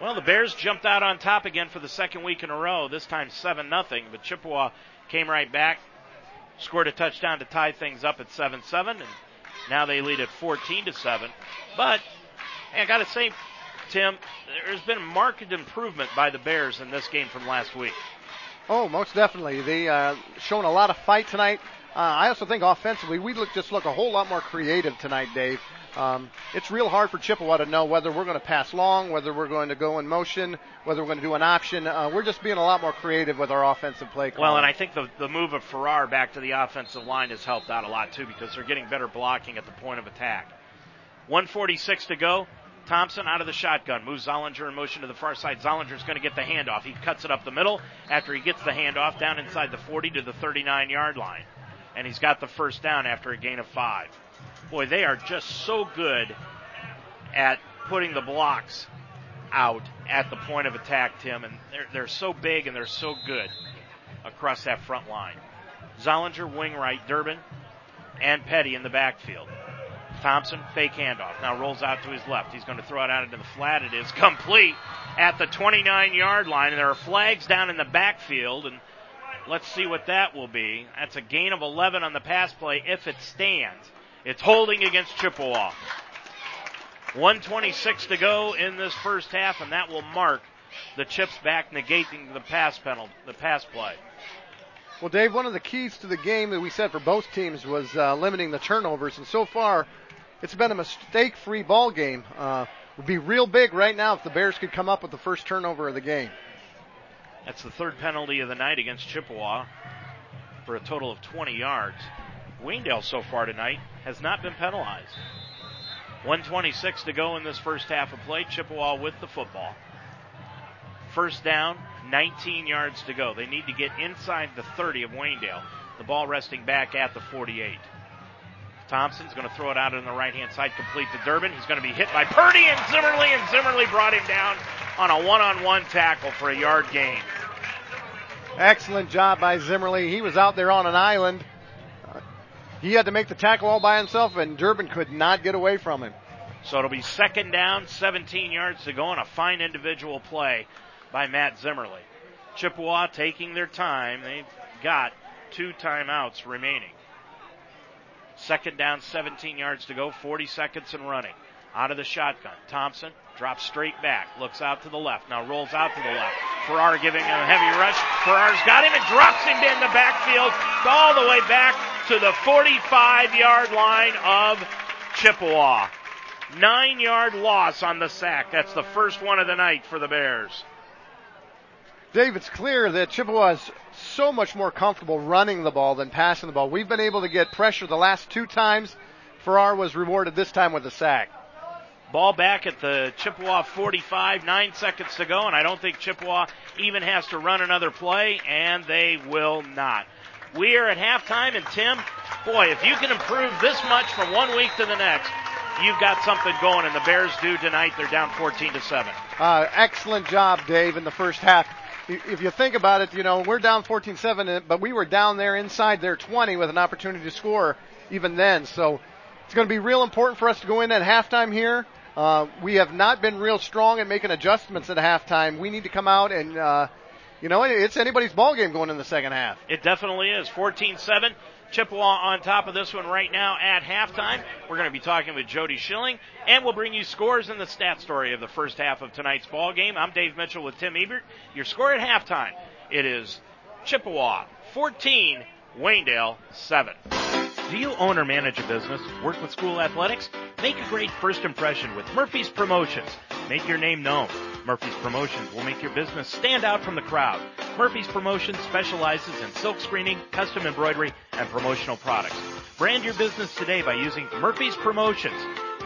Well, the Bears jumped out on top again for the second week in a row. This time seven nothing, but Chippewa came right back, scored a touchdown to tie things up at 7-7 and now they lead at 14 to 7. But hey, I got to say Tim, there's been a marked improvement by the Bears in this game from last week. Oh, most definitely. They uh, shown a lot of fight tonight. Uh, I also think offensively, we look just look a whole lot more creative tonight, Dave. Um, it's real hard for Chippewa to know whether we're going to pass long, whether we're going to go in motion, whether we're going to do an option. Uh, we're just being a lot more creative with our offensive play. Call. Well, and I think the the move of Farrar back to the offensive line has helped out a lot too because they're getting better blocking at the point of attack. 146 to go. Thompson out of the shotgun moves Zollinger in motion to the far side. Zollinger's going to get the handoff. He cuts it up the middle after he gets the handoff down inside the 40 to the 39 yard line, and he's got the first down after a gain of five boy, they are just so good at putting the blocks out at the point of attack, Tim, and they're, they're so big and they're so good across that front line. Zollinger, wing right, Durbin, and Petty in the backfield. Thompson, fake handoff. Now rolls out to his left. He's going to throw it out into the flat. It is complete at the 29 yard line, and there are flags down in the backfield, and let's see what that will be. That's a gain of 11 on the pass play if it stands. It's holding against Chippewa. 126 to go in this first half, and that will mark the chips back, negating the pass penalty, the pass play. Well, Dave, one of the keys to the game that we said for both teams was uh, limiting the turnovers, and so far, it's been a mistake-free ball game. Uh, would be real big right now if the Bears could come up with the first turnover of the game. That's the third penalty of the night against Chippewa for a total of 20 yards. Waynedale so far tonight has not been penalized. 126 to go in this first half of play. Chippewa with the football. First down, 19 yards to go. They need to get inside the 30 of Waynedale. The ball resting back at the 48. Thompson's going to throw it out on the right hand side, complete to Durbin. He's going to be hit by Purdy and Zimmerly, and Zimmerly brought him down on a one on one tackle for a yard gain. Excellent job by Zimmerly. He was out there on an island he had to make the tackle all by himself, and Durbin could not get away from him. So it'll be second down, 17 yards to go, and a fine individual play by Matt Zimmerly. Chippewa taking their time. They've got two timeouts remaining. Second down, 17 yards to go, 40 seconds and running. Out of the shotgun. Thompson drops straight back, looks out to the left, now rolls out to the left. Farrar giving him a heavy rush. Farrar's got him and drops him in the backfield all the way back to the 45 yard line of Chippewa. Nine yard loss on the sack. That's the first one of the night for the Bears. Dave, it's clear that Chippewa is so much more comfortable running the ball than passing the ball. We've been able to get pressure the last two times. Farrar was rewarded this time with a sack. Ball back at the Chippewa 45, nine seconds to go, and I don't think Chippewa even has to run another play, and they will not. We are at halftime, and Tim, boy, if you can improve this much from one week to the next, you've got something going. And the Bears do tonight. They're down 14 to seven. Uh, excellent job, Dave, in the first half. If you think about it, you know we're down 14-7, but we were down there inside their 20 with an opportunity to score even then. So it's going to be real important for us to go in at halftime here. Uh, we have not been real strong at making adjustments at halftime. We need to come out and uh, you know, it's anybody's ball game going in the second half. It definitely is. 14-7. Chippewa on top of this one right now at halftime. We're going to be talking with Jody Schilling, and we'll bring you scores and the stat story of the first half of tonight's ball game. I'm Dave Mitchell with Tim Ebert. Your score at halftime. It is Chippewa 14, Waynedale 7. Do you own or manage a business? Work with school athletics? Make a great first impression with Murphy's Promotions. Make your name known. Murphy's Promotions will make your business stand out from the crowd. Murphy's Promotions specializes in silk screening, custom embroidery, and promotional products. Brand your business today by using Murphy's Promotions.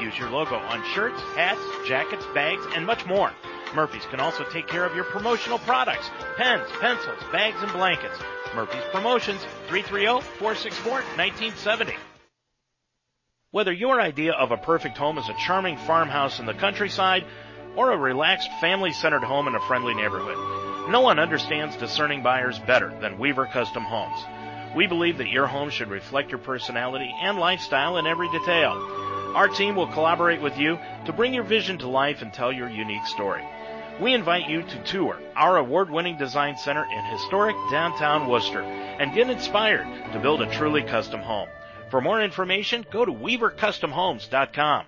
Use your logo on shirts, hats, jackets, bags, and much more. Murphy's can also take care of your promotional products, pens, pencils, bags, and blankets. Murphy's Promotions, 330-464-1970. Whether your idea of a perfect home is a charming farmhouse in the countryside or a relaxed family-centered home in a friendly neighborhood, no one understands discerning buyers better than Weaver Custom Homes. We believe that your home should reflect your personality and lifestyle in every detail. Our team will collaborate with you to bring your vision to life and tell your unique story. We invite you to tour our award-winning design center in historic downtown Wooster and get inspired to build a truly custom home. For more information, go to weavercustomhomes.com.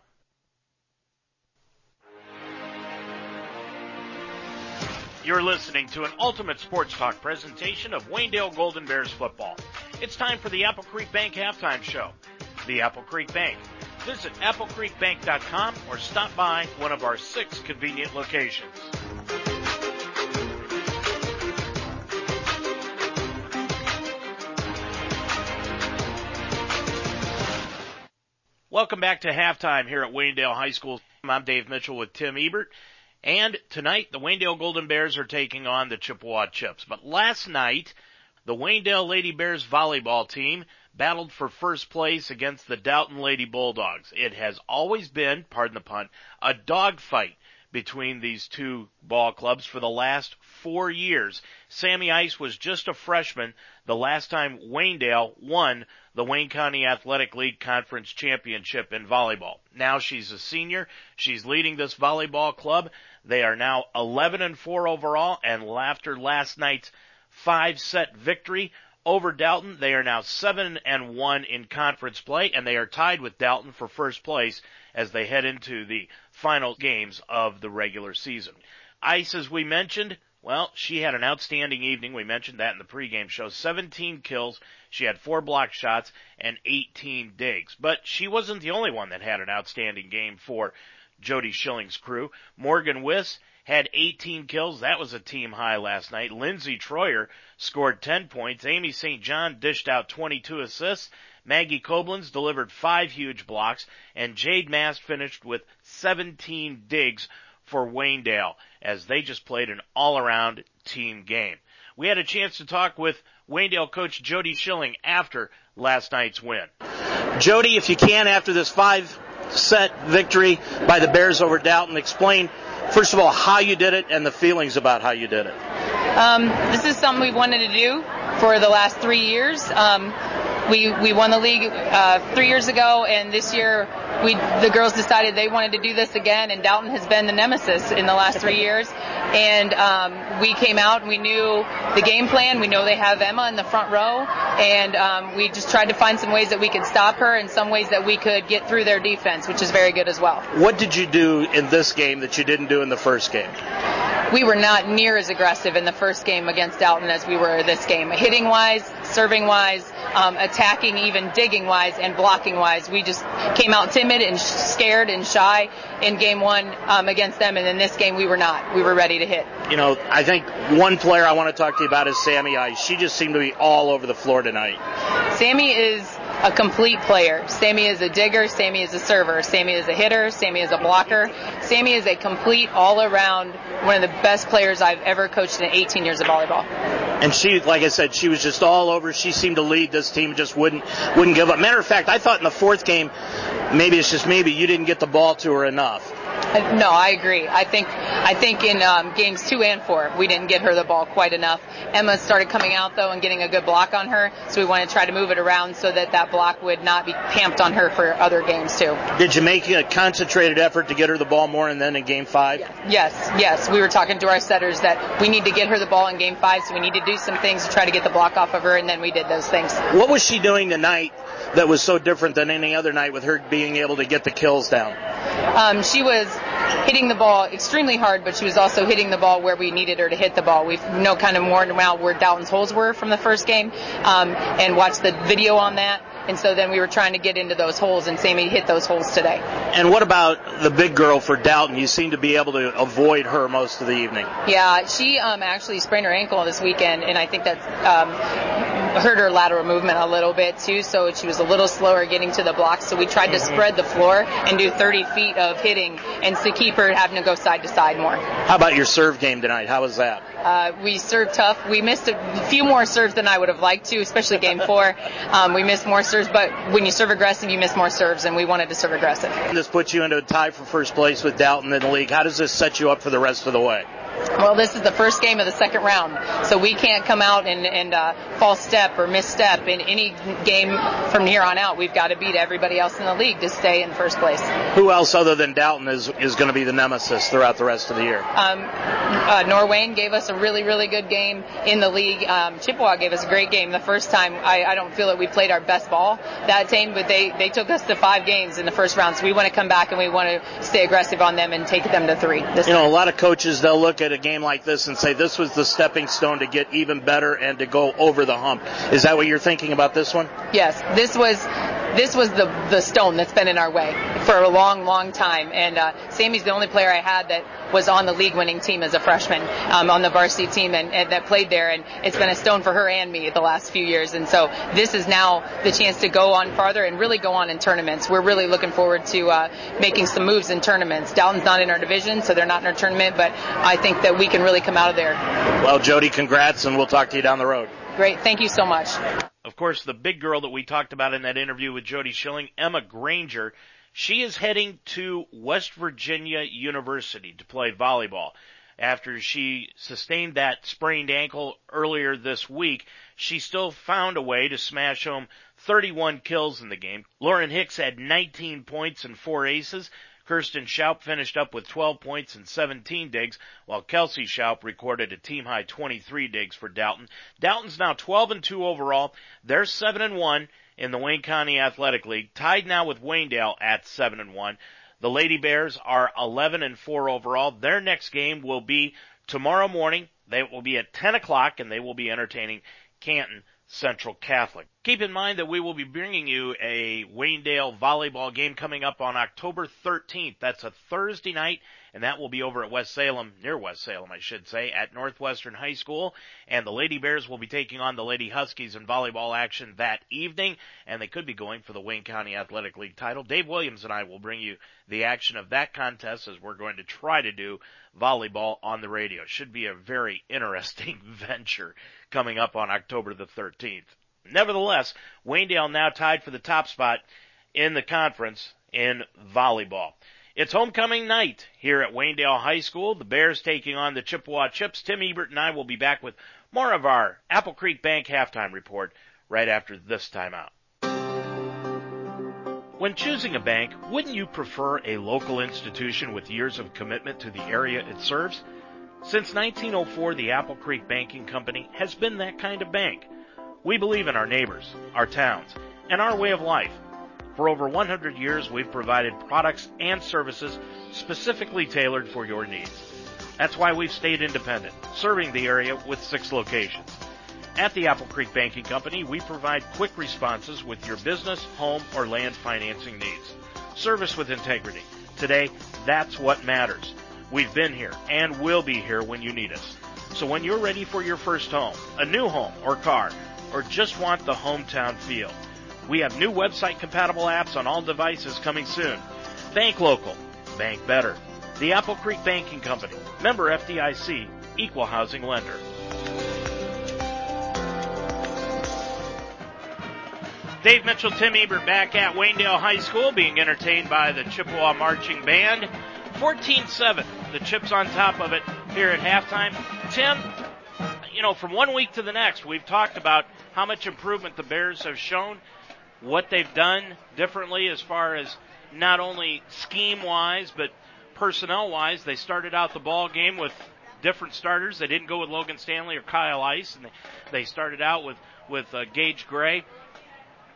You're listening to an Ultimate Sports Talk presentation of Waynedale Golden Bears football. It's time for the Apple Creek Bank halftime show. The Apple Creek Bank. Visit applecreekbank.com or stop by one of our six convenient locations. Welcome back to halftime here at Waynedale High School. I'm Dave Mitchell with Tim Ebert. And tonight, the Waynedale Golden Bears are taking on the Chippewa Chips. But last night, the Waynedale Lady Bears volleyball team battled for first place against the Dalton Lady Bulldogs. It has always been, pardon the pun, a dogfight between these two ball clubs for the last four years. Sammy Ice was just a freshman the last time Waynedale won the Wayne County Athletic League Conference Championship in volleyball. Now she's a senior. She's leading this volleyball club. They are now 11 and 4 overall and after last night's five set victory over Dalton, they are now 7 and 1 in conference play and they are tied with Dalton for first place as they head into the final games of the regular season. Ice, as we mentioned, well, she had an outstanding evening. We mentioned that in the pregame show. 17 kills. She had four block shots and 18 digs. But she wasn't the only one that had an outstanding game for Jody Schilling's crew. Morgan Wiss had 18 kills. That was a team high last night. Lindsey Troyer scored 10 points. Amy St. John dished out 22 assists. Maggie Koblenz delivered five huge blocks and Jade Mast finished with 17 digs for Waynedale as they just played an all around team game. We had a chance to talk with Waynedale coach Jody Schilling after last night's win. Jody, if you can, after this five set victory by the Bears over Dalton, explain first of all how you did it and the feelings about how you did it. Um, this is something we've wanted to do for the last three years. Um, we we won the league uh, three years ago, and this year we the girls decided they wanted to do this again. And Dalton has been the nemesis in the last three years. And um, we came out and we knew the game plan. We know they have Emma in the front row, and um, we just tried to find some ways that we could stop her, and some ways that we could get through their defense, which is very good as well. What did you do in this game that you didn't do in the first game? We were not near as aggressive in the first game against Dalton as we were this game. Hitting wise, serving wise, um, attacking, even digging wise, and blocking wise. We just came out timid and scared and shy in game one um, against them, and in this game we were not. We were ready to hit. You know, I think one player I want to talk to you about is Sammy Ice. She just seemed to be all over the floor tonight. Sammy is a complete player. Sammy is a digger. Sammy is a server. Sammy is a hitter. Sammy is a blocker. Sammy is a complete all-around one of the best players I've ever coached in 18 years of volleyball. And she, like I said, she was just all over. She seemed to lead this team. Just wouldn't wouldn't give up. Matter of fact, I thought in the fourth game, maybe it's just maybe you didn't get the ball to her enough. No, I agree. I think I think in um, games two and four we didn't get her the ball quite enough. Emma started coming out though and getting a good block on her, so we wanted to try to move it around so that that block would not be pamped on her for other games too. Did you make a concentrated effort to get her the ball more, and then in game five? Yes, yes. We were talking to our setters that we need to get her the ball in game five, so we need to do some things to try to get the block off of her, and then we did those things. What was she doing tonight that was so different than any other night with her being able to get the kills down? Um, she was hitting the ball extremely hard, but she was also hitting the ball where we needed her to hit the ball. We know kind of more now where Dalton's holes were from the first game, um, and watched the video on that. And so then we were trying to get into those holes, and Sammy hit those holes today. And what about the big girl for Dalton? You seem to be able to avoid her most of the evening. Yeah, she um, actually sprained her ankle this weekend, and I think that um, hurt her lateral movement a little bit too. So she was a little slower getting to the blocks. So we tried to Mm-hmm. spread the floor and do 30 feet of hitting, and to keep her having to go side to side more. How about your serve game tonight? How was that? Uh, we served tough. We missed a few more serves than I would have liked to, especially game four. Um, we missed more serves, but when you serve aggressive, you miss more serves, and we wanted to serve aggressive. This puts you into a tie for first place with Dalton in the league. How does this set you up for the rest of the way? Well, this is the first game of the second round, so we can't come out and, and uh, false step or misstep in any game from here on out. We've got to beat everybody else in the league to stay in first place. Who else other than Dalton is, is going to be the nemesis throughout the rest of the year? Um, uh, Norwayne gave us a really, really good game in the league. Um, Chippewa gave us a great game the first time. I, I don't feel that we played our best ball that team, but they, they took us to five games in the first round, so we want to come back and we want to stay aggressive on them and take them to three. This You know, a lot of coaches, they'll look at a game like this and say this was the stepping stone to get even better and to go over the hump. Is that what you're thinking about this one? Yes, this was this was the the stone that's been in our way for a long, long time. And uh, Sammy's the only player I had that was on the league winning team as a freshman um, on the varsity team and, and that played there. And it's been a stone for her and me the last few years. And so this is now the chance to go on farther and really go on in tournaments. We're really looking forward to uh, making some moves in tournaments. Dalton's not in our division, so they're not in our tournament. But I think that we can really come out of there. Well, Jody, congrats, and we'll talk to you down the road. Great, thank you so much. Of course, the big girl that we talked about in that interview with Jody Schilling, Emma Granger, she is heading to West Virginia University to play volleyball. After she sustained that sprained ankle earlier this week, she still found a way to smash home 31 kills in the game. Lauren Hicks had 19 points and four aces. Kirsten Schaup finished up with 12 points and 17 digs, while Kelsey Schaup recorded a team high 23 digs for Dalton. Dalton's now 12 and 2 overall. They're 7 and 1 in the Wayne County Athletic League, tied now with Waynedale at 7 and 1. The Lady Bears are 11 and 4 overall. Their next game will be tomorrow morning. They will be at 10 o'clock and they will be entertaining Canton Central Catholic. Keep in mind that we will be bringing you a Waynedale volleyball game coming up on October 13th. That's a Thursday night, and that will be over at West Salem, near West Salem, I should say, at Northwestern High School. And the Lady Bears will be taking on the Lady Huskies in volleyball action that evening, and they could be going for the Wayne County Athletic League title. Dave Williams and I will bring you the action of that contest as we're going to try to do volleyball on the radio. Should be a very interesting venture coming up on October the 13th. Nevertheless, Waynedale now tied for the top spot in the conference in volleyball. It's homecoming night here at Waynedale High School. The Bears taking on the Chippewa Chips. Tim Ebert and I will be back with more of our Apple Creek Bank halftime report right after this timeout. When choosing a bank, wouldn't you prefer a local institution with years of commitment to the area it serves? Since 1904, the Apple Creek Banking Company has been that kind of bank. We believe in our neighbors, our towns, and our way of life. For over 100 years, we've provided products and services specifically tailored for your needs. That's why we've stayed independent, serving the area with six locations. At the Apple Creek Banking Company, we provide quick responses with your business, home, or land financing needs. Service with integrity. Today, that's what matters. We've been here and will be here when you need us. So when you're ready for your first home, a new home or car, or just want the hometown feel, we have new website compatible apps on all devices coming soon. Bank local, bank better. The Apple Creek Banking Company, member FDIC, equal housing lender. Dave Mitchell, Tim Ebert back at Waynedale High School being entertained by the Chippewa Marching Band. 14-7, the Chips on top of it here at halftime. Tim, you know, from one week to the next, we've talked about how much improvement the Bears have shown, what they've done differently as far as not only scheme-wise, but personnel-wise. They started out the ball game with different starters. They didn't go with Logan Stanley or Kyle Ice, and they, they started out with with uh, Gage Gray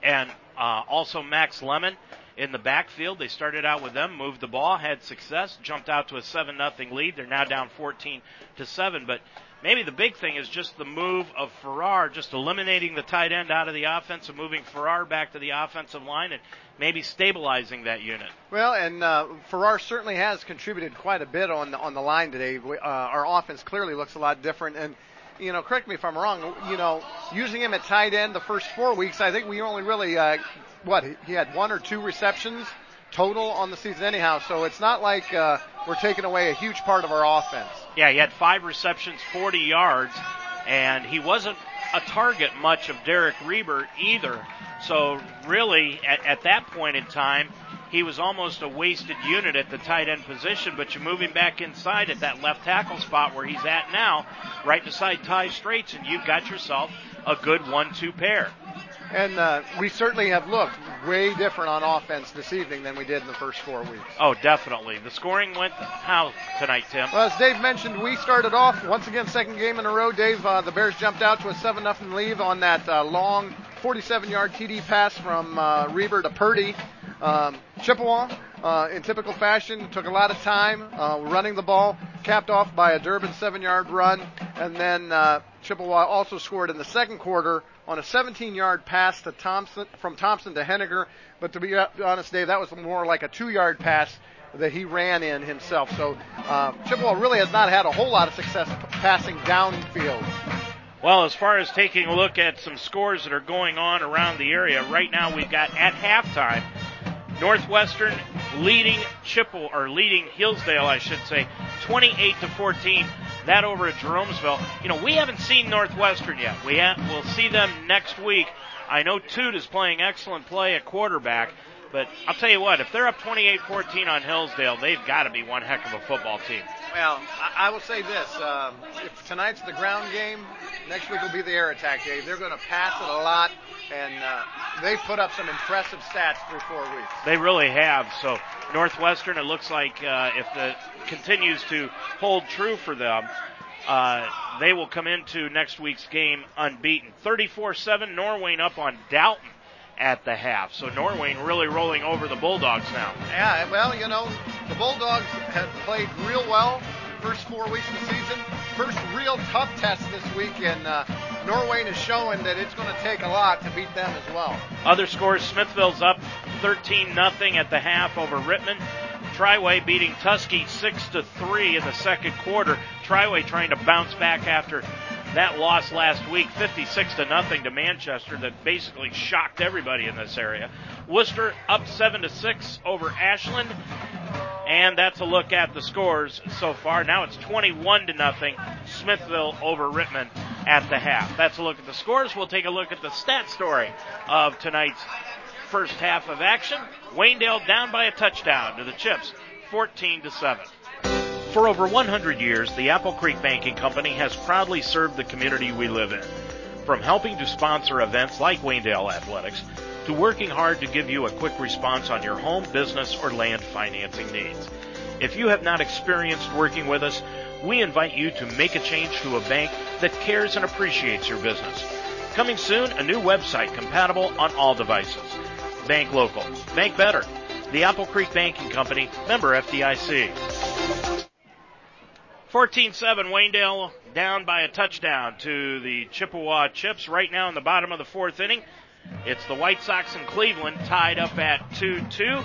and uh, also Max Lemon. in the backfield. They started out with them, moved the ball, had success, jumped out to a seven nothing lead. They're now down 14 to seven, but maybe the big thing is just the move of Farrar, just eliminating the tight end out of the offense and moving Farrar back to the offensive line and maybe stabilizing that unit. Well, and uh, Farrar certainly has contributed quite a bit on the, on the line today. We, uh, our offense clearly looks a lot different, and you know, correct me if I'm wrong. You know, using him at tight end the first four weeks, I think we only really uh, what he had one or two receptions total on the season anyhow. So it's not like uh, we're taking away a huge part of our offense. Yeah, he had five receptions, 40 yards, and he wasn't a target much of Derek Reber either. So really, at, at that point in time, he was almost a wasted unit at the tight end position, but you move him back inside at that left tackle spot where he's at now, right beside Ty Straits, and you've got yourself a good one-two pair. And uh, we certainly have looked way different on offense this evening than we did in the first four weeks. Oh, definitely. The scoring went how tonight, Tim? Well, as Dave mentioned, we started off once again second game in a row. Dave, uh, the Bears jumped out to a seven nothing lead on that uh, long 47-yard TD pass from uh, Reber to Purdy. Um, Chippewa, uh, in typical fashion, took a lot of time uh, running the ball, capped off by a Durbin seven-yard run, and then uh, Chippewa also scored in the second quarter on a 17-yard pass to Thompson from Thompson to Henniger. But to be honest, Dave, that was more like a two-yard pass that he ran in himself. So uh, Chippewa really has not had a whole lot of success passing downfield. Well, as far as taking a look at some scores that are going on around the area, right now we've got at halftime Northwestern leading Chippewa or leading Hillsdale, I should say, 28 to 14. That over at Jeromesville. You know, we haven't seen Northwestern yet. We have, we'll see them next week. I know Toot is playing excellent play at quarterback, but I'll tell you what, if they're up 28-14 on Hillsdale, they've got to be one heck of a football team. Well, I, I will say this: um, if tonight's the ground game, next week will be the air attack game. They're going to pass it a lot, and uh, they've put up some impressive stats through four weeks. They really have. So Northwestern, it looks like uh, if the continues to hold true for them, uh, they will come into next week's game unbeaten. 34-7, Norwayne up on Dalton at the half. So Norwayne really rolling over the Bulldogs now. Yeah, well, you know, the Bulldogs have played real well first four weeks of the season. First real tough test this week, and uh, Norwayne is showing that it's going to take a lot to beat them as well. Other scores: Smithville's up 13 nothing at the half over Rittman. Triway beating six to three in the second quarter. Triway trying to bounce back after that loss last week, 56 to nothing to Manchester, that basically shocked everybody in this area. Wooster up seven to six over Ashland, and that's a look at the scores so far. Now it's 21 to nothing. Smithville over Rittman at the half. That's a look at the scores. We'll take a look at the stat story of tonight's first half of action. Waynedale down by a touchdown to the Chips, 14 to 7. For over 100 years, the Apple Creek Banking Company has proudly served the community we live in. From helping to sponsor events like Waynedale Athletics, to working hard to give you a quick response on your home, business, or land financing needs. If you have not experienced working with us, we invite you to make a change to a bank that cares and appreciates your business. Coming soon, a new website compatible on all devices. Bank local. Bank better. The Apple Creek Banking Company, member FDIC. 14-7, Waynedale down by a touchdown to the Chippewa Chips right now in the bottom of the fourth inning. It's the White Sox and Cleveland tied up at 2-2.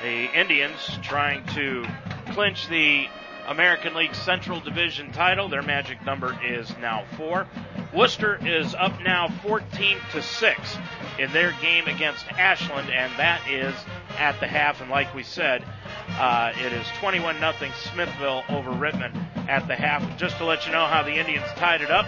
The Indians trying to clinch the American League Central Division title. Their magic number is now four. Wooster is up now 14 to 6 in their game against Ashland, and that is at the half. And like we said, uh, it is 21 0 Smithville over Rittman at the half. Just to let you know how the Indians tied it up,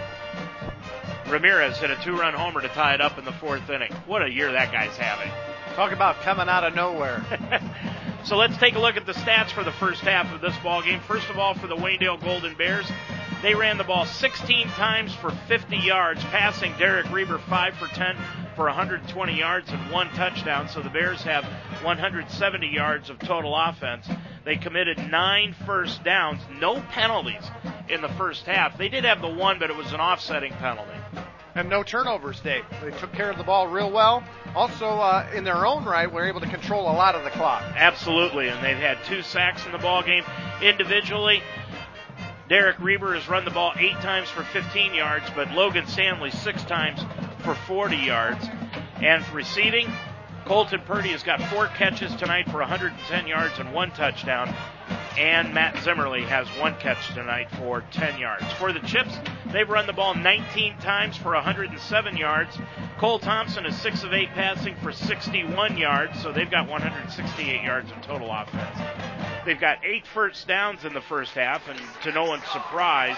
Ramirez hit a two run homer to tie it up in the fourth inning. What a year that guy's having. Talk about coming out of nowhere. so let's take a look at the stats for the first half of this ball game. First of all, for the Waynedale Golden Bears, they ran the ball 16 times for 50 yards, passing Derek Reber 5 for 10 for 120 yards and one touchdown. So the Bears have 170 yards of total offense. They committed nine first downs, no penalties in the first half. They did have the one, but it was an offsetting penalty. And no turnovers, Dave. They took care of the ball real well. Also, uh, in their own right, were able to control a lot of the clock. Absolutely, and they've had two sacks in the ball game individually. Derek Reber has run the ball eight times for 15 yards, but Logan Stanley six times for 40 yards. And receiving, Colton Purdy has got four catches tonight for 110 yards and one touchdown. And Matt Zimmerly has one catch tonight for 10 yards. For the Chips, they've run the ball 19 times for 107 yards. Cole Thompson is 6 of 8 passing for 61 yards, so they've got 168 yards of total offense. They've got eight first downs in the first half, and to no one's surprise,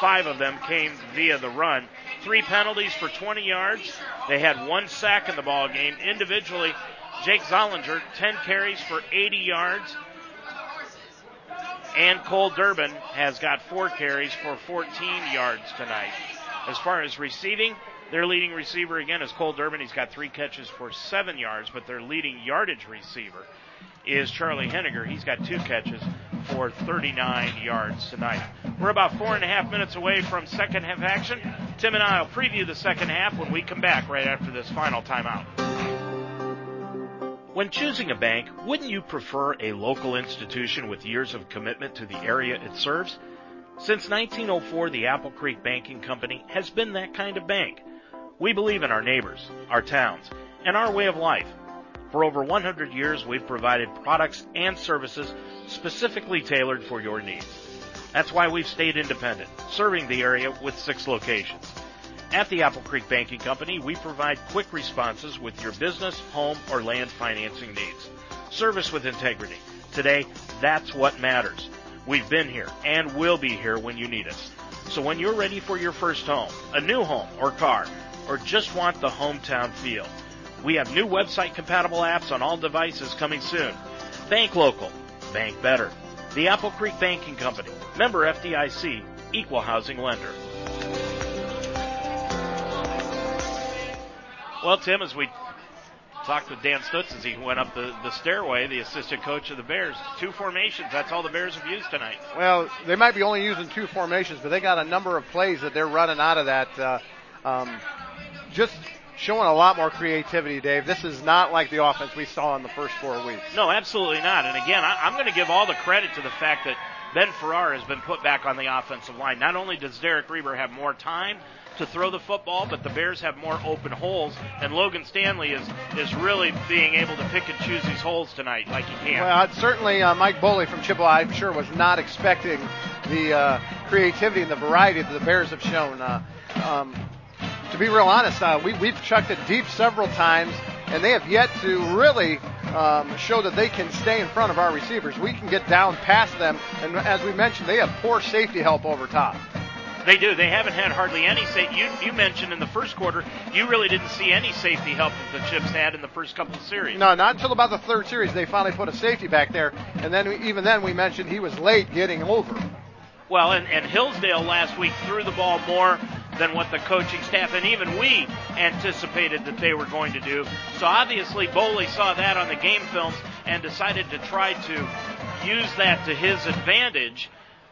five of them came via the run. Three penalties for 20 yards. They had one sack in the ball game. Individually, Jake Zollinger, 10 carries for 80 yards. And Cade Durbin has got four carries for 14 yards tonight. As far as receiving, their leading receiver again is Cade Durbin. He's got three catches for seven yards, but their leading yardage receiver is Charlie Henniger. He's got two catches for 39 yards tonight. We're about four and a half minutes away from second half action. Tim and I will preview the second half when we come back right after this final timeout. When choosing a bank, wouldn't you prefer a local institution with years of commitment to the area it serves? Since 1904, the Apple Creek Banking Company has been that kind of bank. We believe in our neighbors, our towns, and our way of life. For over 100 years, we've provided products and services specifically tailored for your needs. That's why we've stayed independent, serving the area with six locations. At the Apple Creek Banking Company, we provide quick responses with your business, home, or land financing needs. Service with integrity. Today, that's what matters. We've been here and will be here when you need us. So when you're ready for your first home, a new home or car, or just want the hometown feel, we have new website compatible apps on all devices coming soon. Bank local, bank better. The Apple Creek Banking Company, member FDIC, equal housing lender. Well, Tim, as we talked with Dan Stutz as he went up the, the stairway, the assistant coach of the Bears. Two formations. That's all the Bears have used tonight. Well, they might be only using two formations, but they got a number of plays that they're running out of that. Uh, um, just showing a lot more creativity, Dave. This is not like the offense we saw in the first four weeks. No, absolutely not. And again, I, I'm going to give all the credit to the fact that Ben Farrar has been put back on the offensive line. Not only does Derek Reber have more time to throw the football, but the Bears have more open holes, and Logan Stanley is is really being able to pick and choose these holes tonight like he can. Well, certainly uh, Mike Boley from Chippewa, I'm sure, was not expecting the uh, creativity and the variety that the Bears have shown. Uh, um, to be real honest, uh, we, we've chucked it deep several times, and they have yet to really um, show that they can stay in front of our receivers. We can get down past them, and as we mentioned, they have poor safety help over top. They do. They haven't had hardly any safety. You, you mentioned in the first quarter, you really didn't see any safety help that the Chips had in the first couple of series. No, not until about the third series. They finally put a safety back there, and then we, even then we mentioned he was late getting over. Well, and, and Hillsdale last week threw the ball more than what the coaching staff and even we anticipated that they were going to do. So obviously, Bowley saw that on the game films and decided to try to use that to his advantage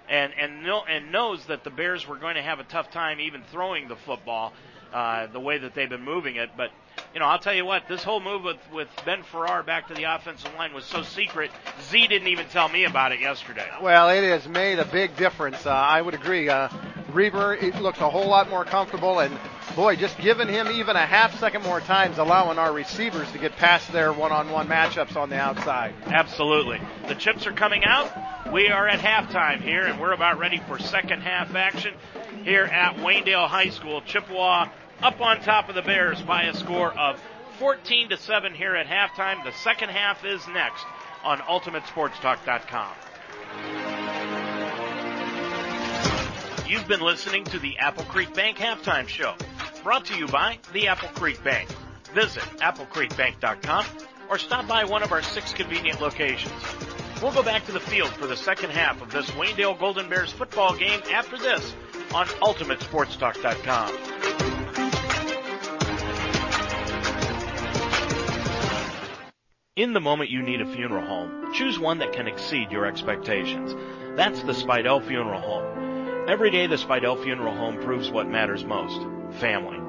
and and know, and knows that the Bears were going to have a tough time even throwing the football uh, the way that they've been moving it. But you know, I'll tell you what, this whole move with with Ben Farrar back to the offensive line was so secret. Z didn't even tell me about it yesterday. Well, it has made a big difference. Uh, I would agree. Uh, Reber it looks a whole lot more comfortable, and boy, just giving him even a half second more times, allowing our receivers to get past their one-on-one matchups on the outside. Absolutely. The chips are coming out. We are at halftime here, and we're about ready for second half action here at Waynedale High School. Chippewa up on top of the Bears by a score of 14 to 7 here at halftime. The second half is next on UltimateSportsTalk.com. You've been listening to the Apple Creek Bank Halftime Show, brought to you by the Apple Creek Bank. Visit applecreekbank.com or stop by one of our six convenient locations. We'll go back to the field for the second half of this Waynedale Golden Bears football game after this on UltimateSportsTalk.com. In the moment you need a funeral home, choose one that can exceed your expectations. That's the Spidell Funeral Home. Every day the Spidell Funeral Home proves what matters most family.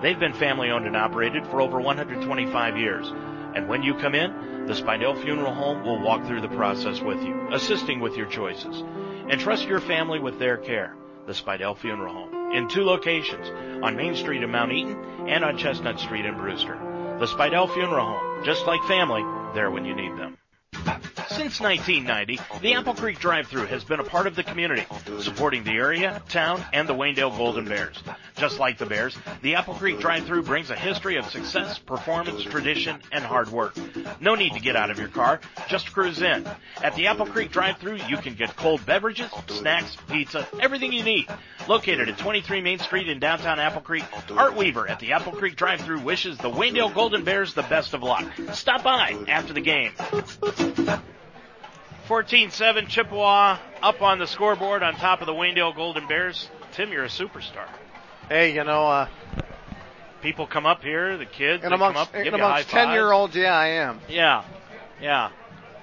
They've been family owned and operated for over 125 years. And when you come in, the Spidell Funeral Home will walk through the process with you, assisting with your choices. And trust your family with their care. The Spidell Funeral Home in two locations on Main Street in Mount Eaton and on Chestnut Street in Brewster. The Spidell Funeral Home, just like family, there when you need them. Since 1990, the Apple Creek drive-through has been a part of the community, supporting the area, town, and the Waynedale Golden Bears. Just like the Bears, the Apple Creek drive-through brings a history of success, performance, tradition, and hard work. No need to get out of your car, just cruise in. At the Apple Creek drive-through, you can get cold beverages, snacks, pizza, everything you need. Located at 23 Main Street in downtown Apple Creek, Art Weaver at the Apple Creek drive-through wishes the Waynedale Golden Bears the best of luck. Stop by after the game. 14-7 Chippewa up on the scoreboard on top of the Waynedale Golden Bears. Tim, you're a superstar. Hey, you know, uh, people come up here, the kids, and amongst, come up, and you amongst high 10 year olds, yeah, I am. Yeah, yeah.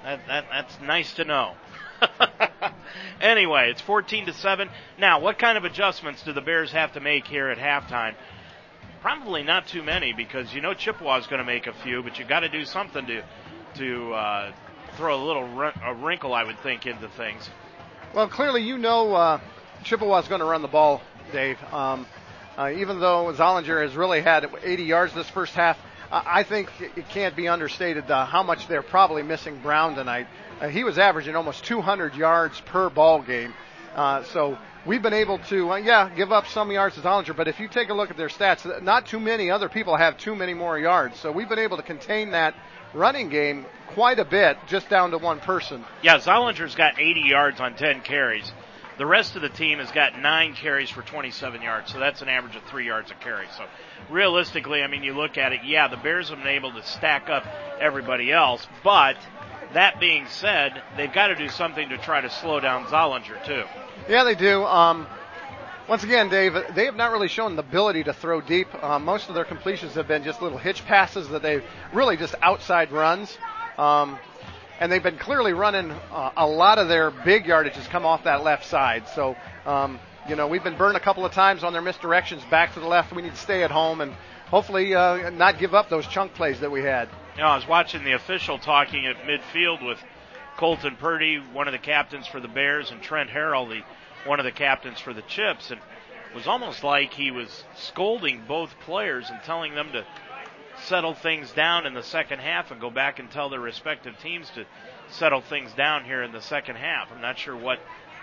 That, that, that's nice to know. anyway, it's 14 to 7. Now, what kind of adjustments do the Bears have to make here at halftime? Probably not too many because you know Chippewa's going to make a few, but you got to do something to to uh, throw a little a wrinkle, I would think, into things. Well, clearly you know uh, Chippewa's going to run the ball, Dave. Um, uh, even though Zollinger has really had 80 yards this first half, I think it can't be understated uh, how much they're probably missing Brown tonight. Uh, he was averaging almost 200 yards per ball game. Uh, so we've been able to, uh, yeah, give up some yards to Zollinger, but if you take a look at their stats, not too many other people have too many more yards. So we've been able to contain that running game quite a bit, just down to one person. Yeah, Zollinger's got 80 yards on 10 carries. The rest of the team has got nine carries for 27 yards, so that's an average of three yards a carry. So realistically, I mean, you look at it, yeah, the Bears have been able to stack up everybody else, but that being said, they've got to do something to try to slow down Zollinger too. Yeah, they do. Um, once again, Dave, they have not really shown the ability to throw deep. Uh, most of their completions have been just little hitch passes that they've really just outside runs. Um, and they've been clearly running uh, a lot of their big yardages come off that left side. So, um, you know, we've been burned a couple of times on their misdirections back to the left. We need to stay at home and hopefully uh, not give up those chunk plays that we had. You know, I was watching the official talking at midfield with Colton Purdy, one of the captains for the Bears, and Trent Harrell, the one of the captains for the Chips, and it was almost like he was scolding both players and telling them to settle things down in the second half and go back and tell their respective teams to settle things down here in the second half. I'm not sure what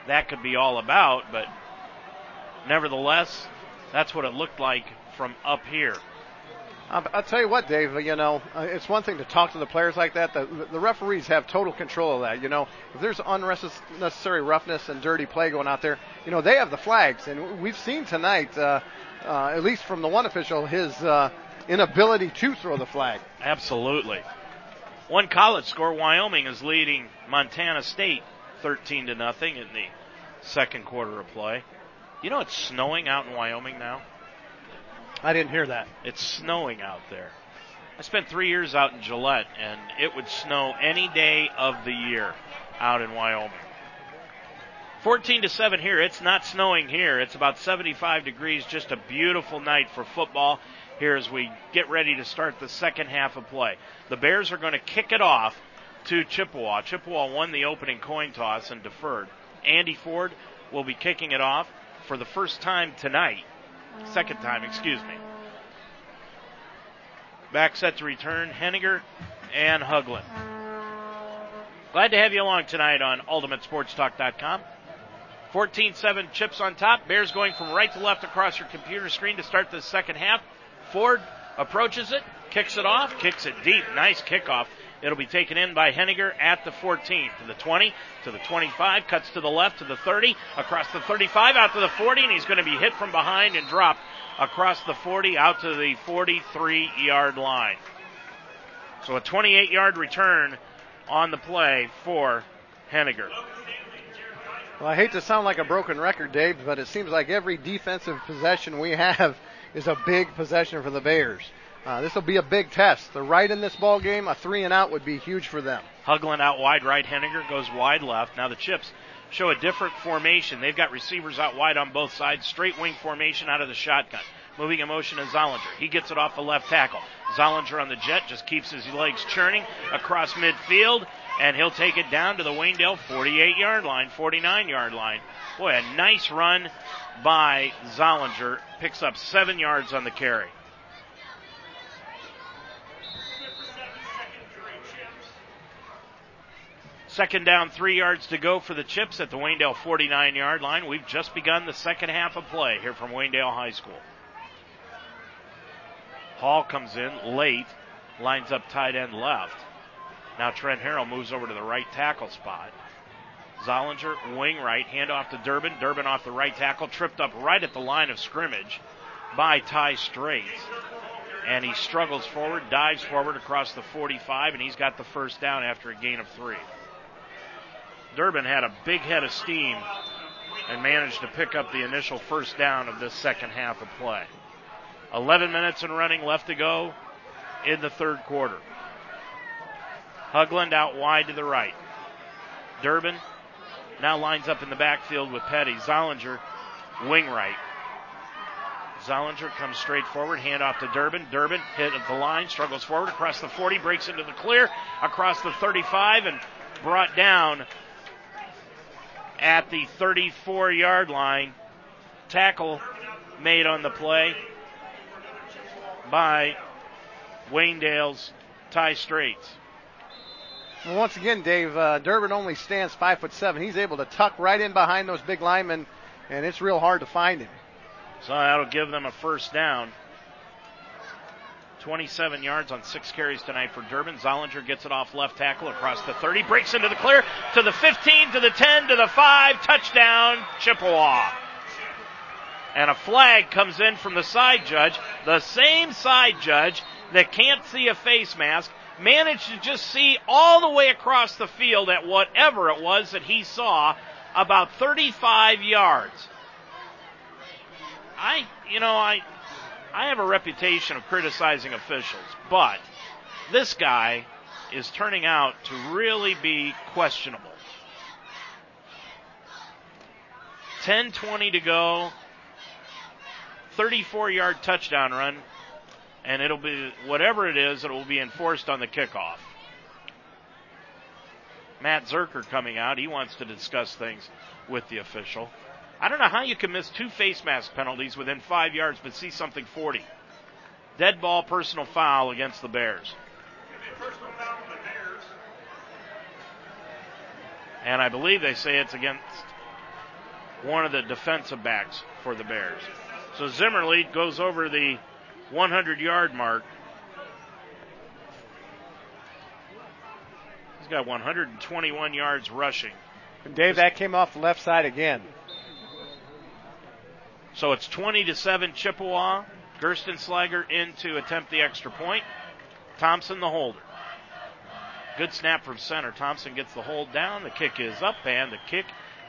that could be all about, but nevertheless, that's what it looked like from up here. I'll tell you what, Dave. You know, uh, it's one thing to talk to the players like that. The, the referees have total control of that. You know, if there's unnecessary roughness and dirty play going out there, you know they have the flags, and we've seen tonight, uh, uh, at least from the one official, his uh, inability to throw the flag. Absolutely. One college score, Wyoming is leading Montana State 13 to nothing in the second quarter of play. You know it's snowing out in Wyoming now? I didn't hear that. It's snowing out there. I spent three years out in Gillette, and it would snow any day of the year out in Wyoming. 14 to 7 here. It's not snowing here. It's about 75 degrees. Just a beautiful night for football here as we get ready to start the second half of play. The Bears are going to kick it off to Chippewa. Chippewa won the opening coin toss and deferred. Andy Ford will be kicking it off for the first time tonight. Second time, excuse me. Back set to return, Henniger and Huglin. Glad to have you along tonight on UltimateSportsTalk.com. 14-7 chips on top. Bears going from right to left across your computer screen to start the second half. Ford approaches it, kicks it off, kicks it deep. Nice kickoff. It'll be taken in by Henniger at the 14, to the 20, to the 25, cuts to the left to the 30, across the 35, out to the 40, and he's going to be hit from behind and dropped across the 40 out to the 43 yard line. So a 28 yard return on the play for Henniger. Well, I hate to sound like a broken record, Dave, but it seems like every defensive possession we have is a big possession for the Bears. Uh, this will be a big test. They're right in this ball game. A three and out would be huge for them. Huglin out wide right. Henniger goes wide left. Now the Chips show a different formation. They've got receivers out wide on both sides. Straight wing formation out of the shotgun. Moving in motion is Zollinger. He gets it off the left tackle. Zollinger on the jet just keeps his legs churning across midfield, and he'll take it down to the Waynedale 48 yard line, 49 yard line. Boy, a nice run by Zollinger. Picks up seven yards on the carry. Second down, three yards to go for the Chips at the Waynedale 49 yard line. We've just begun the second half of play here from Waynedale High School. Hall comes in late, lines up tight end left. Now Trent Harrell moves over to the right tackle spot. Zollinger, wing right, handoff to Durbin. Durbin off the right tackle, tripped up right at the line of scrimmage by Ty Straits. And he struggles forward, dives forward across the 45, and he's got the first down after a gain of three. Durbin had a big head of steam and managed to pick up the initial first down of this second half of play. 11 minutes and running left to go in the third quarter. Hugland out wide to the right. Durbin now lines up in the backfield with Petty. Zollinger, wing right. Zollinger comes straight forward, hand off to Durbin. Durbin hit at the line, struggles forward across the 40, breaks into the clear, across the 35, and brought down at the 34 yard line. Tackle made on the play by Waynedale's Ty Straits. Well, once again, Dave, uh, Durbin only stands five foot seven. He's able to tuck right in behind those big linemen, and it's real hard to find him. So that'll give them a first down. 27 yards on six carries tonight for Durbin. Zollinger gets it off left tackle across the 30, breaks into the clear to the 15, to the 10, to the 5, touchdown, Chippewa. And a flag comes in from the side judge, the same side judge that can't see a face mask, managed to just see all the way across the field at whatever it was that he saw about 35 yards. I, you know, I, I have a reputation of criticizing officials, but this guy is turning out to really be questionable. 10:20 to go. 34 yard touchdown run, and it'll be whatever it is, it will be enforced on the kickoff. Matt Zerker coming out. He wants to discuss things with the official. I don't know how you can miss two face mask penalties within five yards, but see something 40. Dead ball personal foul against the Bears. And I believe they say it's against one of the defensive backs for the Bears. So Zimmerly goes over the 100 yard mark. He's got 121 yards rushing. And Dave, that came off the left side again. So it's 20 to 7 Chippewa. Gerstenslager in to attempt the extra point. Thompson the holder. Good snap from center. Thompson gets the hold down. The kick is up and the kick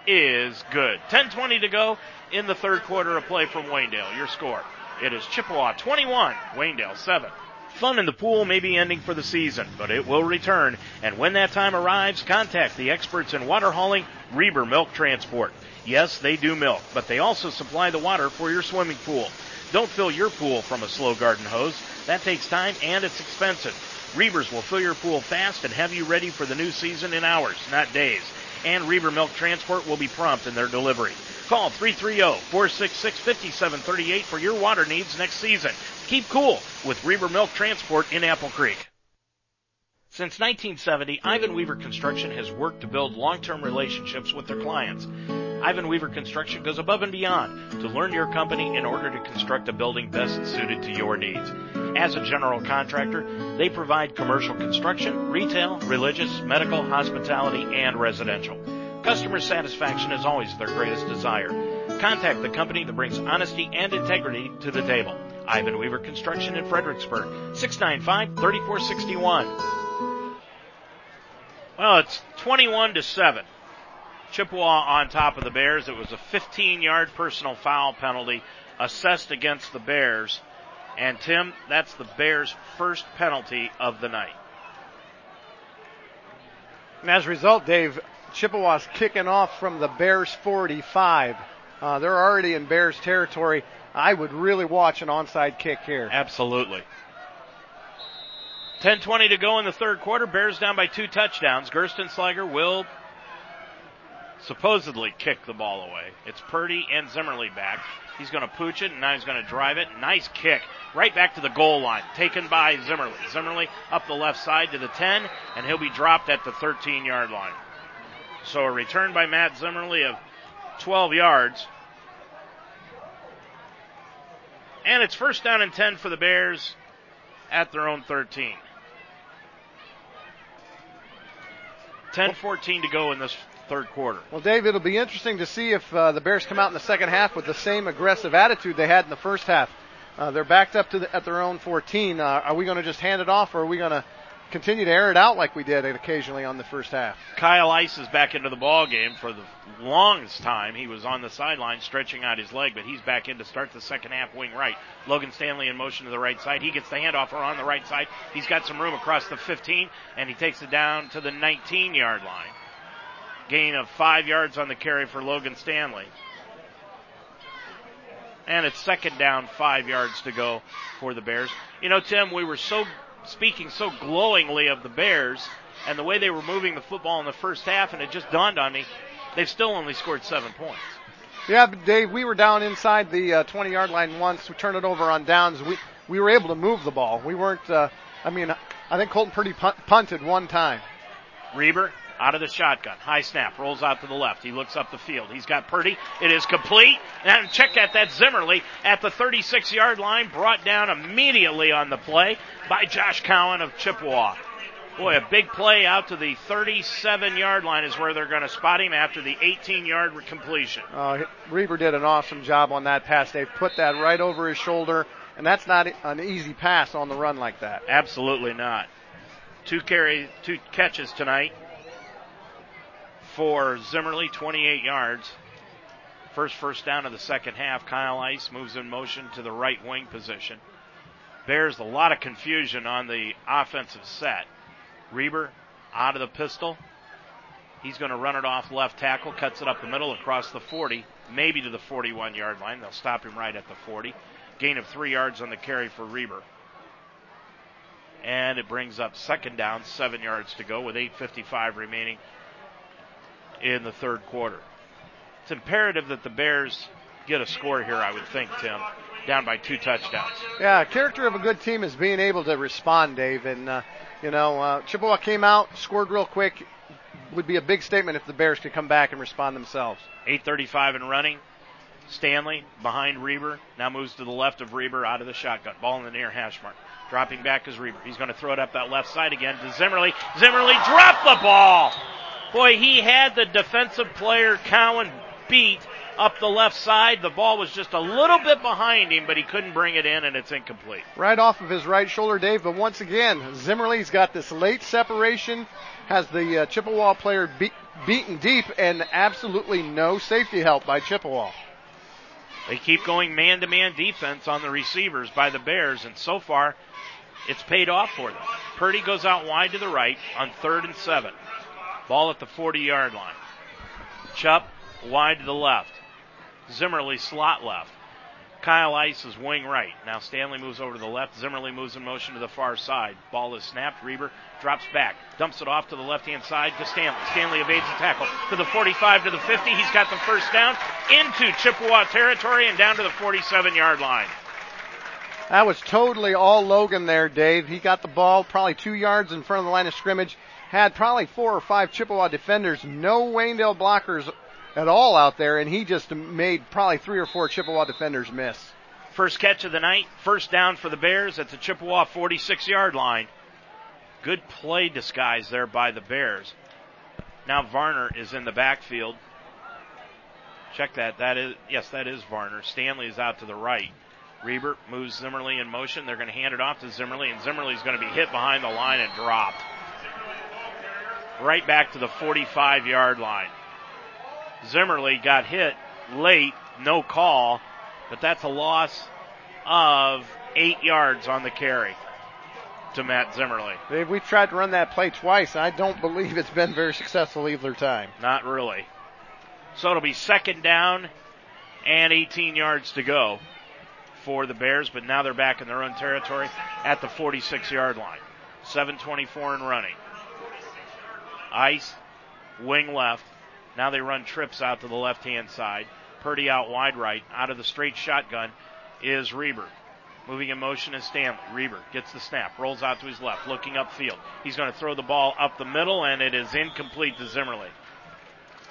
is good. 10:20 to go in the third quarter of play from Waynedale. Your score. It is Chippewa 21, Waynedale 7. Fun in the pool may be ending for the season, but it will return. And when that time arrives, contact the experts in water hauling, Reber Milk Transport. Yes, they do milk, but they also supply the water for your swimming pool. Don't fill your pool from a slow garden hose. That takes time and it's expensive. Reber's will fill your pool fast and have you ready for the new season in hours, not days. And Reber Milk Transport will be prompt in their delivery. Call 330-466-5738 for your water needs next season. Keep cool with Reber Milk Transport in Apple Creek. Since 1970, Ivan Weaver Construction has worked to build long-term relationships with their clients. Ivan Weaver Construction goes above and beyond to learn your company in order to construct a building best suited to your needs. As a general contractor, they provide commercial construction, retail, religious, medical, hospitality, and residential. Customer satisfaction is always their greatest desire. Contact the company that brings honesty and integrity to the table. Ivan Weaver Construction in Fredericksburg, 695 3461. Well, it's 21 to 7. Chippewa on top of the Bears. It was a 15 yard personal foul penalty assessed against the Bears. And Tim, that's the Bears' first penalty of the night. And as a result, Dave, Chippewa's kicking off from the Bears 45. Uh, they're already in Bears territory. I would really watch an onside kick here. Absolutely. 10:20 to go in the third quarter. Bears down by two touchdowns. Gerstenslager will supposedly kick the ball away. It's Purdy and Zimmerly back. He's going to pooch it, and now he's going to drive it. Nice kick right back to the goal line, taken by Zimmerly. Zimmerly up the left side to the 10, and he'll be dropped at the 13 yard line. So a return by Matt Zimmerly of 12 yards. And it's first down and 10 for the Bears at their own 13. 10-14 to go in this third quarter. Well, Dave, it'll be interesting to see if uh, the Bears come out in the second half with the same aggressive attitude they had in the first half. Uh, they're backed up to the, at their own 14. Uh, are we going to just hand it off, or are we going to continue to air it out like we did occasionally on the first half? Kyle Ice is back into the ball game for the longest time. He was on the sideline stretching out his leg, but he's back in to start the second half wing right. Logan Stanley in motion to the right side. He gets the handoff or on the right side. He's got some room across the 15, and he takes it down to the 19 yard line. Gain of five yards on the carry for Logan Stanley. And it's second down, five yards to go for the Bears. You know, Tim, we were so speaking so glowingly of the Bears and the way they were moving the football in the first half, and it just dawned on me they've still only scored seven points. Yeah, but Dave, we were down inside the uh, 20 yard line once. We turned it over on downs. We we were able to move the ball. We weren't. Uh, I mean, I think Colton Purdy punt, punted one time. Reber out of the shotgun. High snap. Rolls out to the left. He looks up the field. He's got Purdy. It is complete. And check that. That Zimmerly at the 36 yard line brought down immediately on the play by Josh Cowan of Chippewa. Boy, a big play out to the 37 yard line is where they're going to spot him after the 18 yard completion. Uh, Reber did an awesome job on that pass. They put that right over his shoulder, and that's not an easy pass on the run like that. Absolutely not. Two carry, two catches tonight for Zimmerly, 28 yards. First first down of the second half. Kyle Ice moves in motion to the right wing position. Bears a lot of confusion on the offensive set. Reber out of the pistol. He's going to run it off left tackle, cuts it up the middle across the 40, maybe to the 41 yard line. They'll stop him right at the 40. Gain of three yards on the carry for Reber. And it brings up second down, seven yards to go with 8.55 remaining in the third quarter. It's imperative that the Bears get a score here, I would think, Tim. Down by two touchdowns. Yeah, character of a good team is being able to respond, Dave. And, uh, you know, uh, Chippewa came out, scored real quick. Would be a big statement if the Bears could come back and respond themselves. 8.35 and running. Stanley behind Reber. Now moves to the left of Reber out of the shotgun. Ball in the near hash mark. Dropping back is Reber. He's going to throw it up that left side again to Zimmerly. Zimmerly dropped the ball. Boy, he had the defensive player Cowan beat up the left side. The ball was just a little bit behind him, but he couldn't bring it in, and it's incomplete. Right off of his right shoulder, Dave. But once again, Zimmerly's got this late separation, has the uh, Chippewa player be- beaten deep, and absolutely no safety help by Chippewa. They keep going man to man defense on the receivers by the Bears, and so far, it's paid off for them. Purdy goes out wide to the right on third and seven. Ball at the 40 yard line. Chupp wide to the left. Zimmerly slot left. Kyle Ice is wing right. Now Stanley moves over to the left. Zimmerly moves in motion to the far side. Ball is snapped. Reber drops back. Dumps it off to the left hand side to Stanley. Stanley evades the tackle to the 45 to the 50. He's got the first down into Chippewa territory and down to the 47 yard line. That was totally all Logan there, Dave. He got the ball probably two yards in front of the line of scrimmage had probably four or five Chippewa defenders, no Waynedale blockers at all out there, and he just made probably three or four Chippewa defenders miss. First catch of the night, first down for the Bears at the Chippewa 46 yard line. Good play disguise there by the Bears. Now Varner is in the backfield. Check that. That is yes, that is Varner. Stanley is out to the right. Reber moves Zimmerly in motion. They're going to hand it off to Zimmerly, and Zimmerly's going to be hit behind the line and dropped right back to the 45 yard line. Zimmerly got hit late, no call, but that's a loss of eight yards on the carry to Matt Zimmerly. We've tried to run that play twice. I don't believe it's been very successful either time. Not really. So it'll be second down And 18 yards to go for the Bears, but now they're back in their own territory at the 46 yard line. 724 and running. Ice, wing left. Now they run trips out to the left hand side. Purdy out wide right. Out of the straight shotgun is Reber. Moving in motion is Stanley. Reber gets the snap, rolls out to his left, looking upfield. He's going to throw the ball up the middle, and it is incomplete to Zimmerly.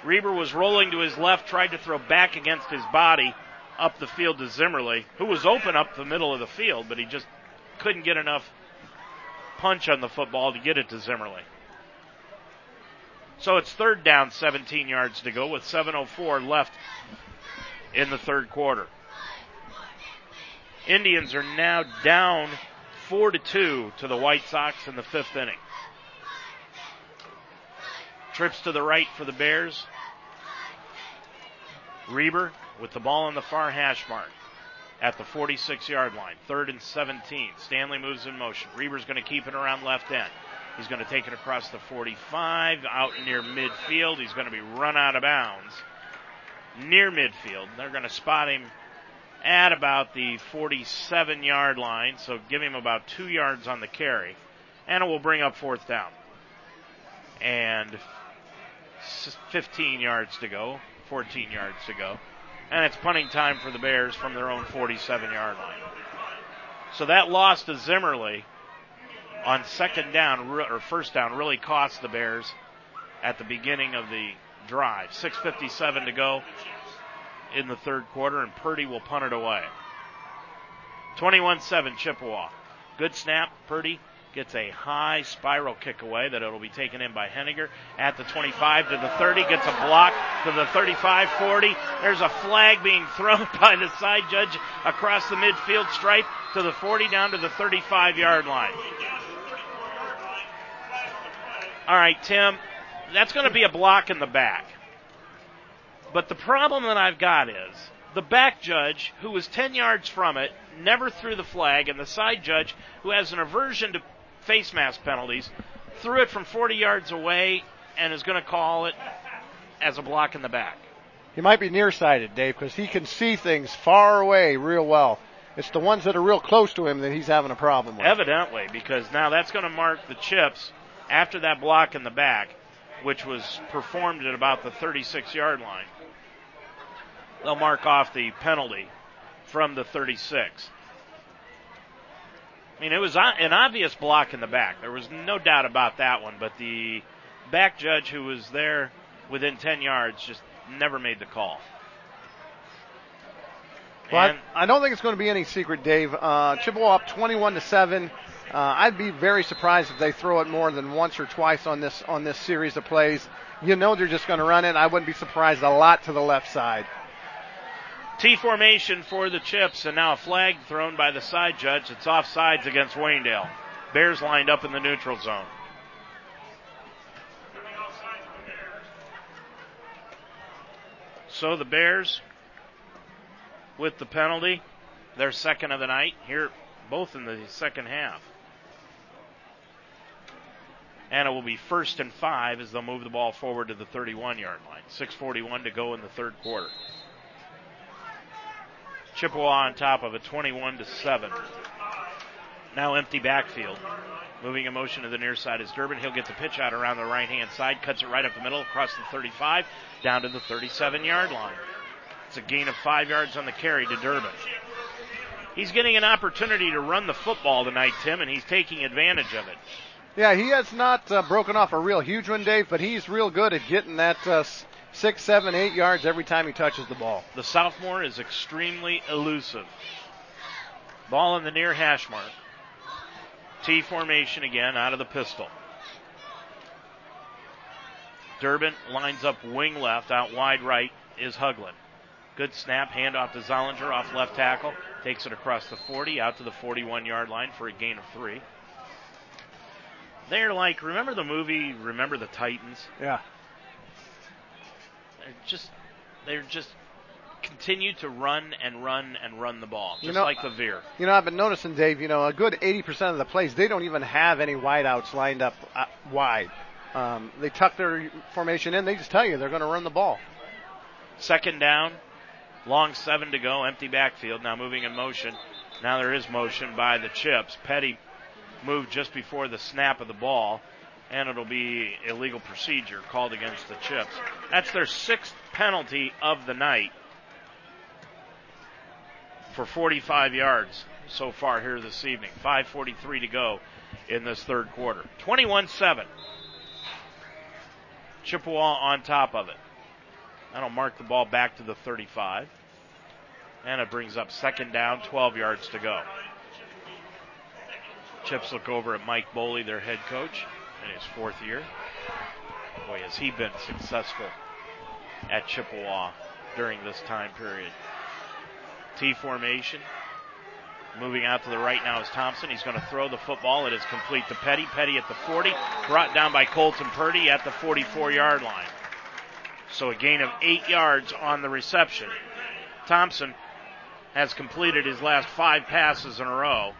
Reber was rolling to his left, tried to throw back against his body up the field to Zimmerly, who was open up the middle of the field, but he just couldn't get enough punch on the football to get it to Zimmerly. So it's third down, 17 yards to go with 7.04 left in the third quarter. Indians are now down 4 to 2 to the White Sox in the fifth inning. Trips to the right for the Bears. Reber with the ball on the far hash mark at the 46 yard line. Third and 17. Stanley moves in motion. Reber's going to keep it around left end. He's going to take it across the 45 out near midfield. He's going to be run out of bounds near midfield. They're going to spot him at about the 47 yard line, so give him about two yards on the carry, and it will bring up fourth down. And 15 yards to go, 14 yards to go. And it's punting time for the Bears from their own 47 yard line. So that loss to Zimmerly on second down or first down really cost the Bears at the beginning of the drive. 6.57 to go in the third quarter, and Purdy will punt it away. 21 7 Chippewa. Good snap. Purdy gets a high spiral kick away that it'll be taken in by Henniger at the 25 to the 30, gets a block to the 35 40. There's a flag being thrown by the side judge across the midfield stripe to the 40 down to the 35 yard line. All right, Tim, that's going to be a block in the back. But the problem that I've got is the back judge, who was 10 yards from it, never threw the flag, and the side judge, who has an aversion to face mask penalties, threw it from 40 yards away and is going to call it as a block in the back. He might be nearsighted, Dave, because he can see things far away real well. It's the ones that are real close to him that he's having a problem with. Evidently, because now that's going to mark the chips after that block in the back, which was performed at about the 36 yard line they'll mark off the penalty from the 36. I mean, it was an obvious block in the back. There was no doubt about that one, but the back judge who was there within 10 yards just never made the call. Well, I, I, don't think it's going to be any secret, Dave. Uh, Chippewa up 21 to seven. Uh, I'd be very surprised if they throw it more than once or twice on this on this series of plays. You know they're just going to run it. I wouldn't be surprised a lot to the left side. T formation for the Chips, and now a flag thrown by the side judge. It's offsides against Waynedale. Bears lined up in the neutral zone. So the Bears, with the penalty, they're second of the night here, both in the second half. And it will be first and five as they'll move the ball forward to the 31 yard line. 6.41 to go in the third quarter. Chippewa on top of a 21 to 7. Now empty backfield. Moving in motion to the near side is Durbin. He'll get the pitch out around the right hand side, cuts it right up the middle, across the 35, down to the 37 yard line. It's a gain of five yards on the carry to Durbin. He's getting an opportunity to run the football tonight, Tim, and he's taking advantage of it. Yeah, he has not uh, broken off a real huge one, Dave, but he's real good at getting that uh, six, seven, eight yards every time he touches the ball. The sophomore is extremely elusive. Ball in the near hash mark. T formation again out of the pistol. Durbin lines up wing left, out wide right is Huglin. Good snap, handoff to Zollinger off left tackle. Takes it across the 40, out to the 41 yard line for a gain of three. They're like, remember the movie Remember the Titans? Yeah. They're just they're just continue to run and run and run the ball, just you know, like the Veer. You know, I've been noticing, Dave. You know, a good 80% of the plays they don't even have any wideouts lined up uh, wide. Um, they tuck their formation in. They just tell you they're going to run the ball. Second down Long seven to go, empty backfield. Now moving in motion. Now there is motion by the Chips. Petty moved just before the snap of the ball, and it'll be illegal procedure called against the Chips. That's their sixth penalty of the night for 45 yards so far here this evening. 5:43 to go in this third quarter. 21-7. Chippewa on top of it. That'll mark the ball back to the 35. And it brings up second down, 12 yards to go. Chips look over at Mike Boley, their head coach, in his fourth year. Boy, has he been successful at Chippewa during this time period. T formation. Moving out to the right now is Thompson. He's going to throw the football. It is complete to Petty. Petty at the 40. Brought down by Colton Purdy at the 44 yard line. So a gain of eight yards on the reception. Thompson has completed his last five passes in a row.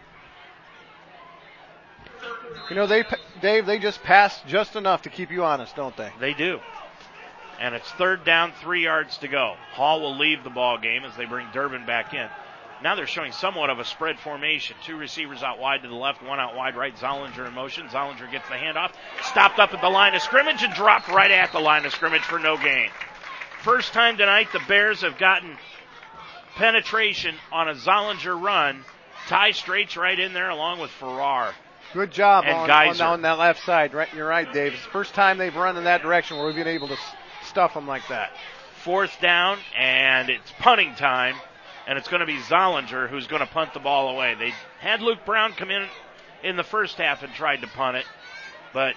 You know, they Dave, they just pass just enough to keep you honest, don't they? They do. And it's third down, three yards to go. Hall will leave the ball game as they bring Durbin back in. Now they're showing somewhat of a spread formation. Two receivers out wide to the left, one out wide right. Zollinger in motion. Zollinger gets the handoff. Stopped up at the line of scrimmage and dropped right at the line of scrimmage for no gain. First time tonight the Bears have gotten penetration on a Zollinger run. Ty Straight's right in there along with Farrar. Good job on, on, on that left side. Right, you're right, Dave. It's the first time they've run in that direction where we've been able to stuff them like that. Fourth down, and it's punting time and it's going to be Zollinger who's going to punt the ball away. They had Luke Brown come in in the first half and tried to punt it, but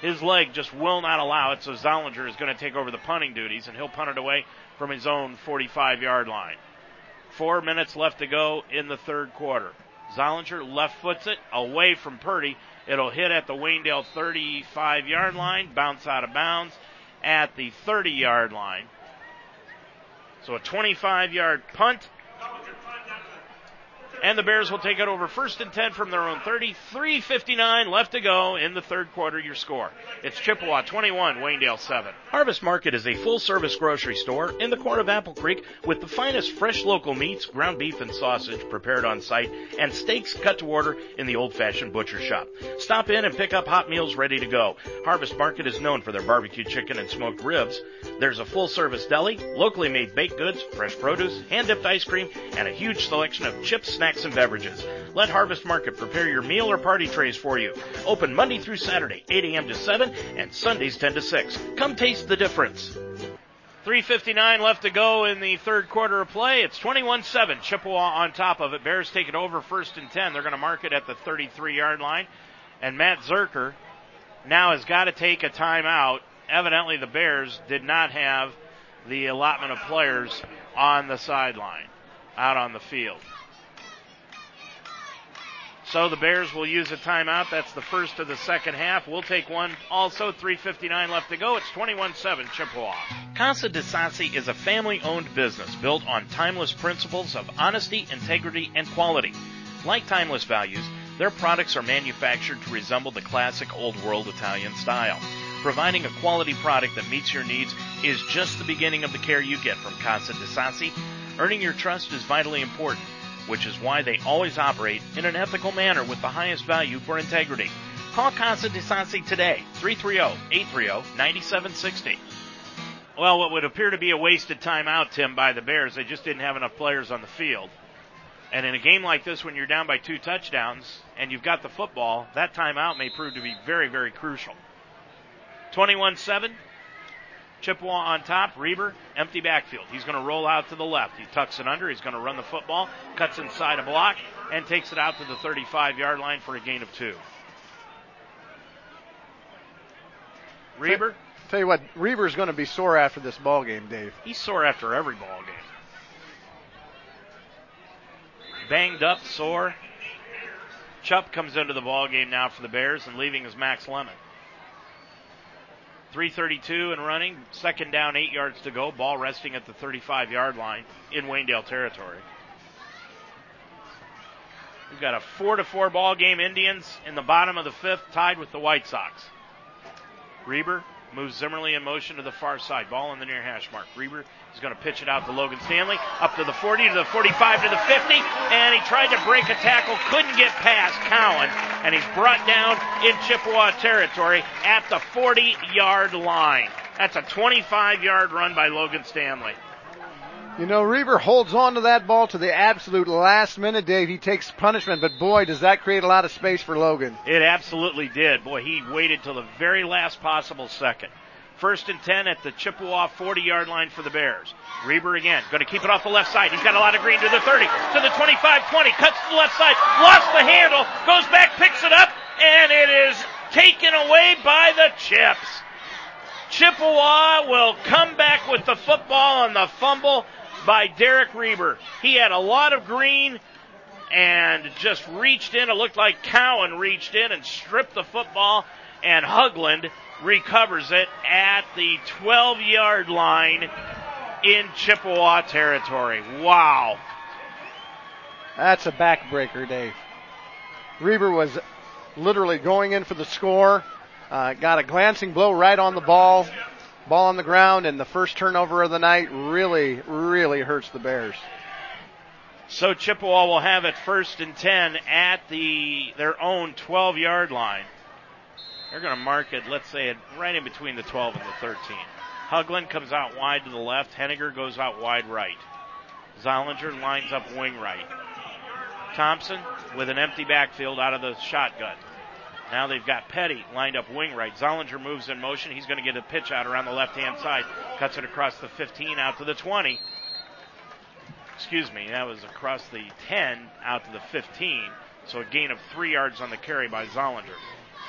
his leg just will not allow it, so Zollinger is going to take over the punting duties, and he'll punt it away from his own 45 yard line. Four minutes left to go in the third quarter. Zollinger left foots it away from Purdy. It'll hit at the Waynedale 35 yard line, bounce out of bounds at the 30 yard line. So a 25 yard punt. And the Bears will take it over first and 10 from their own 30. 3.59 left to go in the third quarter. Your score. It's Chippewa 21, Waynedale 7. Harvest Market is a full service grocery store in the corner of Apple Creek with the finest fresh local meats, ground beef and sausage prepared on site, and steaks cut to order in the old fashioned butcher shop. Stop in and pick up hot meals ready to go. Harvest Market is known for their barbecue chicken and smoked ribs. There's a full service deli, locally made baked goods, fresh produce, hand dipped ice cream, and a huge selection of chips, snacks, snacks and beverages. Let Harvest Market prepare your meal or party trays for you. Open Monday through Saturday, 8 a.m. to 7, and Sundays 10 to 6. Come taste the difference. 3.59 left to go in the third quarter of play. It's 21-7. Chippewa on top of it. Bears take it over first and 10. They're going to mark it at the 33 yard line. And Matt Zerker now has got to take a timeout. Evidently the Bears did not have the allotment of players on the sideline, out on the field. So the Bears will use a timeout. That's the first of the second half. We'll take one also. 3.59 left to go. It's 21-7 Chippewa. Casa de Sassi is a family-owned business built on timeless principles of honesty, integrity, and quality. Like timeless values, their products are manufactured to resemble the classic old world Italian style. Providing a quality product that meets your needs is just the beginning of the care you get from Casa de Sassi. Earning your trust is vitally important which is why they always operate in an ethical manner with the highest value for integrity. Call Casa de Sassi today, 330-830-9760. Well, what would appear to be a wasted timeout, Tim, by the Bears, they just didn't have enough players on the field. And in a game like this, when you're down by two touchdowns and you've got the football, that timeout may prove to be very, very crucial. 21-7, Chippewa on top. Reber, empty backfield. He's going to roll out to the left. He tucks it under. He's going to run the football, cuts inside a block, and takes it out to the 35 yard line for a gain of two. Reber? Tell you what, Reber's going to be sore after this ball game, Dave. He's sore after every ball game. Banged up, sore. Chupp comes into the ball game now for the Bears, and leaving is Max Lemon. 332 and running. Second down, eight yards to go. Ball resting at the 35 yard line in Waynedale territory. We've got a four to four ball game. Indians in the bottom of the fifth, tied with the White Sox. Reber Moves Zimmerly in motion to the far side. Ball in the near hash mark. Reber is going to pitch it out to Logan Stanley. Up to the 40, to the 45, to the 50. And he tried to break a tackle. Couldn't get past Cowan. And he's brought down in Chippewa territory at the 40 yard line. That's a 25 yard run by Logan Stanley. You know, Reber holds on to that ball to the absolute last minute, Dave. He takes punishment, but boy, does that create a lot of space for Logan. It absolutely did. Boy, he waited till the very last possible second. First and 10 at the Chippewa 40 yard line for the Bears. Reber again, going to keep it off the left side. He's got a lot of green to the 30, to the 25 20, cuts to the left side, lost the handle, goes back, picks it up, and it is taken away by the Chips. Chippewa will come back with the football on the fumble by Derek Reber. He had a lot of green and just reached in. It looked like Cowan reached in and stripped the football, and Hugland recovers it at the 12 yard line in Chippewa territory. Wow. That's a backbreaker, Dave. Reber was literally going in for the score. Uh, got a glancing blow right on the ball. Ball on the ground, and the first turnover of the night really, really hurts the Bears. So Chippewa will have it first and 10 at the their own 12 yard line. They're going to mark it, let's say, it right in between the 12 and the 13. Hugland comes out wide to the left. Henniger goes out wide right. Zollinger lines up wing right. Thompson with an empty backfield out of the shotgun. Now they've got Petty lined up wing right. Zollinger moves in motion. He's going to get a pitch out around the left hand side. Cuts it across the 15 out to the 20. Excuse me, that was across the 10 out to the 15. So a gain of three yards on the carry by Zollinger.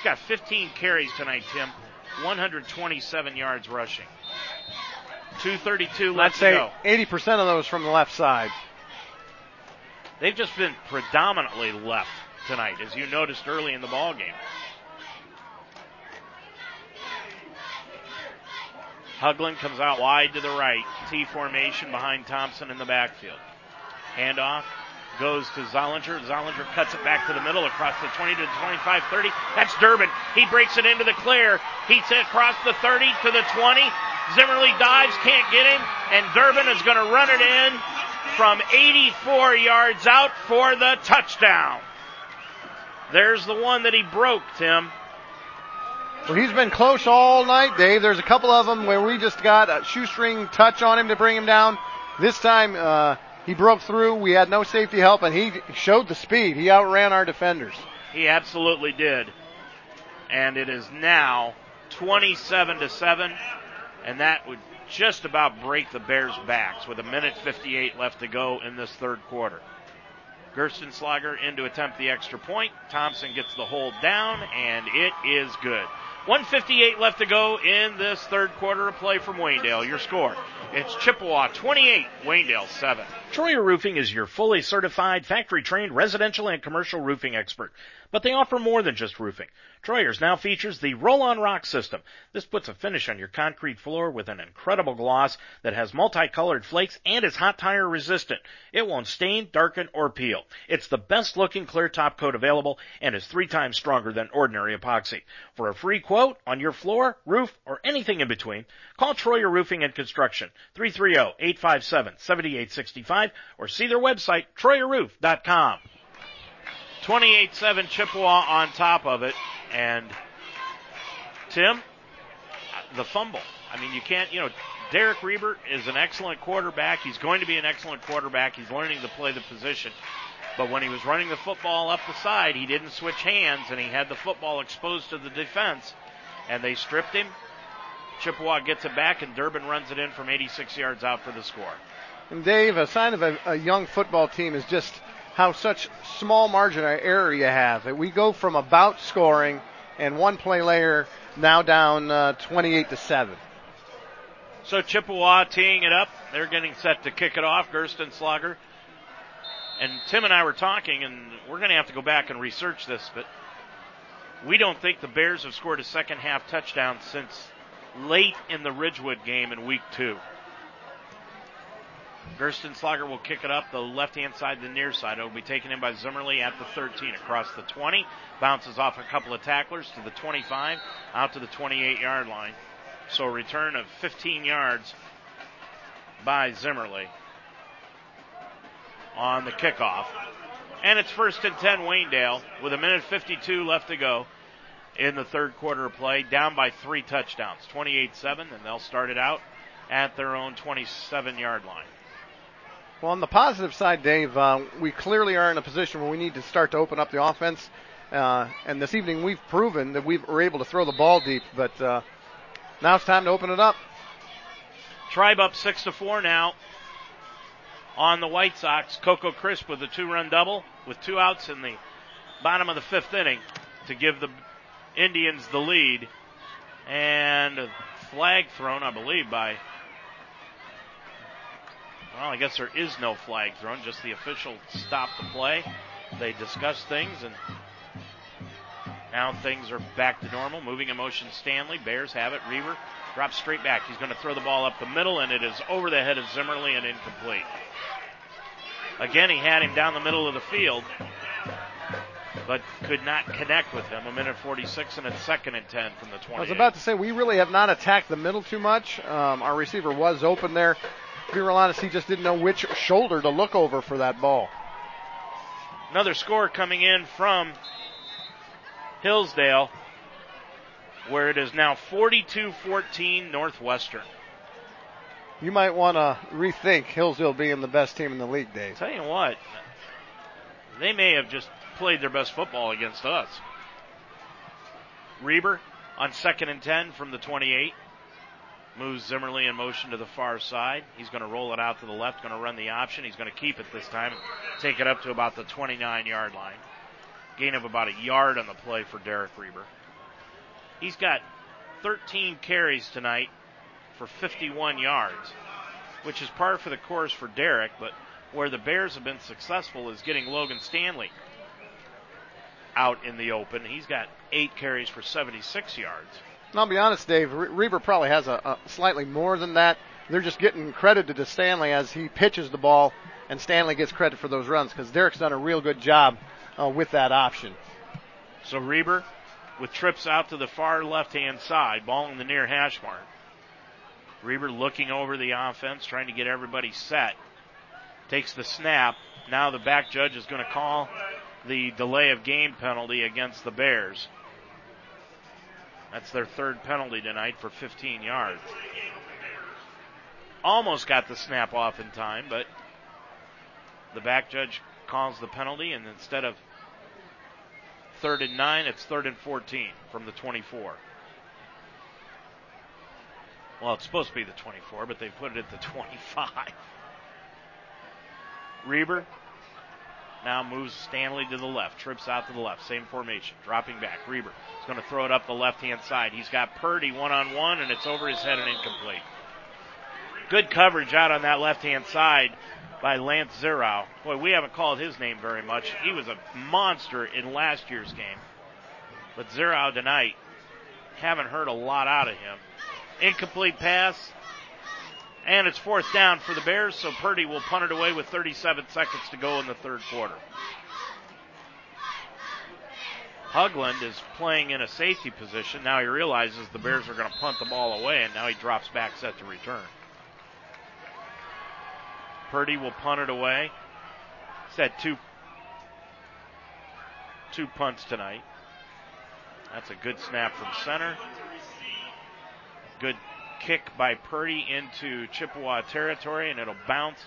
He's got 15 carries tonight, Tim. 127 yards rushing. 232 left Let's say go. 80% of those from the left side. They've just been predominantly left tonight, as you noticed early in the ball game. Hugland comes out wide to the right. T formation behind Thompson in the backfield. Handoff goes to Zollinger. Zollinger cuts it back to the middle across the 20 to the 25 30. That's Durbin. He breaks it into the clear. He's across the 30 to the 20. Zimmerly dives, can't get him, and Durbin is going to run it in from 84 yards out for the touchdown. There's the one that he broke, Tim. Well, he's been close all night, Dave. There's a couple of them where we just got a shoestring touch on him to bring him down. This time, uh, he broke through. We had no safety help, and he showed the speed. He outran our defenders. He absolutely did. And it is now 27 to 7, and that would just about break the Bears' backs with a minute 58 left to go in this third quarter. Gerstenslager in to attempt the extra point. Thompson gets the hold down, and it is good. 158 left to go in this third quarter of play from Waynedale. Your score. It's Chippewa 28, Waynedale 7. Troyer Roofing is your fully certified, factory trained residential and commercial roofing expert. But they offer more than just roofing. Troyer's now features the roll-on rock system. This puts a finish on your concrete floor with an incredible gloss that has multicolored flakes and is hot tire resistant. It won't stain, darken, or peel. It's the best looking clear top coat available and is three times stronger than ordinary epoxy. For a free quote on your floor, roof, or anything in between, call Troyer Roofing and Construction 330-857-7865 or see their website troyerroof.com. 28-7 Chippewa on top of it and Tim the fumble. I mean you can't, you know, Derek Reber is an excellent quarterback. He's going to be an excellent quarterback. He's learning to play the position. But when he was running the football up the side, he didn't switch hands and he had the football exposed to the defense and they stripped him. Chippewa gets it back and Durbin runs it in from 86 yards out for the score. And Dave, a sign of a, a young football team is just how such small margin of error you have. We go from about scoring and one play later now down uh, 28 to 7. So Chippewa teeing it up. They're getting set to kick it off. Gerstenslager. And Tim and I were talking, and we're going to have to go back and research this, but we don't think the Bears have scored a second half touchdown since late in the Ridgewood game in week two. Gerstenslager will kick it up the left hand side, the near side. It will be taken in by Zimmerly at the 13, across the 20, bounces off a couple of tacklers to the 25, out to the 28 yard line. So a return of 15 yards by Zimmerly on the kickoff. And it's first and 10 Waynedale with a minute 52 left to go in the third quarter of play, down by three touchdowns, 28-7, and they'll start it out at their own 27 yard line. Well, on the positive side, Dave, uh, we clearly are in a position where we need to start to open up the offense. Uh, and this evening, we've proven that we are able to throw the ball deep. But uh, now it's time to open it up. Tribe up six to four now on the White Sox. Coco Crisp with a two-run double with two outs in the bottom of the fifth inning to give the Indians the lead. And a flag thrown, I believe, by. Well, I guess there is no flag thrown, just the official stopped the play. They discussed things, and now things are back to normal. Moving in motion, Stanley. Bears have it. Reber drops straight back. He's going to throw the ball up the middle, and it is over the head of Zimmerly and incomplete. Again, he had him down the middle of the field, but could not connect with him. A minute 46 and it's second and 10 from the 20. I was about to say, we really have not attacked the middle too much. Um, our receiver was open there. To be real honest, he just didn't know which shoulder to look over for that ball. Another score coming in from Hillsdale, where it is now 42 14 Northwestern. You might want to rethink Hillsdale being the best team in the league, Dave. Tell you what, they may have just played their best football against us. Reber on second and 10 from the 28. Moves Zimmerly in motion to the far side. He's going to roll it out to the left, going to run the option. He's going to keep it this time, take it up to about the 29 yard line. Gain of about a yard on the play for Derek Reber. He's got 13 carries tonight for 51 yards, which is par for the course for Derek, but where the Bears have been successful is getting Logan Stanley out in the open. He's got eight carries for 76 yards. And I'll be honest, Dave. Reber probably has a, a slightly more than that. They're just getting credited to Stanley as he pitches the ball, and Stanley gets credit for those runs because Derek's done a real good job uh, with that option. So Reber with trips out to the far left-hand side, ball in the near hash mark. Reber looking over the offense, trying to get everybody set. Takes the snap. Now the back judge is going to call the delay of game penalty against the Bears. That's their third penalty tonight for 15 yards. Almost got the snap off in time, but the back judge calls the penalty, and instead of third and nine, it's third and 14 from the 24. Well, it's supposed to be the 24, but they put it at the 25. Reber now moves Stanley to the left, trips out to the left, same formation, dropping back. Reber is going to throw it up the left hand side. He's got Purdy one on one, and it's over his head and incomplete. Good coverage out on that left hand side by Lance Zerow. Boy, we haven't called his name very much. He was a monster in last year's game. But Zerow tonight, haven't heard a lot out of him. Incomplete pass, and it's fourth down for the Bears, so Purdy will punt it away with 37 seconds to go in the third quarter. Hugland is playing in a safety position. Now he realizes the Bears are going to punt the ball away, and now he drops back set to return. Purdy will punt it away. He's two, two punts tonight. That's a good snap from center. Good kick by Purdy into Chippewa territory, and it'll bounce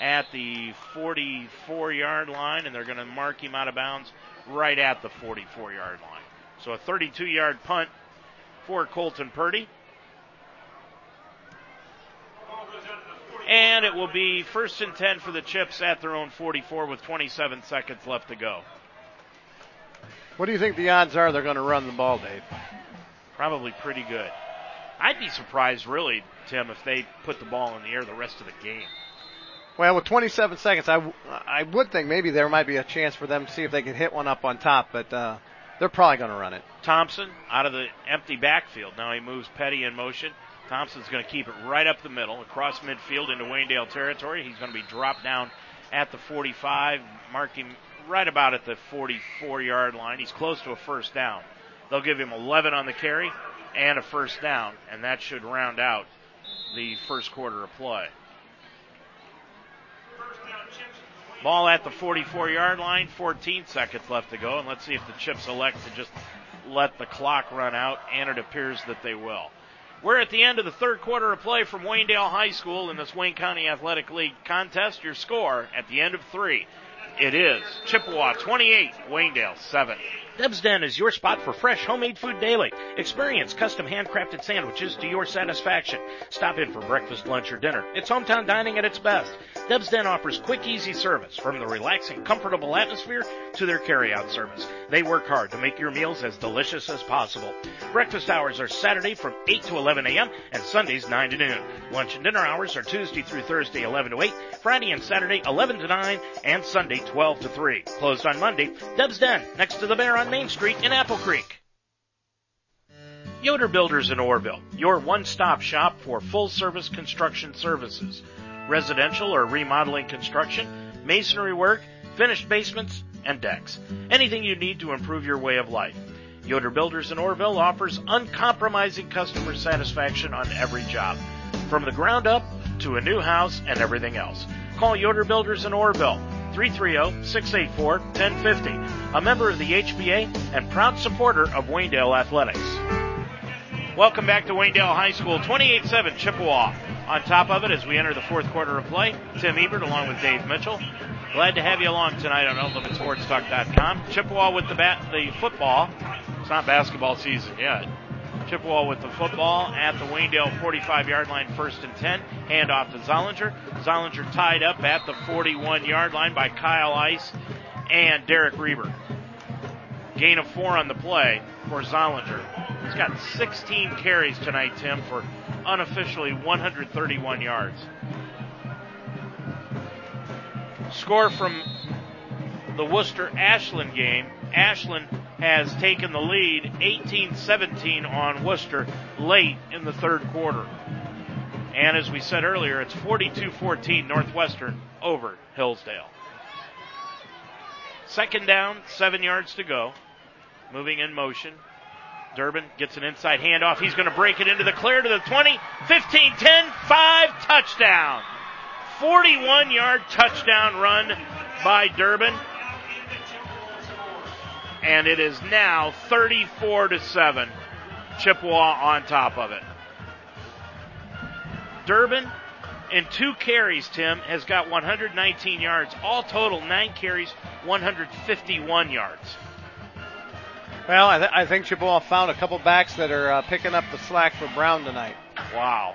at the 44 yard line, and they're going to mark him out of bounds right at the 44 yard line. So a 32 yard punt for Colton Purdy. And it will be first and 10 for the Chips at their own 44 with 27 seconds left to go. What do you think the odds are they're going to run the ball, Dave? Probably pretty good. I'd be surprised, really, Tim, if they put the ball in the air the rest of the game. Well, with 27 seconds, I, w- I would think maybe there might be a chance for them to see if they can hit one up on top, but uh, they're probably going to run it. Thompson out of the empty backfield. Now he moves Petty in motion. Thompson's going to keep it right up the middle, across midfield into Waynedale territory. He's going to be dropped down at the 45, mark him right about at the 44 yard line. He's close to a first down. They'll give him 11 on the carry, and a first down, and that should round out the first quarter of play. Ball at the 44 yard line, 14 seconds left to go, and let's see if the Chips elect to just let the clock run out, and it appears that they will. We're at the end of the third quarter of play from Waynedale High School in this Wayne County Athletic League contest. Your score at the end of three. It is Chippewa 28, Waynedale 7. Deb's Den is your spot for fresh homemade food daily. Experience custom handcrafted sandwiches to your satisfaction. Stop in for breakfast, lunch, or dinner. It's hometown dining at its best. Deb's Den offers quick, easy service from the relaxing, comfortable atmosphere to their carryout service. They work hard to make your meals as delicious as possible. Breakfast hours are Saturday from 8 to 11 a.m. and Sundays 9 to noon. Lunch and dinner hours are Tuesday through Thursday 11 to 8, Friday and Saturday 11 to 9, and Sunday 12 to 3. Closed on Monday. Deb's Den, next to the Bear on Main Street in Apple Creek. Yoder Builders in Orrville, your one-stop shop for full-service construction services. Residential or remodeling construction, masonry work, finished basements, and decks. Anything you need to improve your way of life. Yoder Builders in Orrville offers uncompromising customer satisfaction on every job, from the ground up to a new house and everything else. Call Yoder Builders in Orrville 330-684-1050, a member of the HBA and proud supporter of Waynedale Athletics. Welcome back to Waynedale High School, 28-7 Chippewa. On top of it, as we enter the fourth quarter of play, Tim Ebert along with Dave Mitchell. Glad to have you along tonight on UltimateSportsTalk.com. Chippewa with the bat, the football. It's not basketball season yet. Chippewa with the football at the Waynedale 45 yard line, first and 10. Hand off to Zollinger. Zollinger tied up at the 41 yard line by Kyle Ice and Derek Reber. Gain of four on the play for Zollinger. He's got 16 carries tonight, Tim, for unofficially 131 yards. Score from the Wooster Ashland game. Ashland has taken the lead 18-17 on Wooster late in the third quarter. And as we said earlier, it's 42-14 Northwestern over Hillsdale. Second down, seven yards to go. Moving in motion. Durbin gets an inside handoff. He's going to break it into the clear to the 20, 15, 10, 5, touchdown. 41 yard touchdown run by Durbin and it is now 34 to 7. Chippewa on top of it. Durbin in two carries, Tim, has got 119 yards. All total, nine carries, 151 yards. Well, I, th- I think Chippewa found a couple backs that are uh, picking up the slack for Brown tonight. Wow.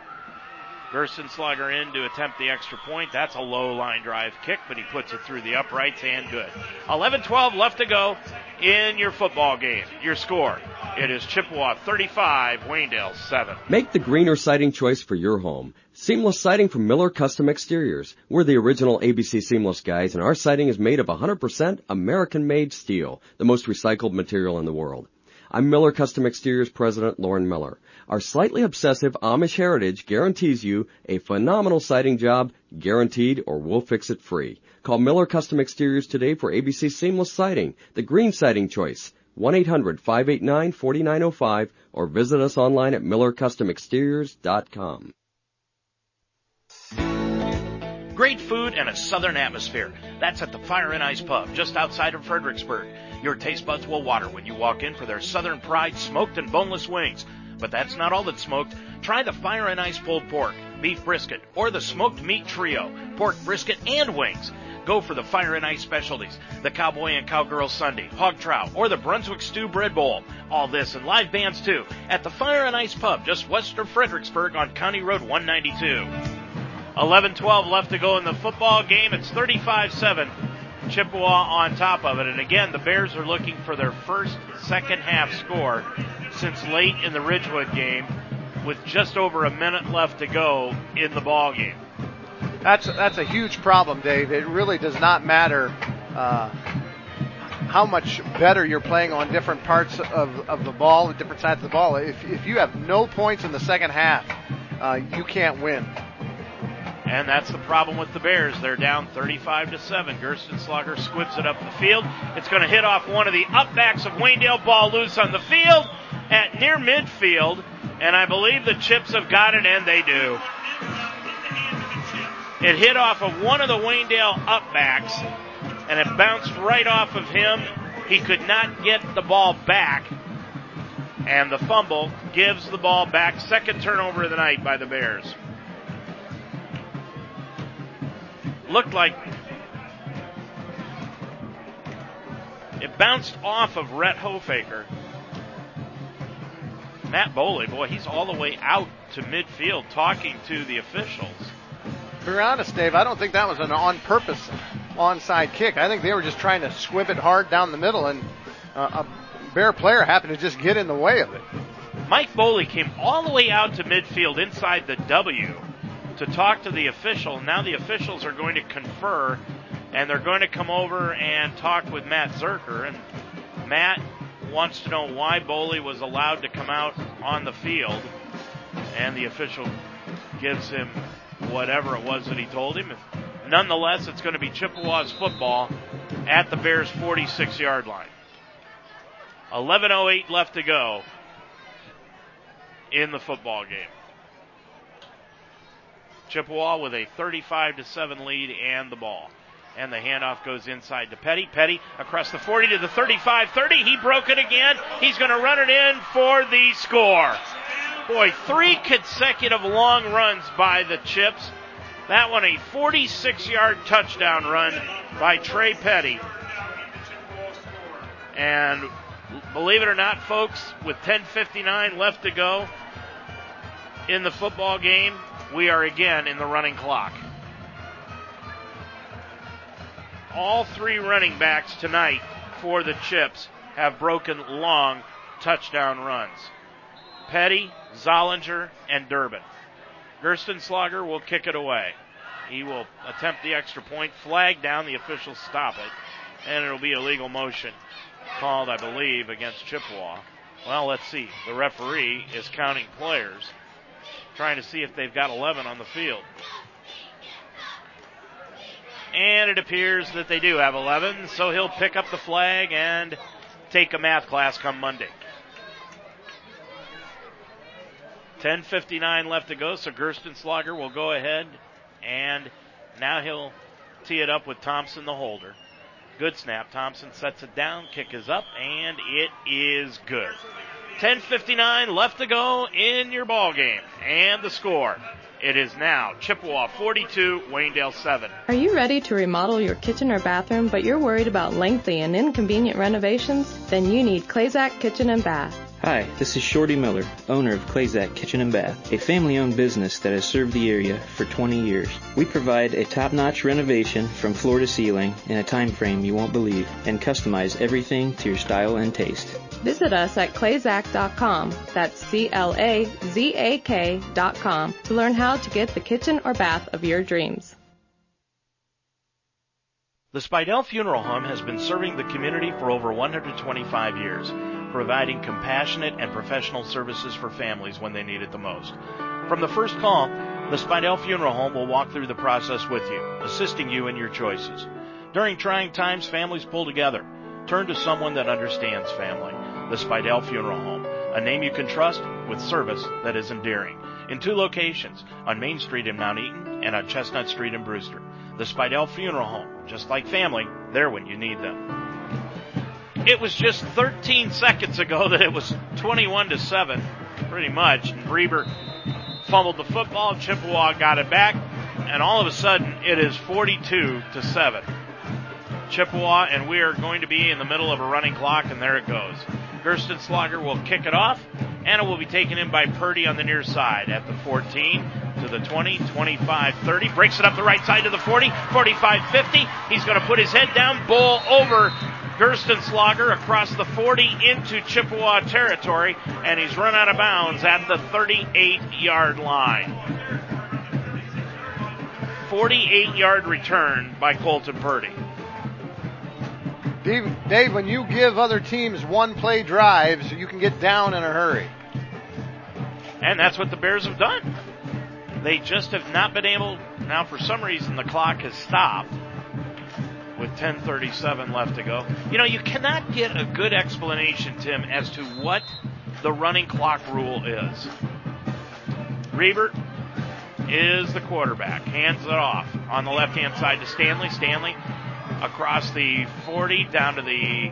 Gerstenslager in to attempt the extra point. That's a low line drive kick, but he puts it through the uprights and good. 11-12 left to go in your football game. Your score. It is Chippewa 35, Waynedale 7. Make the greener siding choice for your home. Seamless siding from Miller Custom Exteriors. We're the original ABC Seamless guys and our siding is made of 100% American made steel, the most recycled material in the world. I'm Miller Custom Exteriors President Lauren Miller. Our slightly obsessive Amish heritage guarantees you a phenomenal siding job, guaranteed or we'll fix it free. Call Miller Custom Exteriors today for ABC Seamless Siding, the green siding choice. 1-800-589-4905 or visit us online at millercustomexteriors.com. Great food and a southern atmosphere. That's at the Fire and Ice Pub, just outside of Fredericksburg. Your taste buds will water when you walk in for their Southern Pride smoked and boneless wings. But that's not all that's smoked. Try the Fire and Ice pulled pork, beef brisket, or the smoked meat trio, pork brisket and wings. Go for the Fire and Ice specialties, the Cowboy and Cowgirl Sunday, hog trout, or the Brunswick Stew Bread Bowl. All this and live bands too at the Fire and Ice Pub just west of Fredericksburg on County Road 192. 11-12 left to go in the football game. It's 35-7. Chippewa on top of it. And again, the Bears are looking for their first second half score since late in the Ridgewood game with just over a minute left to go in the ball game. That's that's a huge problem, Dave. It really does not matter uh, how much better you're playing on different parts of, of the ball, the different sides of the ball. If, if you have no points in the second half, uh, you can't win. And that's the problem with the Bears. They're down 35 to 7. Gerstenslager squibs it up the field. It's going to hit off one of the upbacks of Waynedale. Ball loose on the field. at near midfield, and I believe the Chips have got it, and they do. It hit off of one of the Waynedale upbacks, and it bounced right off of him. He could not get the ball back, and the fumble gives the ball back. Second turnover of the night by the Bears. Looked like it bounced off of Rhett Hofaker. Matt Boley, boy, he's all the way out to midfield talking to the officials. To be honest, Dave, I don't think that was an on purpose onside kick. I think they were just trying to squib it hard down the middle, and uh, a Bear player happened to just get in the way of it. Mike Boley came all the way out to midfield inside the W to talk to the official. Now the officials are going to confer, and they're going to come over and talk with Matt Zerker. And Matt wants to know why Boley was allowed to come out on the field, and the official gives him whatever it was that he told him. Nonetheless, it's going to be Chippewa's football at the Bears' 46 yard line. 11.08 left to go in the football game. Chippewa with a 35 to 7 lead and the ball. And the handoff goes inside to Petty. Petty across the 40 to the 35 30. He broke it again. He's going to run it in for the score. Boy, three consecutive long runs by the Chips. That one a 46 yard touchdown run by Trey Petty. And believe it or not, folks, with 10.59 left to go in the football game, we are again in the running clock. All three running backs tonight for the Chips have broken long touchdown runs. Petty, Zollinger, and Durbin. Gerstenslager will kick it away. He will attempt the extra point, flag down, the officials stop it, and it'll be a legal motion called, I believe, against Chippewa. Well, let's see. The referee is counting players, trying to see if they've got 11 on the field. And it appears that they do have 11, so he'll pick up the flag and take a math class come Monday. 10.59 left to go, so Gerstenslager will go ahead and now he'll tee it up with Thompson, the holder. Good snap. Thompson sets it down. Kick is up, and it is good. 10:59 left to go in your ball game, and the score. It is now Chippewa 42, Waynedale 7. Are you ready to remodel your kitchen or bathroom, but you're worried about lengthy and inconvenient renovations? Then you need Clazak Kitchen and Bath. Hi, this is Shorty Miller, owner of Clazak Kitchen and Bath, a family-owned business that has served the area for 20 years. We provide a top-notch renovation from floor to ceiling in a time frame you won't believe and customize everything to your style and taste. Visit us at clazak.com, that's C-L-A-Z-A-K dot com, to learn how to get the kitchen or bath of your dreams. The Spidell Funeral Home has been serving the community for over 125 years, providing compassionate and professional services for families when they need it the most. From the first call, the Spidell Funeral Home will walk through the process with you, assisting you in your choices. During trying times, families pull together. Turn to someone that understands family. The Spidell Funeral Home, a name you can trust with service that is endearing. In two locations, on Main Street in Mount Eaton and on Chestnut Street in Brewster. The Spidell Funeral Home, just like family, there when you need them. It was just 13 seconds ago that it was 21 to 7, pretty much. And Reber fumbled the football, Chippewa got it back, and all of a sudden it is 42 to 7. Chippewa, and we are going to be in the middle of a running clock, and there it goes. Gerstenslager will kick it off, and it will be taken in by Purdy on the near side at the 14 to the 20, 25, 30. Breaks it up the right side to the 40, 45, 50. He's going to put his head down, bull over Gerstenslager across the 40 into Chippewa territory, and he's run out of bounds at the 38 yard line. 48 yard return by Colton Purdy. Dave, Dave, when you give other teams one play drives, you can get down in a hurry. And that's what the Bears have done. They just have not been able. Now, for some reason, the clock has stopped with 10:37 left to go. You know, you cannot get a good explanation, Tim, as to what the running clock rule is. Reber is the quarterback. Hands it off on the left hand side to Stanley. Stanley across the 40 down to the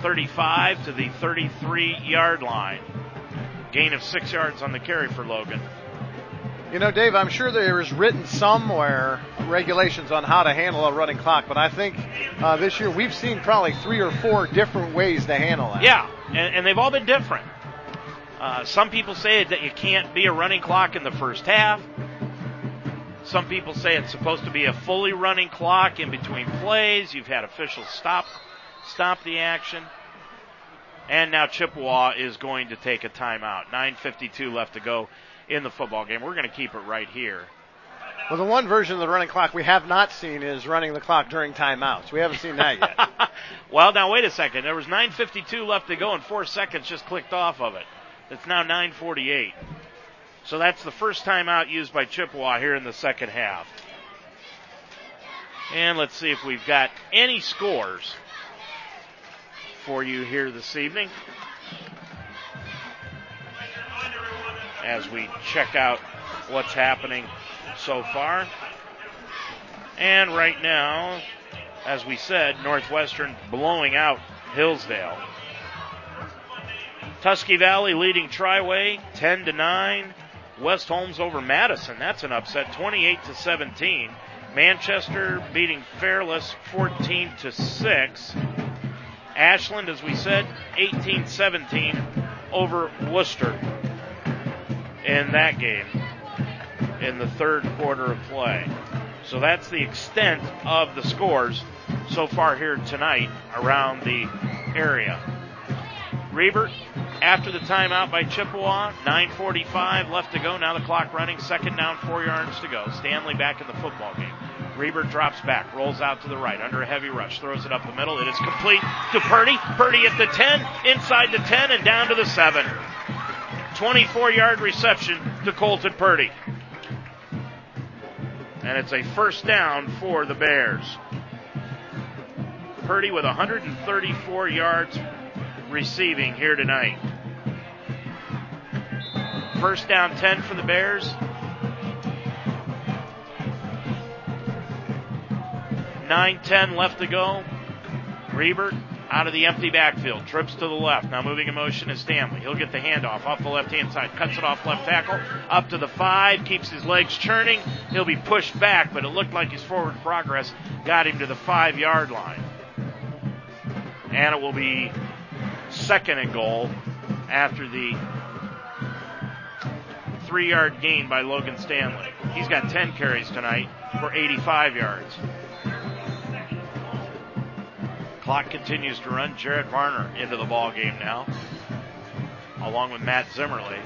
35 to the 33 yard line. Gain of six yards on the carry for Logan. You know, Dave, I'm sure there is written somewhere regulations on how to handle a running clock, but I think uh, this year we've seen probably three or four different ways to handle that. Yeah, and, and they've all been different. Uh, some people say that you can't be a running clock in the first half. Some people say it's supposed to be a fully running clock in between plays. You've had officials stop stop the action. And now Chippewa is going to take a timeout. 9:52 left to go in the football game. We're going to keep it right here. Well, the one version of the running clock we have not seen is running the clock during timeouts. We haven't seen that yet. well, now wait a second. There was 9:52 left to go, and four seconds just clicked off of it. It's now 9:48. So that's the first timeout used by Chippewa here in the second half. And let's see if we've got any scores for you here this evening. As we check out what's happening so far. And right now, as we said, Northwestern blowing out Hillsdale. Tusky Valley leading Triway 10 to 9. West Holmes over Madison. That's an upset, 28 to 17. Manchester beating Fairless 14 to 6. Ashland, as we said, 18-17 over Wooster in that game in the third quarter of play. So that's the extent of the scores so far here tonight around the area. Reber after the timeout by Chippewa. 9.45 left to go. Now the clock running. Second down, four yards to go. Stanley back in the football game. Reber drops back, rolls out to the right under a heavy rush, throws it up the middle. It is complete to Purdy. Purdy at the 10, inside the 10, and down to the 7. 24 yard reception to Colton Purdy. And it's a first down for the Bears. Purdy with 134 yards receiving here tonight. First down 10 for the Bears. 9-10 left to go. Reber out of the empty backfield, trips to the left. Now moving in motion is Stanley. He'll get the handoff off the left hand side, cuts it off left tackle, up to the five, keeps his legs churning. He'll be pushed back, but it looked like his forward progress got him to the five yard line. And it will be second and goal after the three yard gain by Logan Stanley. He's got 10 carries tonight for 85 yards. Clock continues to run. Jared Varner into the ball game now, along with Matt Zimmerly.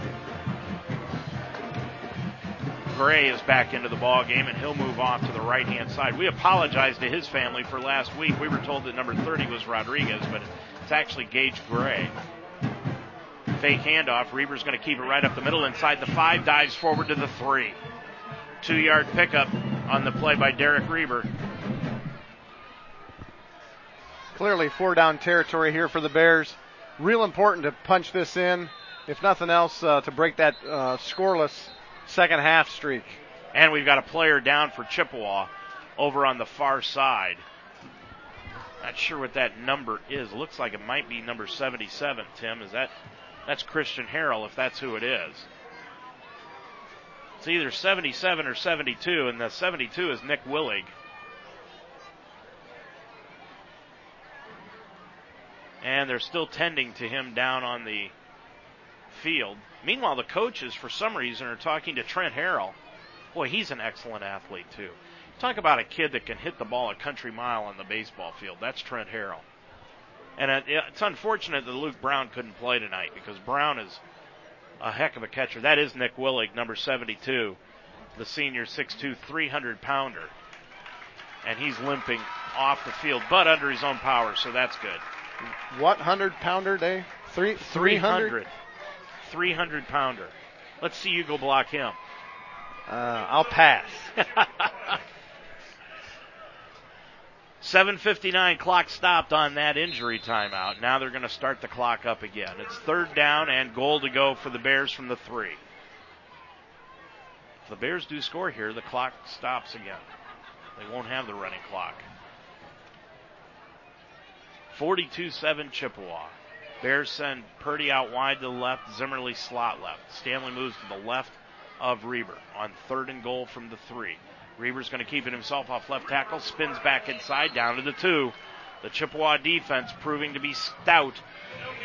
Gray is back into the ball game, and he'll move off to the right hand side. We apologize to his family for last week. We were told that number 30 was Rodriguez, but it's actually Gage Gray. Fake handoff. Reber's going to keep it right up the middle inside the five, dives forward to the three. Two yard pickup on the play by Derek Reber. Clearly, four down territory here for the Bears. Real important to punch this in, if nothing else, uh, to break that uh, scoreless second half streak. And we've got a player down for Chippewa over on the far side. Not sure what that number is. Looks like it might be number 77, Tim. Is that that's Christian Harrell if that's who it is. It's either 77 or 72 and the 72 is Nick Willig. And they're still tending to him down on the field. Meanwhile, the coaches, for some reason, are talking to Trent Harrell. Boy, he's an excellent athlete, too. Talk about a kid that can hit the ball a country mile on the baseball field. That's Trent Harrell. And uh, it's unfortunate that Luke Brown couldn't play tonight because Brown is a heck of a catcher. That is Nick Willig, number 72, the senior 6'2", 300 pounder. And he's limping off the field, but under his own power, so that's good. What hundred pounder day? Three three hundred. Three hundred pounder. Let's see you go block him. Uh, I'll pass. 7:59 clock stopped on that injury timeout. Now they're going to start the clock up again. It's third down and goal to go for the Bears from the three. If the Bears do score here, the clock stops again. They won't have the running clock. 42-7 Chippewa. Bears send Purdy out wide to the left, Zimmerly slot left. Stanley moves to the left of Reber on third and goal from the three. Reber's going to keep it himself off left tackle, spins back inside, down to the two. The Chippewa defense proving to be stout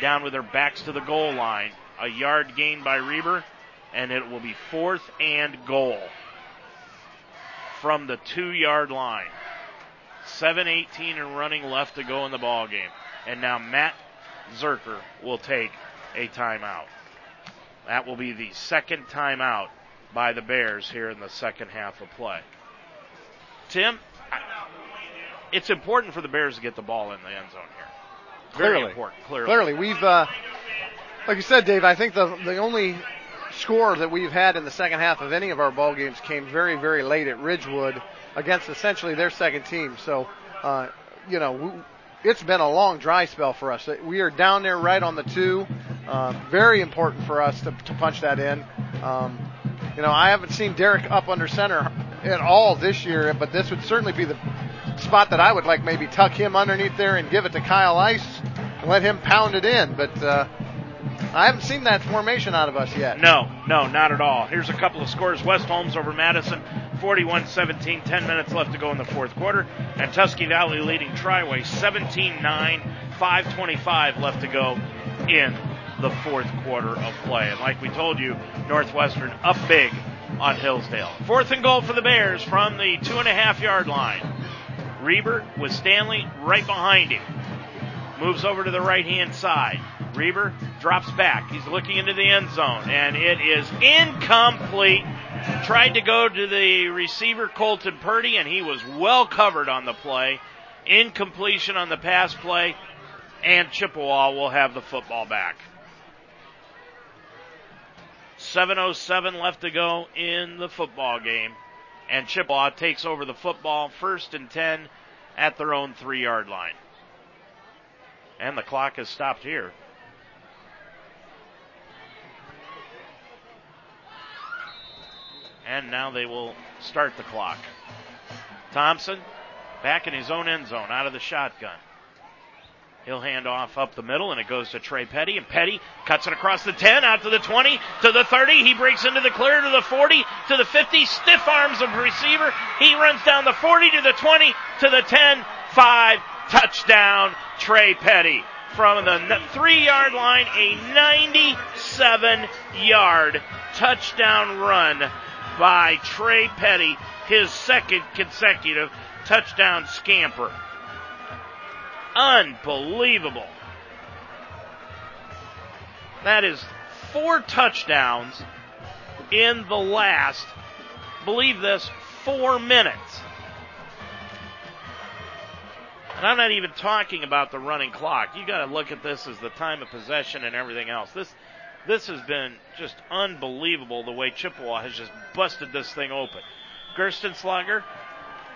down with their backs to the goal line. A yard gained by Reber, and it will be fourth and goal from the two yard line. 7:18 and running left to go in the ball game, and now Matt Zerker will take a timeout. That will be the second timeout by the Bears here in the second half of play. Tim, it's important for the Bears to get the ball in the end zone here. Very Clearly. important. Clearly. Clearly, we've, uh, like you said, Dave. I think the the only score that we've had in the second half of any of our ball games came very, very late at Ridgewood against essentially their second team. So, uh, you know, we, it's been a long dry spell for us. We are down there right on the two. Uh, very important for us to, to punch that in. Um, you know, I haven't seen Derek up under center at all this year, but this would certainly be the spot that I would like maybe tuck him underneath there and give it to Kyle Ice and let him pound it in. But uh, I haven't seen that formation out of us yet. No, no, not at all. Here's a couple of scores. West Holmes over Madison, 41-17, 10 minutes left to go in the fourth quarter. And Tusky Valley leading Triway 17-9, 5.25 left to go in the fourth quarter of play. And like we told you, Northwestern up big on Hillsdale. Fourth and goal for the Bears from the two and a half yard line. Reber with Stanley right behind him. Moves over to the right hand side. Reber drops back. He's looking into the end zone, and it is incomplete. Tried to go to the receiver, Colton Purdy, and he was well covered on the play. Incompletion on the pass play, and Chippewa will have the football back. 7.07 left to go in the football game, and Chippewa takes over the football first and 10 at their own three yard line. And the clock has stopped here. And now they will start the clock. Thompson back in his own end zone out of the shotgun. He'll hand off up the middle and it goes to Trey Petty and Petty cuts it across the 10 out to the 20 to the 30. He breaks into the clear to the 40 to the 50. Stiff arms of receiver. He runs down the 40 to the 20 to the 10. 5 touchdown Trey Petty from the 3 yard line a 97 yard touchdown run by Trey Petty, his second consecutive touchdown scamper. Unbelievable. That is four touchdowns in the last, believe this, four minutes. And I'm not even talking about the running clock. You got to look at this as the time of possession and everything else. This this has been just unbelievable the way Chippewa has just busted this thing open. Gerstenslager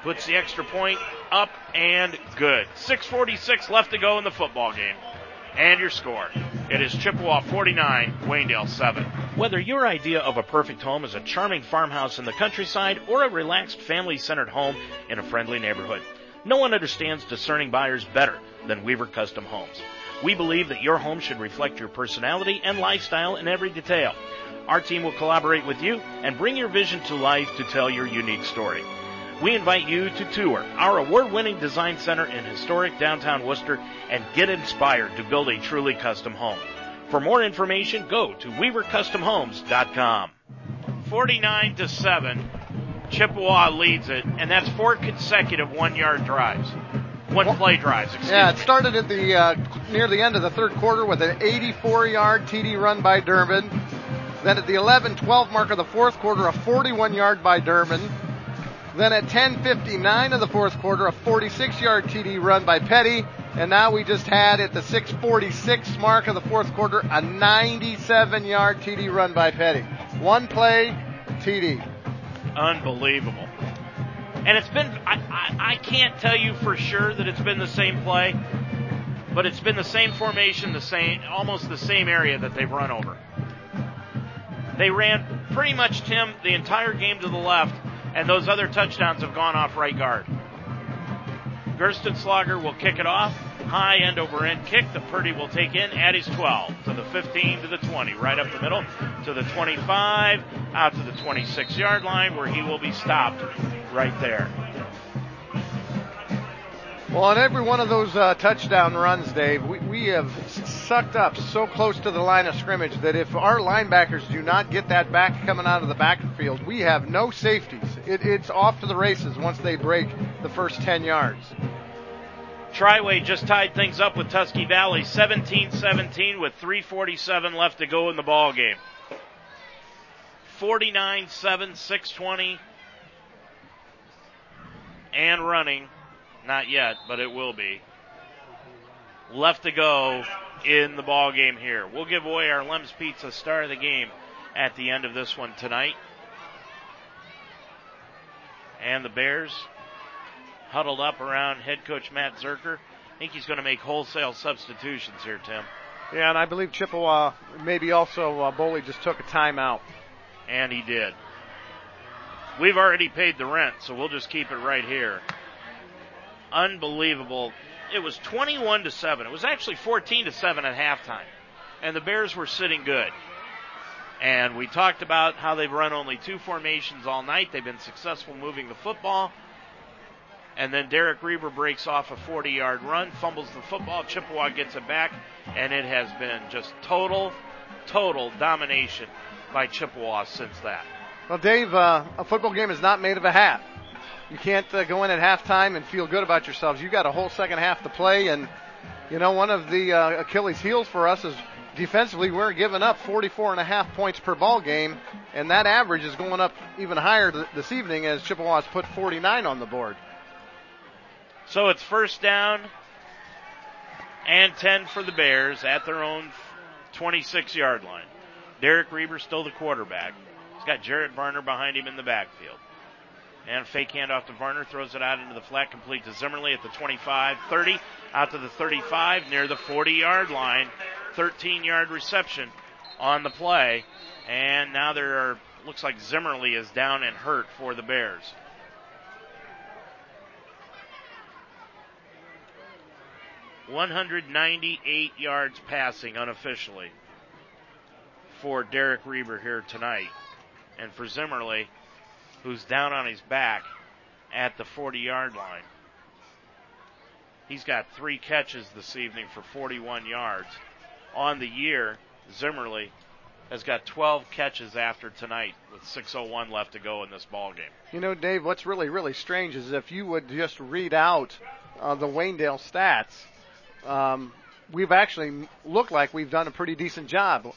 puts the extra point up and good. 6:46 left to go in the football game. And your score. It is Chippewa 49, Waynedale 7. Whether your idea of a perfect home is a charming farmhouse in the countryside or a relaxed family-centered home in a friendly neighborhood, no one understands discerning buyers better than Weaver Custom Homes. We believe that your home should reflect your personality and lifestyle in every detail. Our team will collaborate with you and bring your vision to life to tell your unique story. We invite you to tour our award-winning design center in historic downtown Wooster and get inspired to build a truly custom home. For more information, go to weavercustomhomes.com. 49 to 7. Chippewa leads it, and that's four consecutive one-yard drives. One play drives, Yeah, it started at the uh, near the end of the third quarter with an 84-yard TD run by Durbin. Then at the 11-12 mark of the fourth quarter, a 41-yard by Durbin. Then at 10:59 of the fourth quarter, a 46-yard TD run by Petty, and now we just had at the 6:46 mark of the fourth quarter a 97-yard TD run by Petty. One play, TD. Unbelievable. And it's been, I, I, I can't tell you for sure that it's been the same play, but it's been the same formation, the same, almost the same area that they've run over. They ran pretty much, Tim, the entire game to the left, and those other touchdowns have gone off right guard. Gerstenslager will kick it off. High end over end kick. The Purdy will take in at his 12 to the 15 to the 20, right up the middle to the 25, out to the 26 yard line where he will be stopped right there. Well, on every one of those uh, touchdown runs, Dave, we, we have sucked up so close to the line of scrimmage that if our linebackers do not get that back coming out of the backfield, we have no safeties. It, it's off to the races once they break the first 10 yards. Triway just tied things up with Tusky Valley 17-17 with 347 left to go in the ball game. 49-7, 620 and running. Not yet, but it will be. Left to go in the ball game here. We'll give away our Lem's Pizza star of the game at the end of this one tonight. And the Bears huddled up around head coach Matt Zerker. I think he's going to make wholesale substitutions here, Tim. Yeah, and I believe Chippewa, maybe also uh, Boley just took a timeout. And he did. We've already paid the rent, so we'll just keep it right here. Unbelievable. It was 21 to 7. It was actually 14 to 7 at halftime. And the Bears were sitting good. And we talked about how they've run only two formations all night. They've been successful moving the football. And then Derek Reber breaks off a 40 yard run, fumbles the football. Chippewa gets it back, and it has been just total, total domination by Chippewa since that. Well, Dave, uh, a football game is not made of a hat. You can't uh, go in at halftime and feel good about yourselves. You got a whole second half to play, and you know one of the uh, Achilles' heels for us is defensively we're giving up 44 and a half points per ball game, and that average is going up even higher th- this evening as Chippewa's put 49 on the board. So it's first down and 10 for the Bears at their own 26 yard line. Derek Reber still the quarterback. He's got Jared Varner behind him in the backfield. And fake handoff to Varner, throws it out into the flat, complete to Zimmerly at the 25, 30, out to the 35, near the 40 yard line. 13 yard reception on the play. And now there are, looks like Zimmerly is down and hurt for the Bears. One hundred ninety-eight yards passing unofficially for Derek Reber here tonight, and for Zimmerly, who's down on his back at the 40 yard line. He's got three catches this evening for 41 yards. On the year, Zimmerly has got 12 catches after tonight with 6:01 left to go in this ball game. You know, Dave, what's really really strange is if you would just read out uh, the Waynedale stats, um, we've actually looked like we've done a pretty decent job.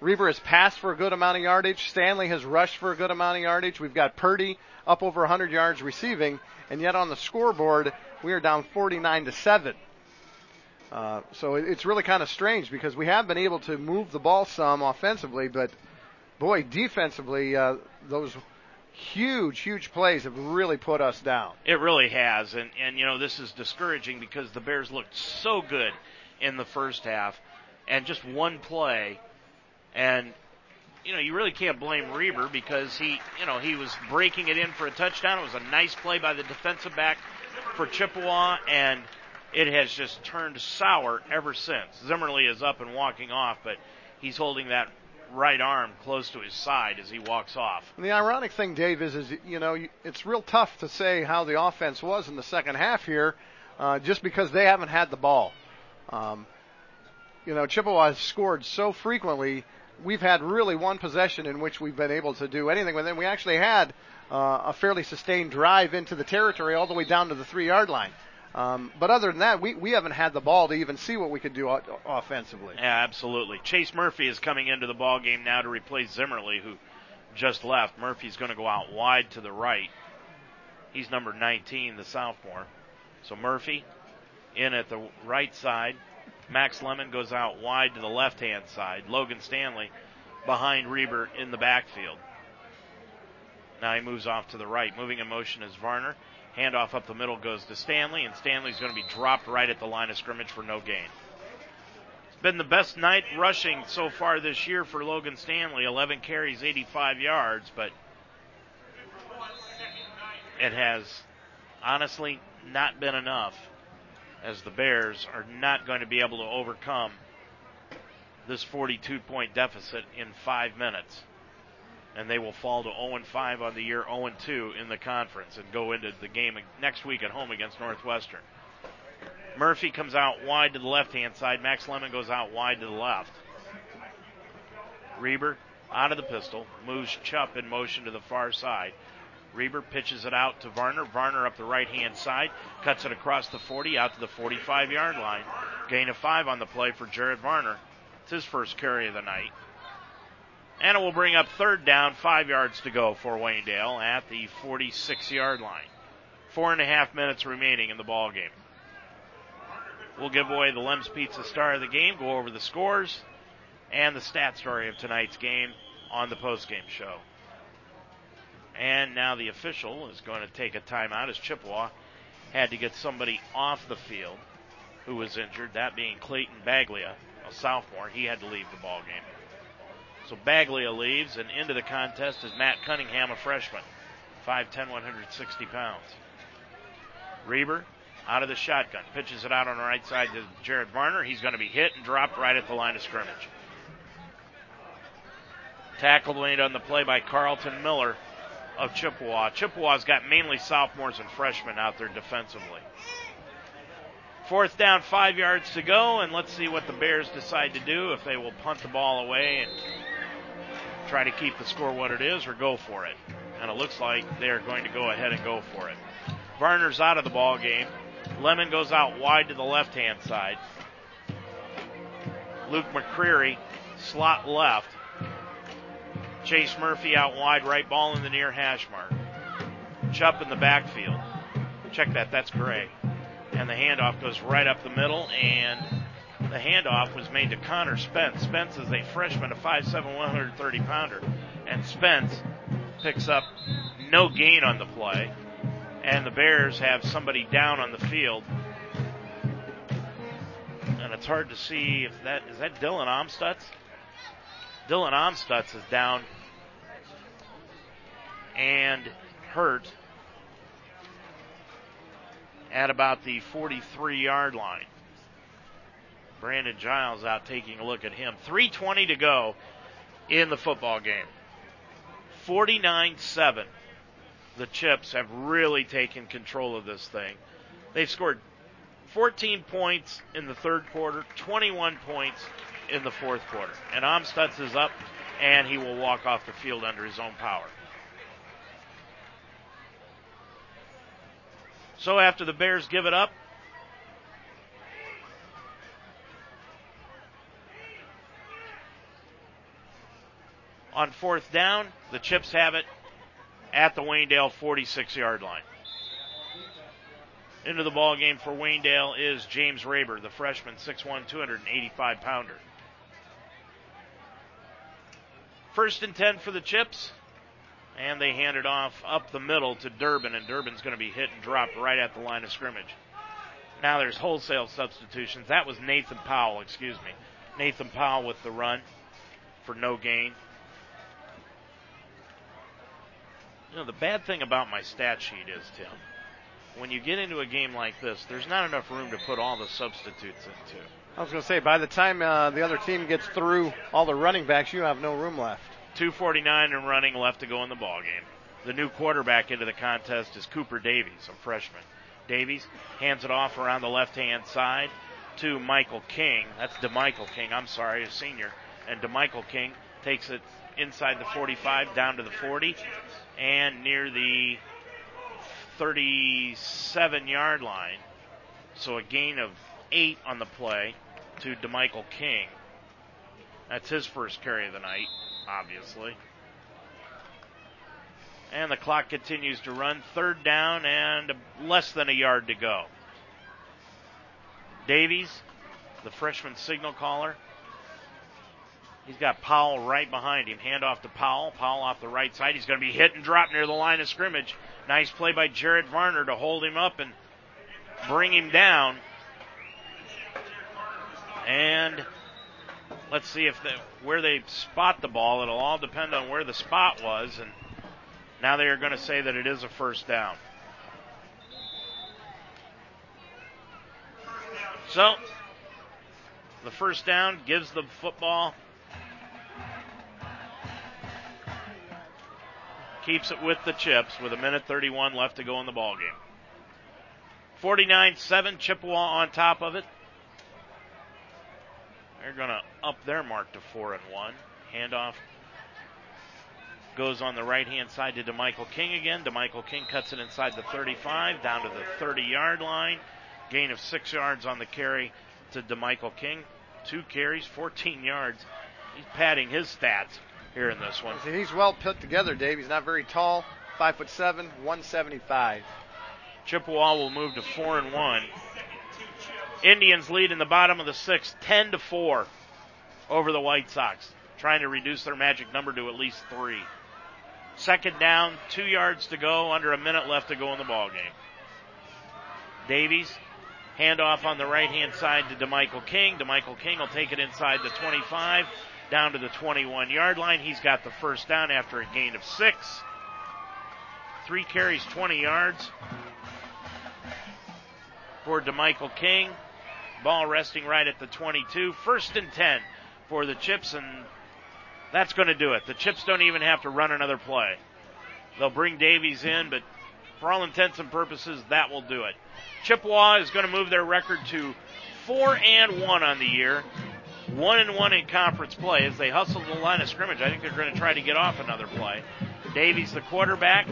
Reber has passed for a good amount of yardage. Stanley has rushed for a good amount of yardage. We've got Purdy up over 100 yards receiving, and yet on the scoreboard we are down 49 to seven. Uh, so it's really kind of strange because we have been able to move the ball some offensively, but boy, defensively, uh, those huge, huge plays have really put us down. It really has, and and you know this is discouraging because the Bears looked so good in the first half, and just one play, and you know you really can't blame Reber because he you know he was breaking it in for a touchdown. It was a nice play by the defensive back for Chippewa, and it has just turned sour ever since. Zimmerly is up and walking off, but he's holding that right arm close to his side as he walks off. And the ironic thing, Dave, is, is you know, it's real tough to say how the offense was in the second half here, uh, just because they haven't had the ball. Um, you know, Chippewa has scored so frequently. We've had really one possession in which we've been able to do anything with them. We actually had uh, a fairly sustained drive into the territory all the way down to the three yard line. Um, but other than that, we, we haven't had the ball to even see what we could do offensively. Yeah, absolutely. Chase Murphy is coming into the ball game now to replace Zimmerly, who just left. Murphy's going to go out wide to the right. He's number 19, the sophomore. So Murphy in at the right side. Max Lemon goes out wide to the left hand side. Logan Stanley behind Reber in the backfield. Now he moves off to the right. Moving in motion is Varner. Handoff up the middle goes to Stanley, and Stanley's going to be dropped right at the line of scrimmage for no gain. It's been the best night rushing so far this year for Logan Stanley. 11 carries, 85 yards, but it has honestly not been enough as the Bears are not going to be able to overcome this 42 point deficit in five minutes. And they will fall to 0 5 on the year, 0 2 in the conference, and go into the game next week at home against Northwestern. Murphy comes out wide to the left hand side. Max Lemon goes out wide to the left. Reber out of the pistol, moves Chupp in motion to the far side. Reber pitches it out to Varner. Varner up the right hand side, cuts it across the 40 out to the 45 yard line. Gain of five on the play for Jared Varner. It's his first carry of the night. And it will bring up third down, five yards to go for Waynedale at the 46 yard line. Four and a half minutes remaining in the ball game. We'll give away the Lem's Pizza star of the game, go over the scores and the stat story of tonight's game on the postgame show. And now the official is going to take a timeout as Chippewa had to get somebody off the field who was injured, that being Clayton Baglia a sophomore, he had to leave the ball game. So Baglia leaves, and into the contest is Matt Cunningham, a freshman, 5'10", 160 pounds. Reber out of the shotgun, pitches it out on the right side to Jared Varner. He's going to be hit and dropped right at the line of scrimmage. Tackled made on the play by Carlton Miller of Chippewa. Chippewa's got mainly sophomores and freshmen out there defensively. Fourth down, five yards to go, and let's see what the Bears decide to do if they will punt the ball away and try to keep the score what it is or go for it. And it looks like they're going to go ahead and go for it. Varner's out of the ball game. Lemon goes out wide to the left hand side. Luke McCreary, slot left. Chase Murphy out wide right, ball in the near hash mark. Chupp in the backfield. Check that, that's Gray and the handoff goes right up the middle, and the handoff was made to Connor Spence. Spence is a freshman, a 5'7", 130 pounder, and Spence picks up no gain on the play, and the Bears have somebody down on the field. And it's hard to see if that is that Dylan Amstutz. Dylan Amstutz is down and hurt at about the 43 yard line. Brandon Giles out taking a look at him. 3.20 to go in the football game. 49 7. The Chips have really taken control of this thing. They've scored 14 points in the third quarter, 21 points in the fourth quarter. And Amstutz is up, and he will walk off the field under his own power. So after the Bears give it up, on fourth down, the Chips have it at the Waynedale 46 yard line. Into the ball game for Waynedale is James Raber, the freshman, 6'1", 285 pounder. First and 10 for the Chips. And they hand it off up the middle to Durbin, and Durbin's going to be hit and dropped right at the line of scrimmage. Now there's wholesale substitutions. That was Nathan Powell, excuse me. Nathan Powell with the run for no gain. You know, the bad thing about my stat sheet is, Tim, when you get into a game like this, there's not enough room to put all the substitutes into. I was going to say, by the time uh, the other team gets through all the running backs, you have no room left. 249 and running left to go in the ball game. The new quarterback into the contest is Cooper Davies, a freshman. Davies hands it off around the left-hand side to Michael King. That's DeMichael King. I'm sorry, a senior. And DeMichael King takes it inside the 45 down to the 40 and near the 37 yard line. So a gain of eight on the play to DeMichael King. That's his first carry of the night obviously. And the clock continues to run. Third down and less than a yard to go. Davies, the freshman signal caller, He's got Powell right behind him. Hand off to Powell. Powell off the right side. He's going to be hit and drop near the line of scrimmage. Nice play by Jared Varner to hold him up and bring him down. And let's see if they, where they spot the ball. It'll all depend on where the spot was. And now they are going to say that it is a first down. So the first down gives the football keeps it with the Chips with a minute 31 left to go in the ball game. 49-7, Chippewa on top of it. They're going to up their mark to 4 and 1. Handoff goes on the right hand side to DeMichael King again. DeMichael King cuts it inside the 35 down to the 30 yard line. Gain of 6 yards on the carry to DeMichael King. Two carries, 14 yards. He's padding his stats here in this one. He's well put together, Dave. He's not very tall, five foot seven, 175. Chippewa will move to four and one. Indians lead in the bottom of the sixth, 10 to four over the White Sox, trying to reduce their magic number to at least three. Second down, two yards to go, under a minute left to go in the ball game. Davies, handoff on the right hand side to DeMichael King. DeMichael King will take it inside the 25 down to the 21 yard line. He's got the first down after a gain of six. Three carries, 20 yards for DeMichael King. Ball resting right at the 22. First and 10 for the Chips, and that's going to do it. The Chips don't even have to run another play. They'll bring Davies in, but for all intents and purposes, that will do it. Chippewa is going to move their record to four and one on the year one and one in conference play as they hustle the line of scrimmage. I think they're going to try to get off another play. Davies, the quarterback,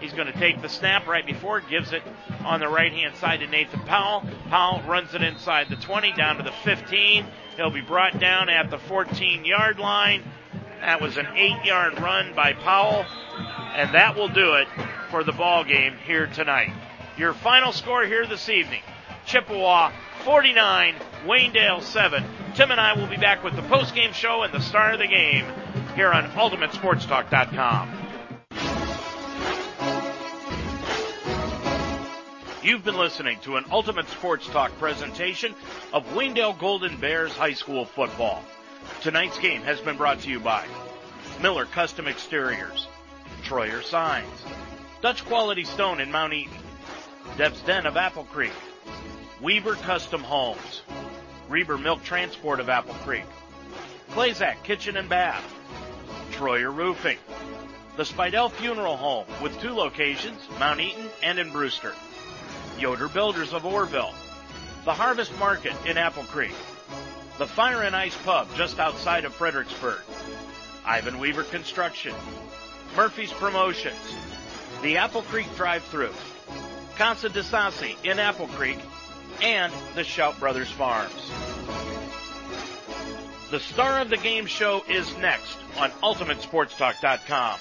he's going to take the snap right before gives it on the right hand side to Nathan Powell. Powell runs it inside the 20 down to the 15. He'll be brought down at the 14 yard line. That was an eight yard run by Powell, and that will do it for the ball game here tonight. Your final score here this evening: Chippewa 49, Waynedale 7. Tim and I will be back with the post-game show and the start of the game here on UltimateSportsTalk.com. You've been listening to an Ultimate Sports Talk presentation of Waynedale Golden Bears High School football. Tonight's game has been brought to you by Miller Custom Exteriors, Troyer Signs, Dutch Quality Stone in Mount Eaton, Deb's Den of Apple Creek, Weaver Custom Homes, Reber Milk Transport of Apple Creek, Clazak Kitchen and Bath, Troyer Roofing, the Spidell Funeral Home with two locations, Mount Eaton and in Brewster, Yoder Builders of Orrville, the Harvest Market in Apple Creek, the Fire and Ice Pub just outside of Fredericksburg, Ivan Weaver Construction, Murphy's Promotions, the Apple Creek Drive-Thru, Casa de Sassi in Apple Creek, and the Shout Brothers Farms. The star of the game show is next on UltimateSportsTalk.com.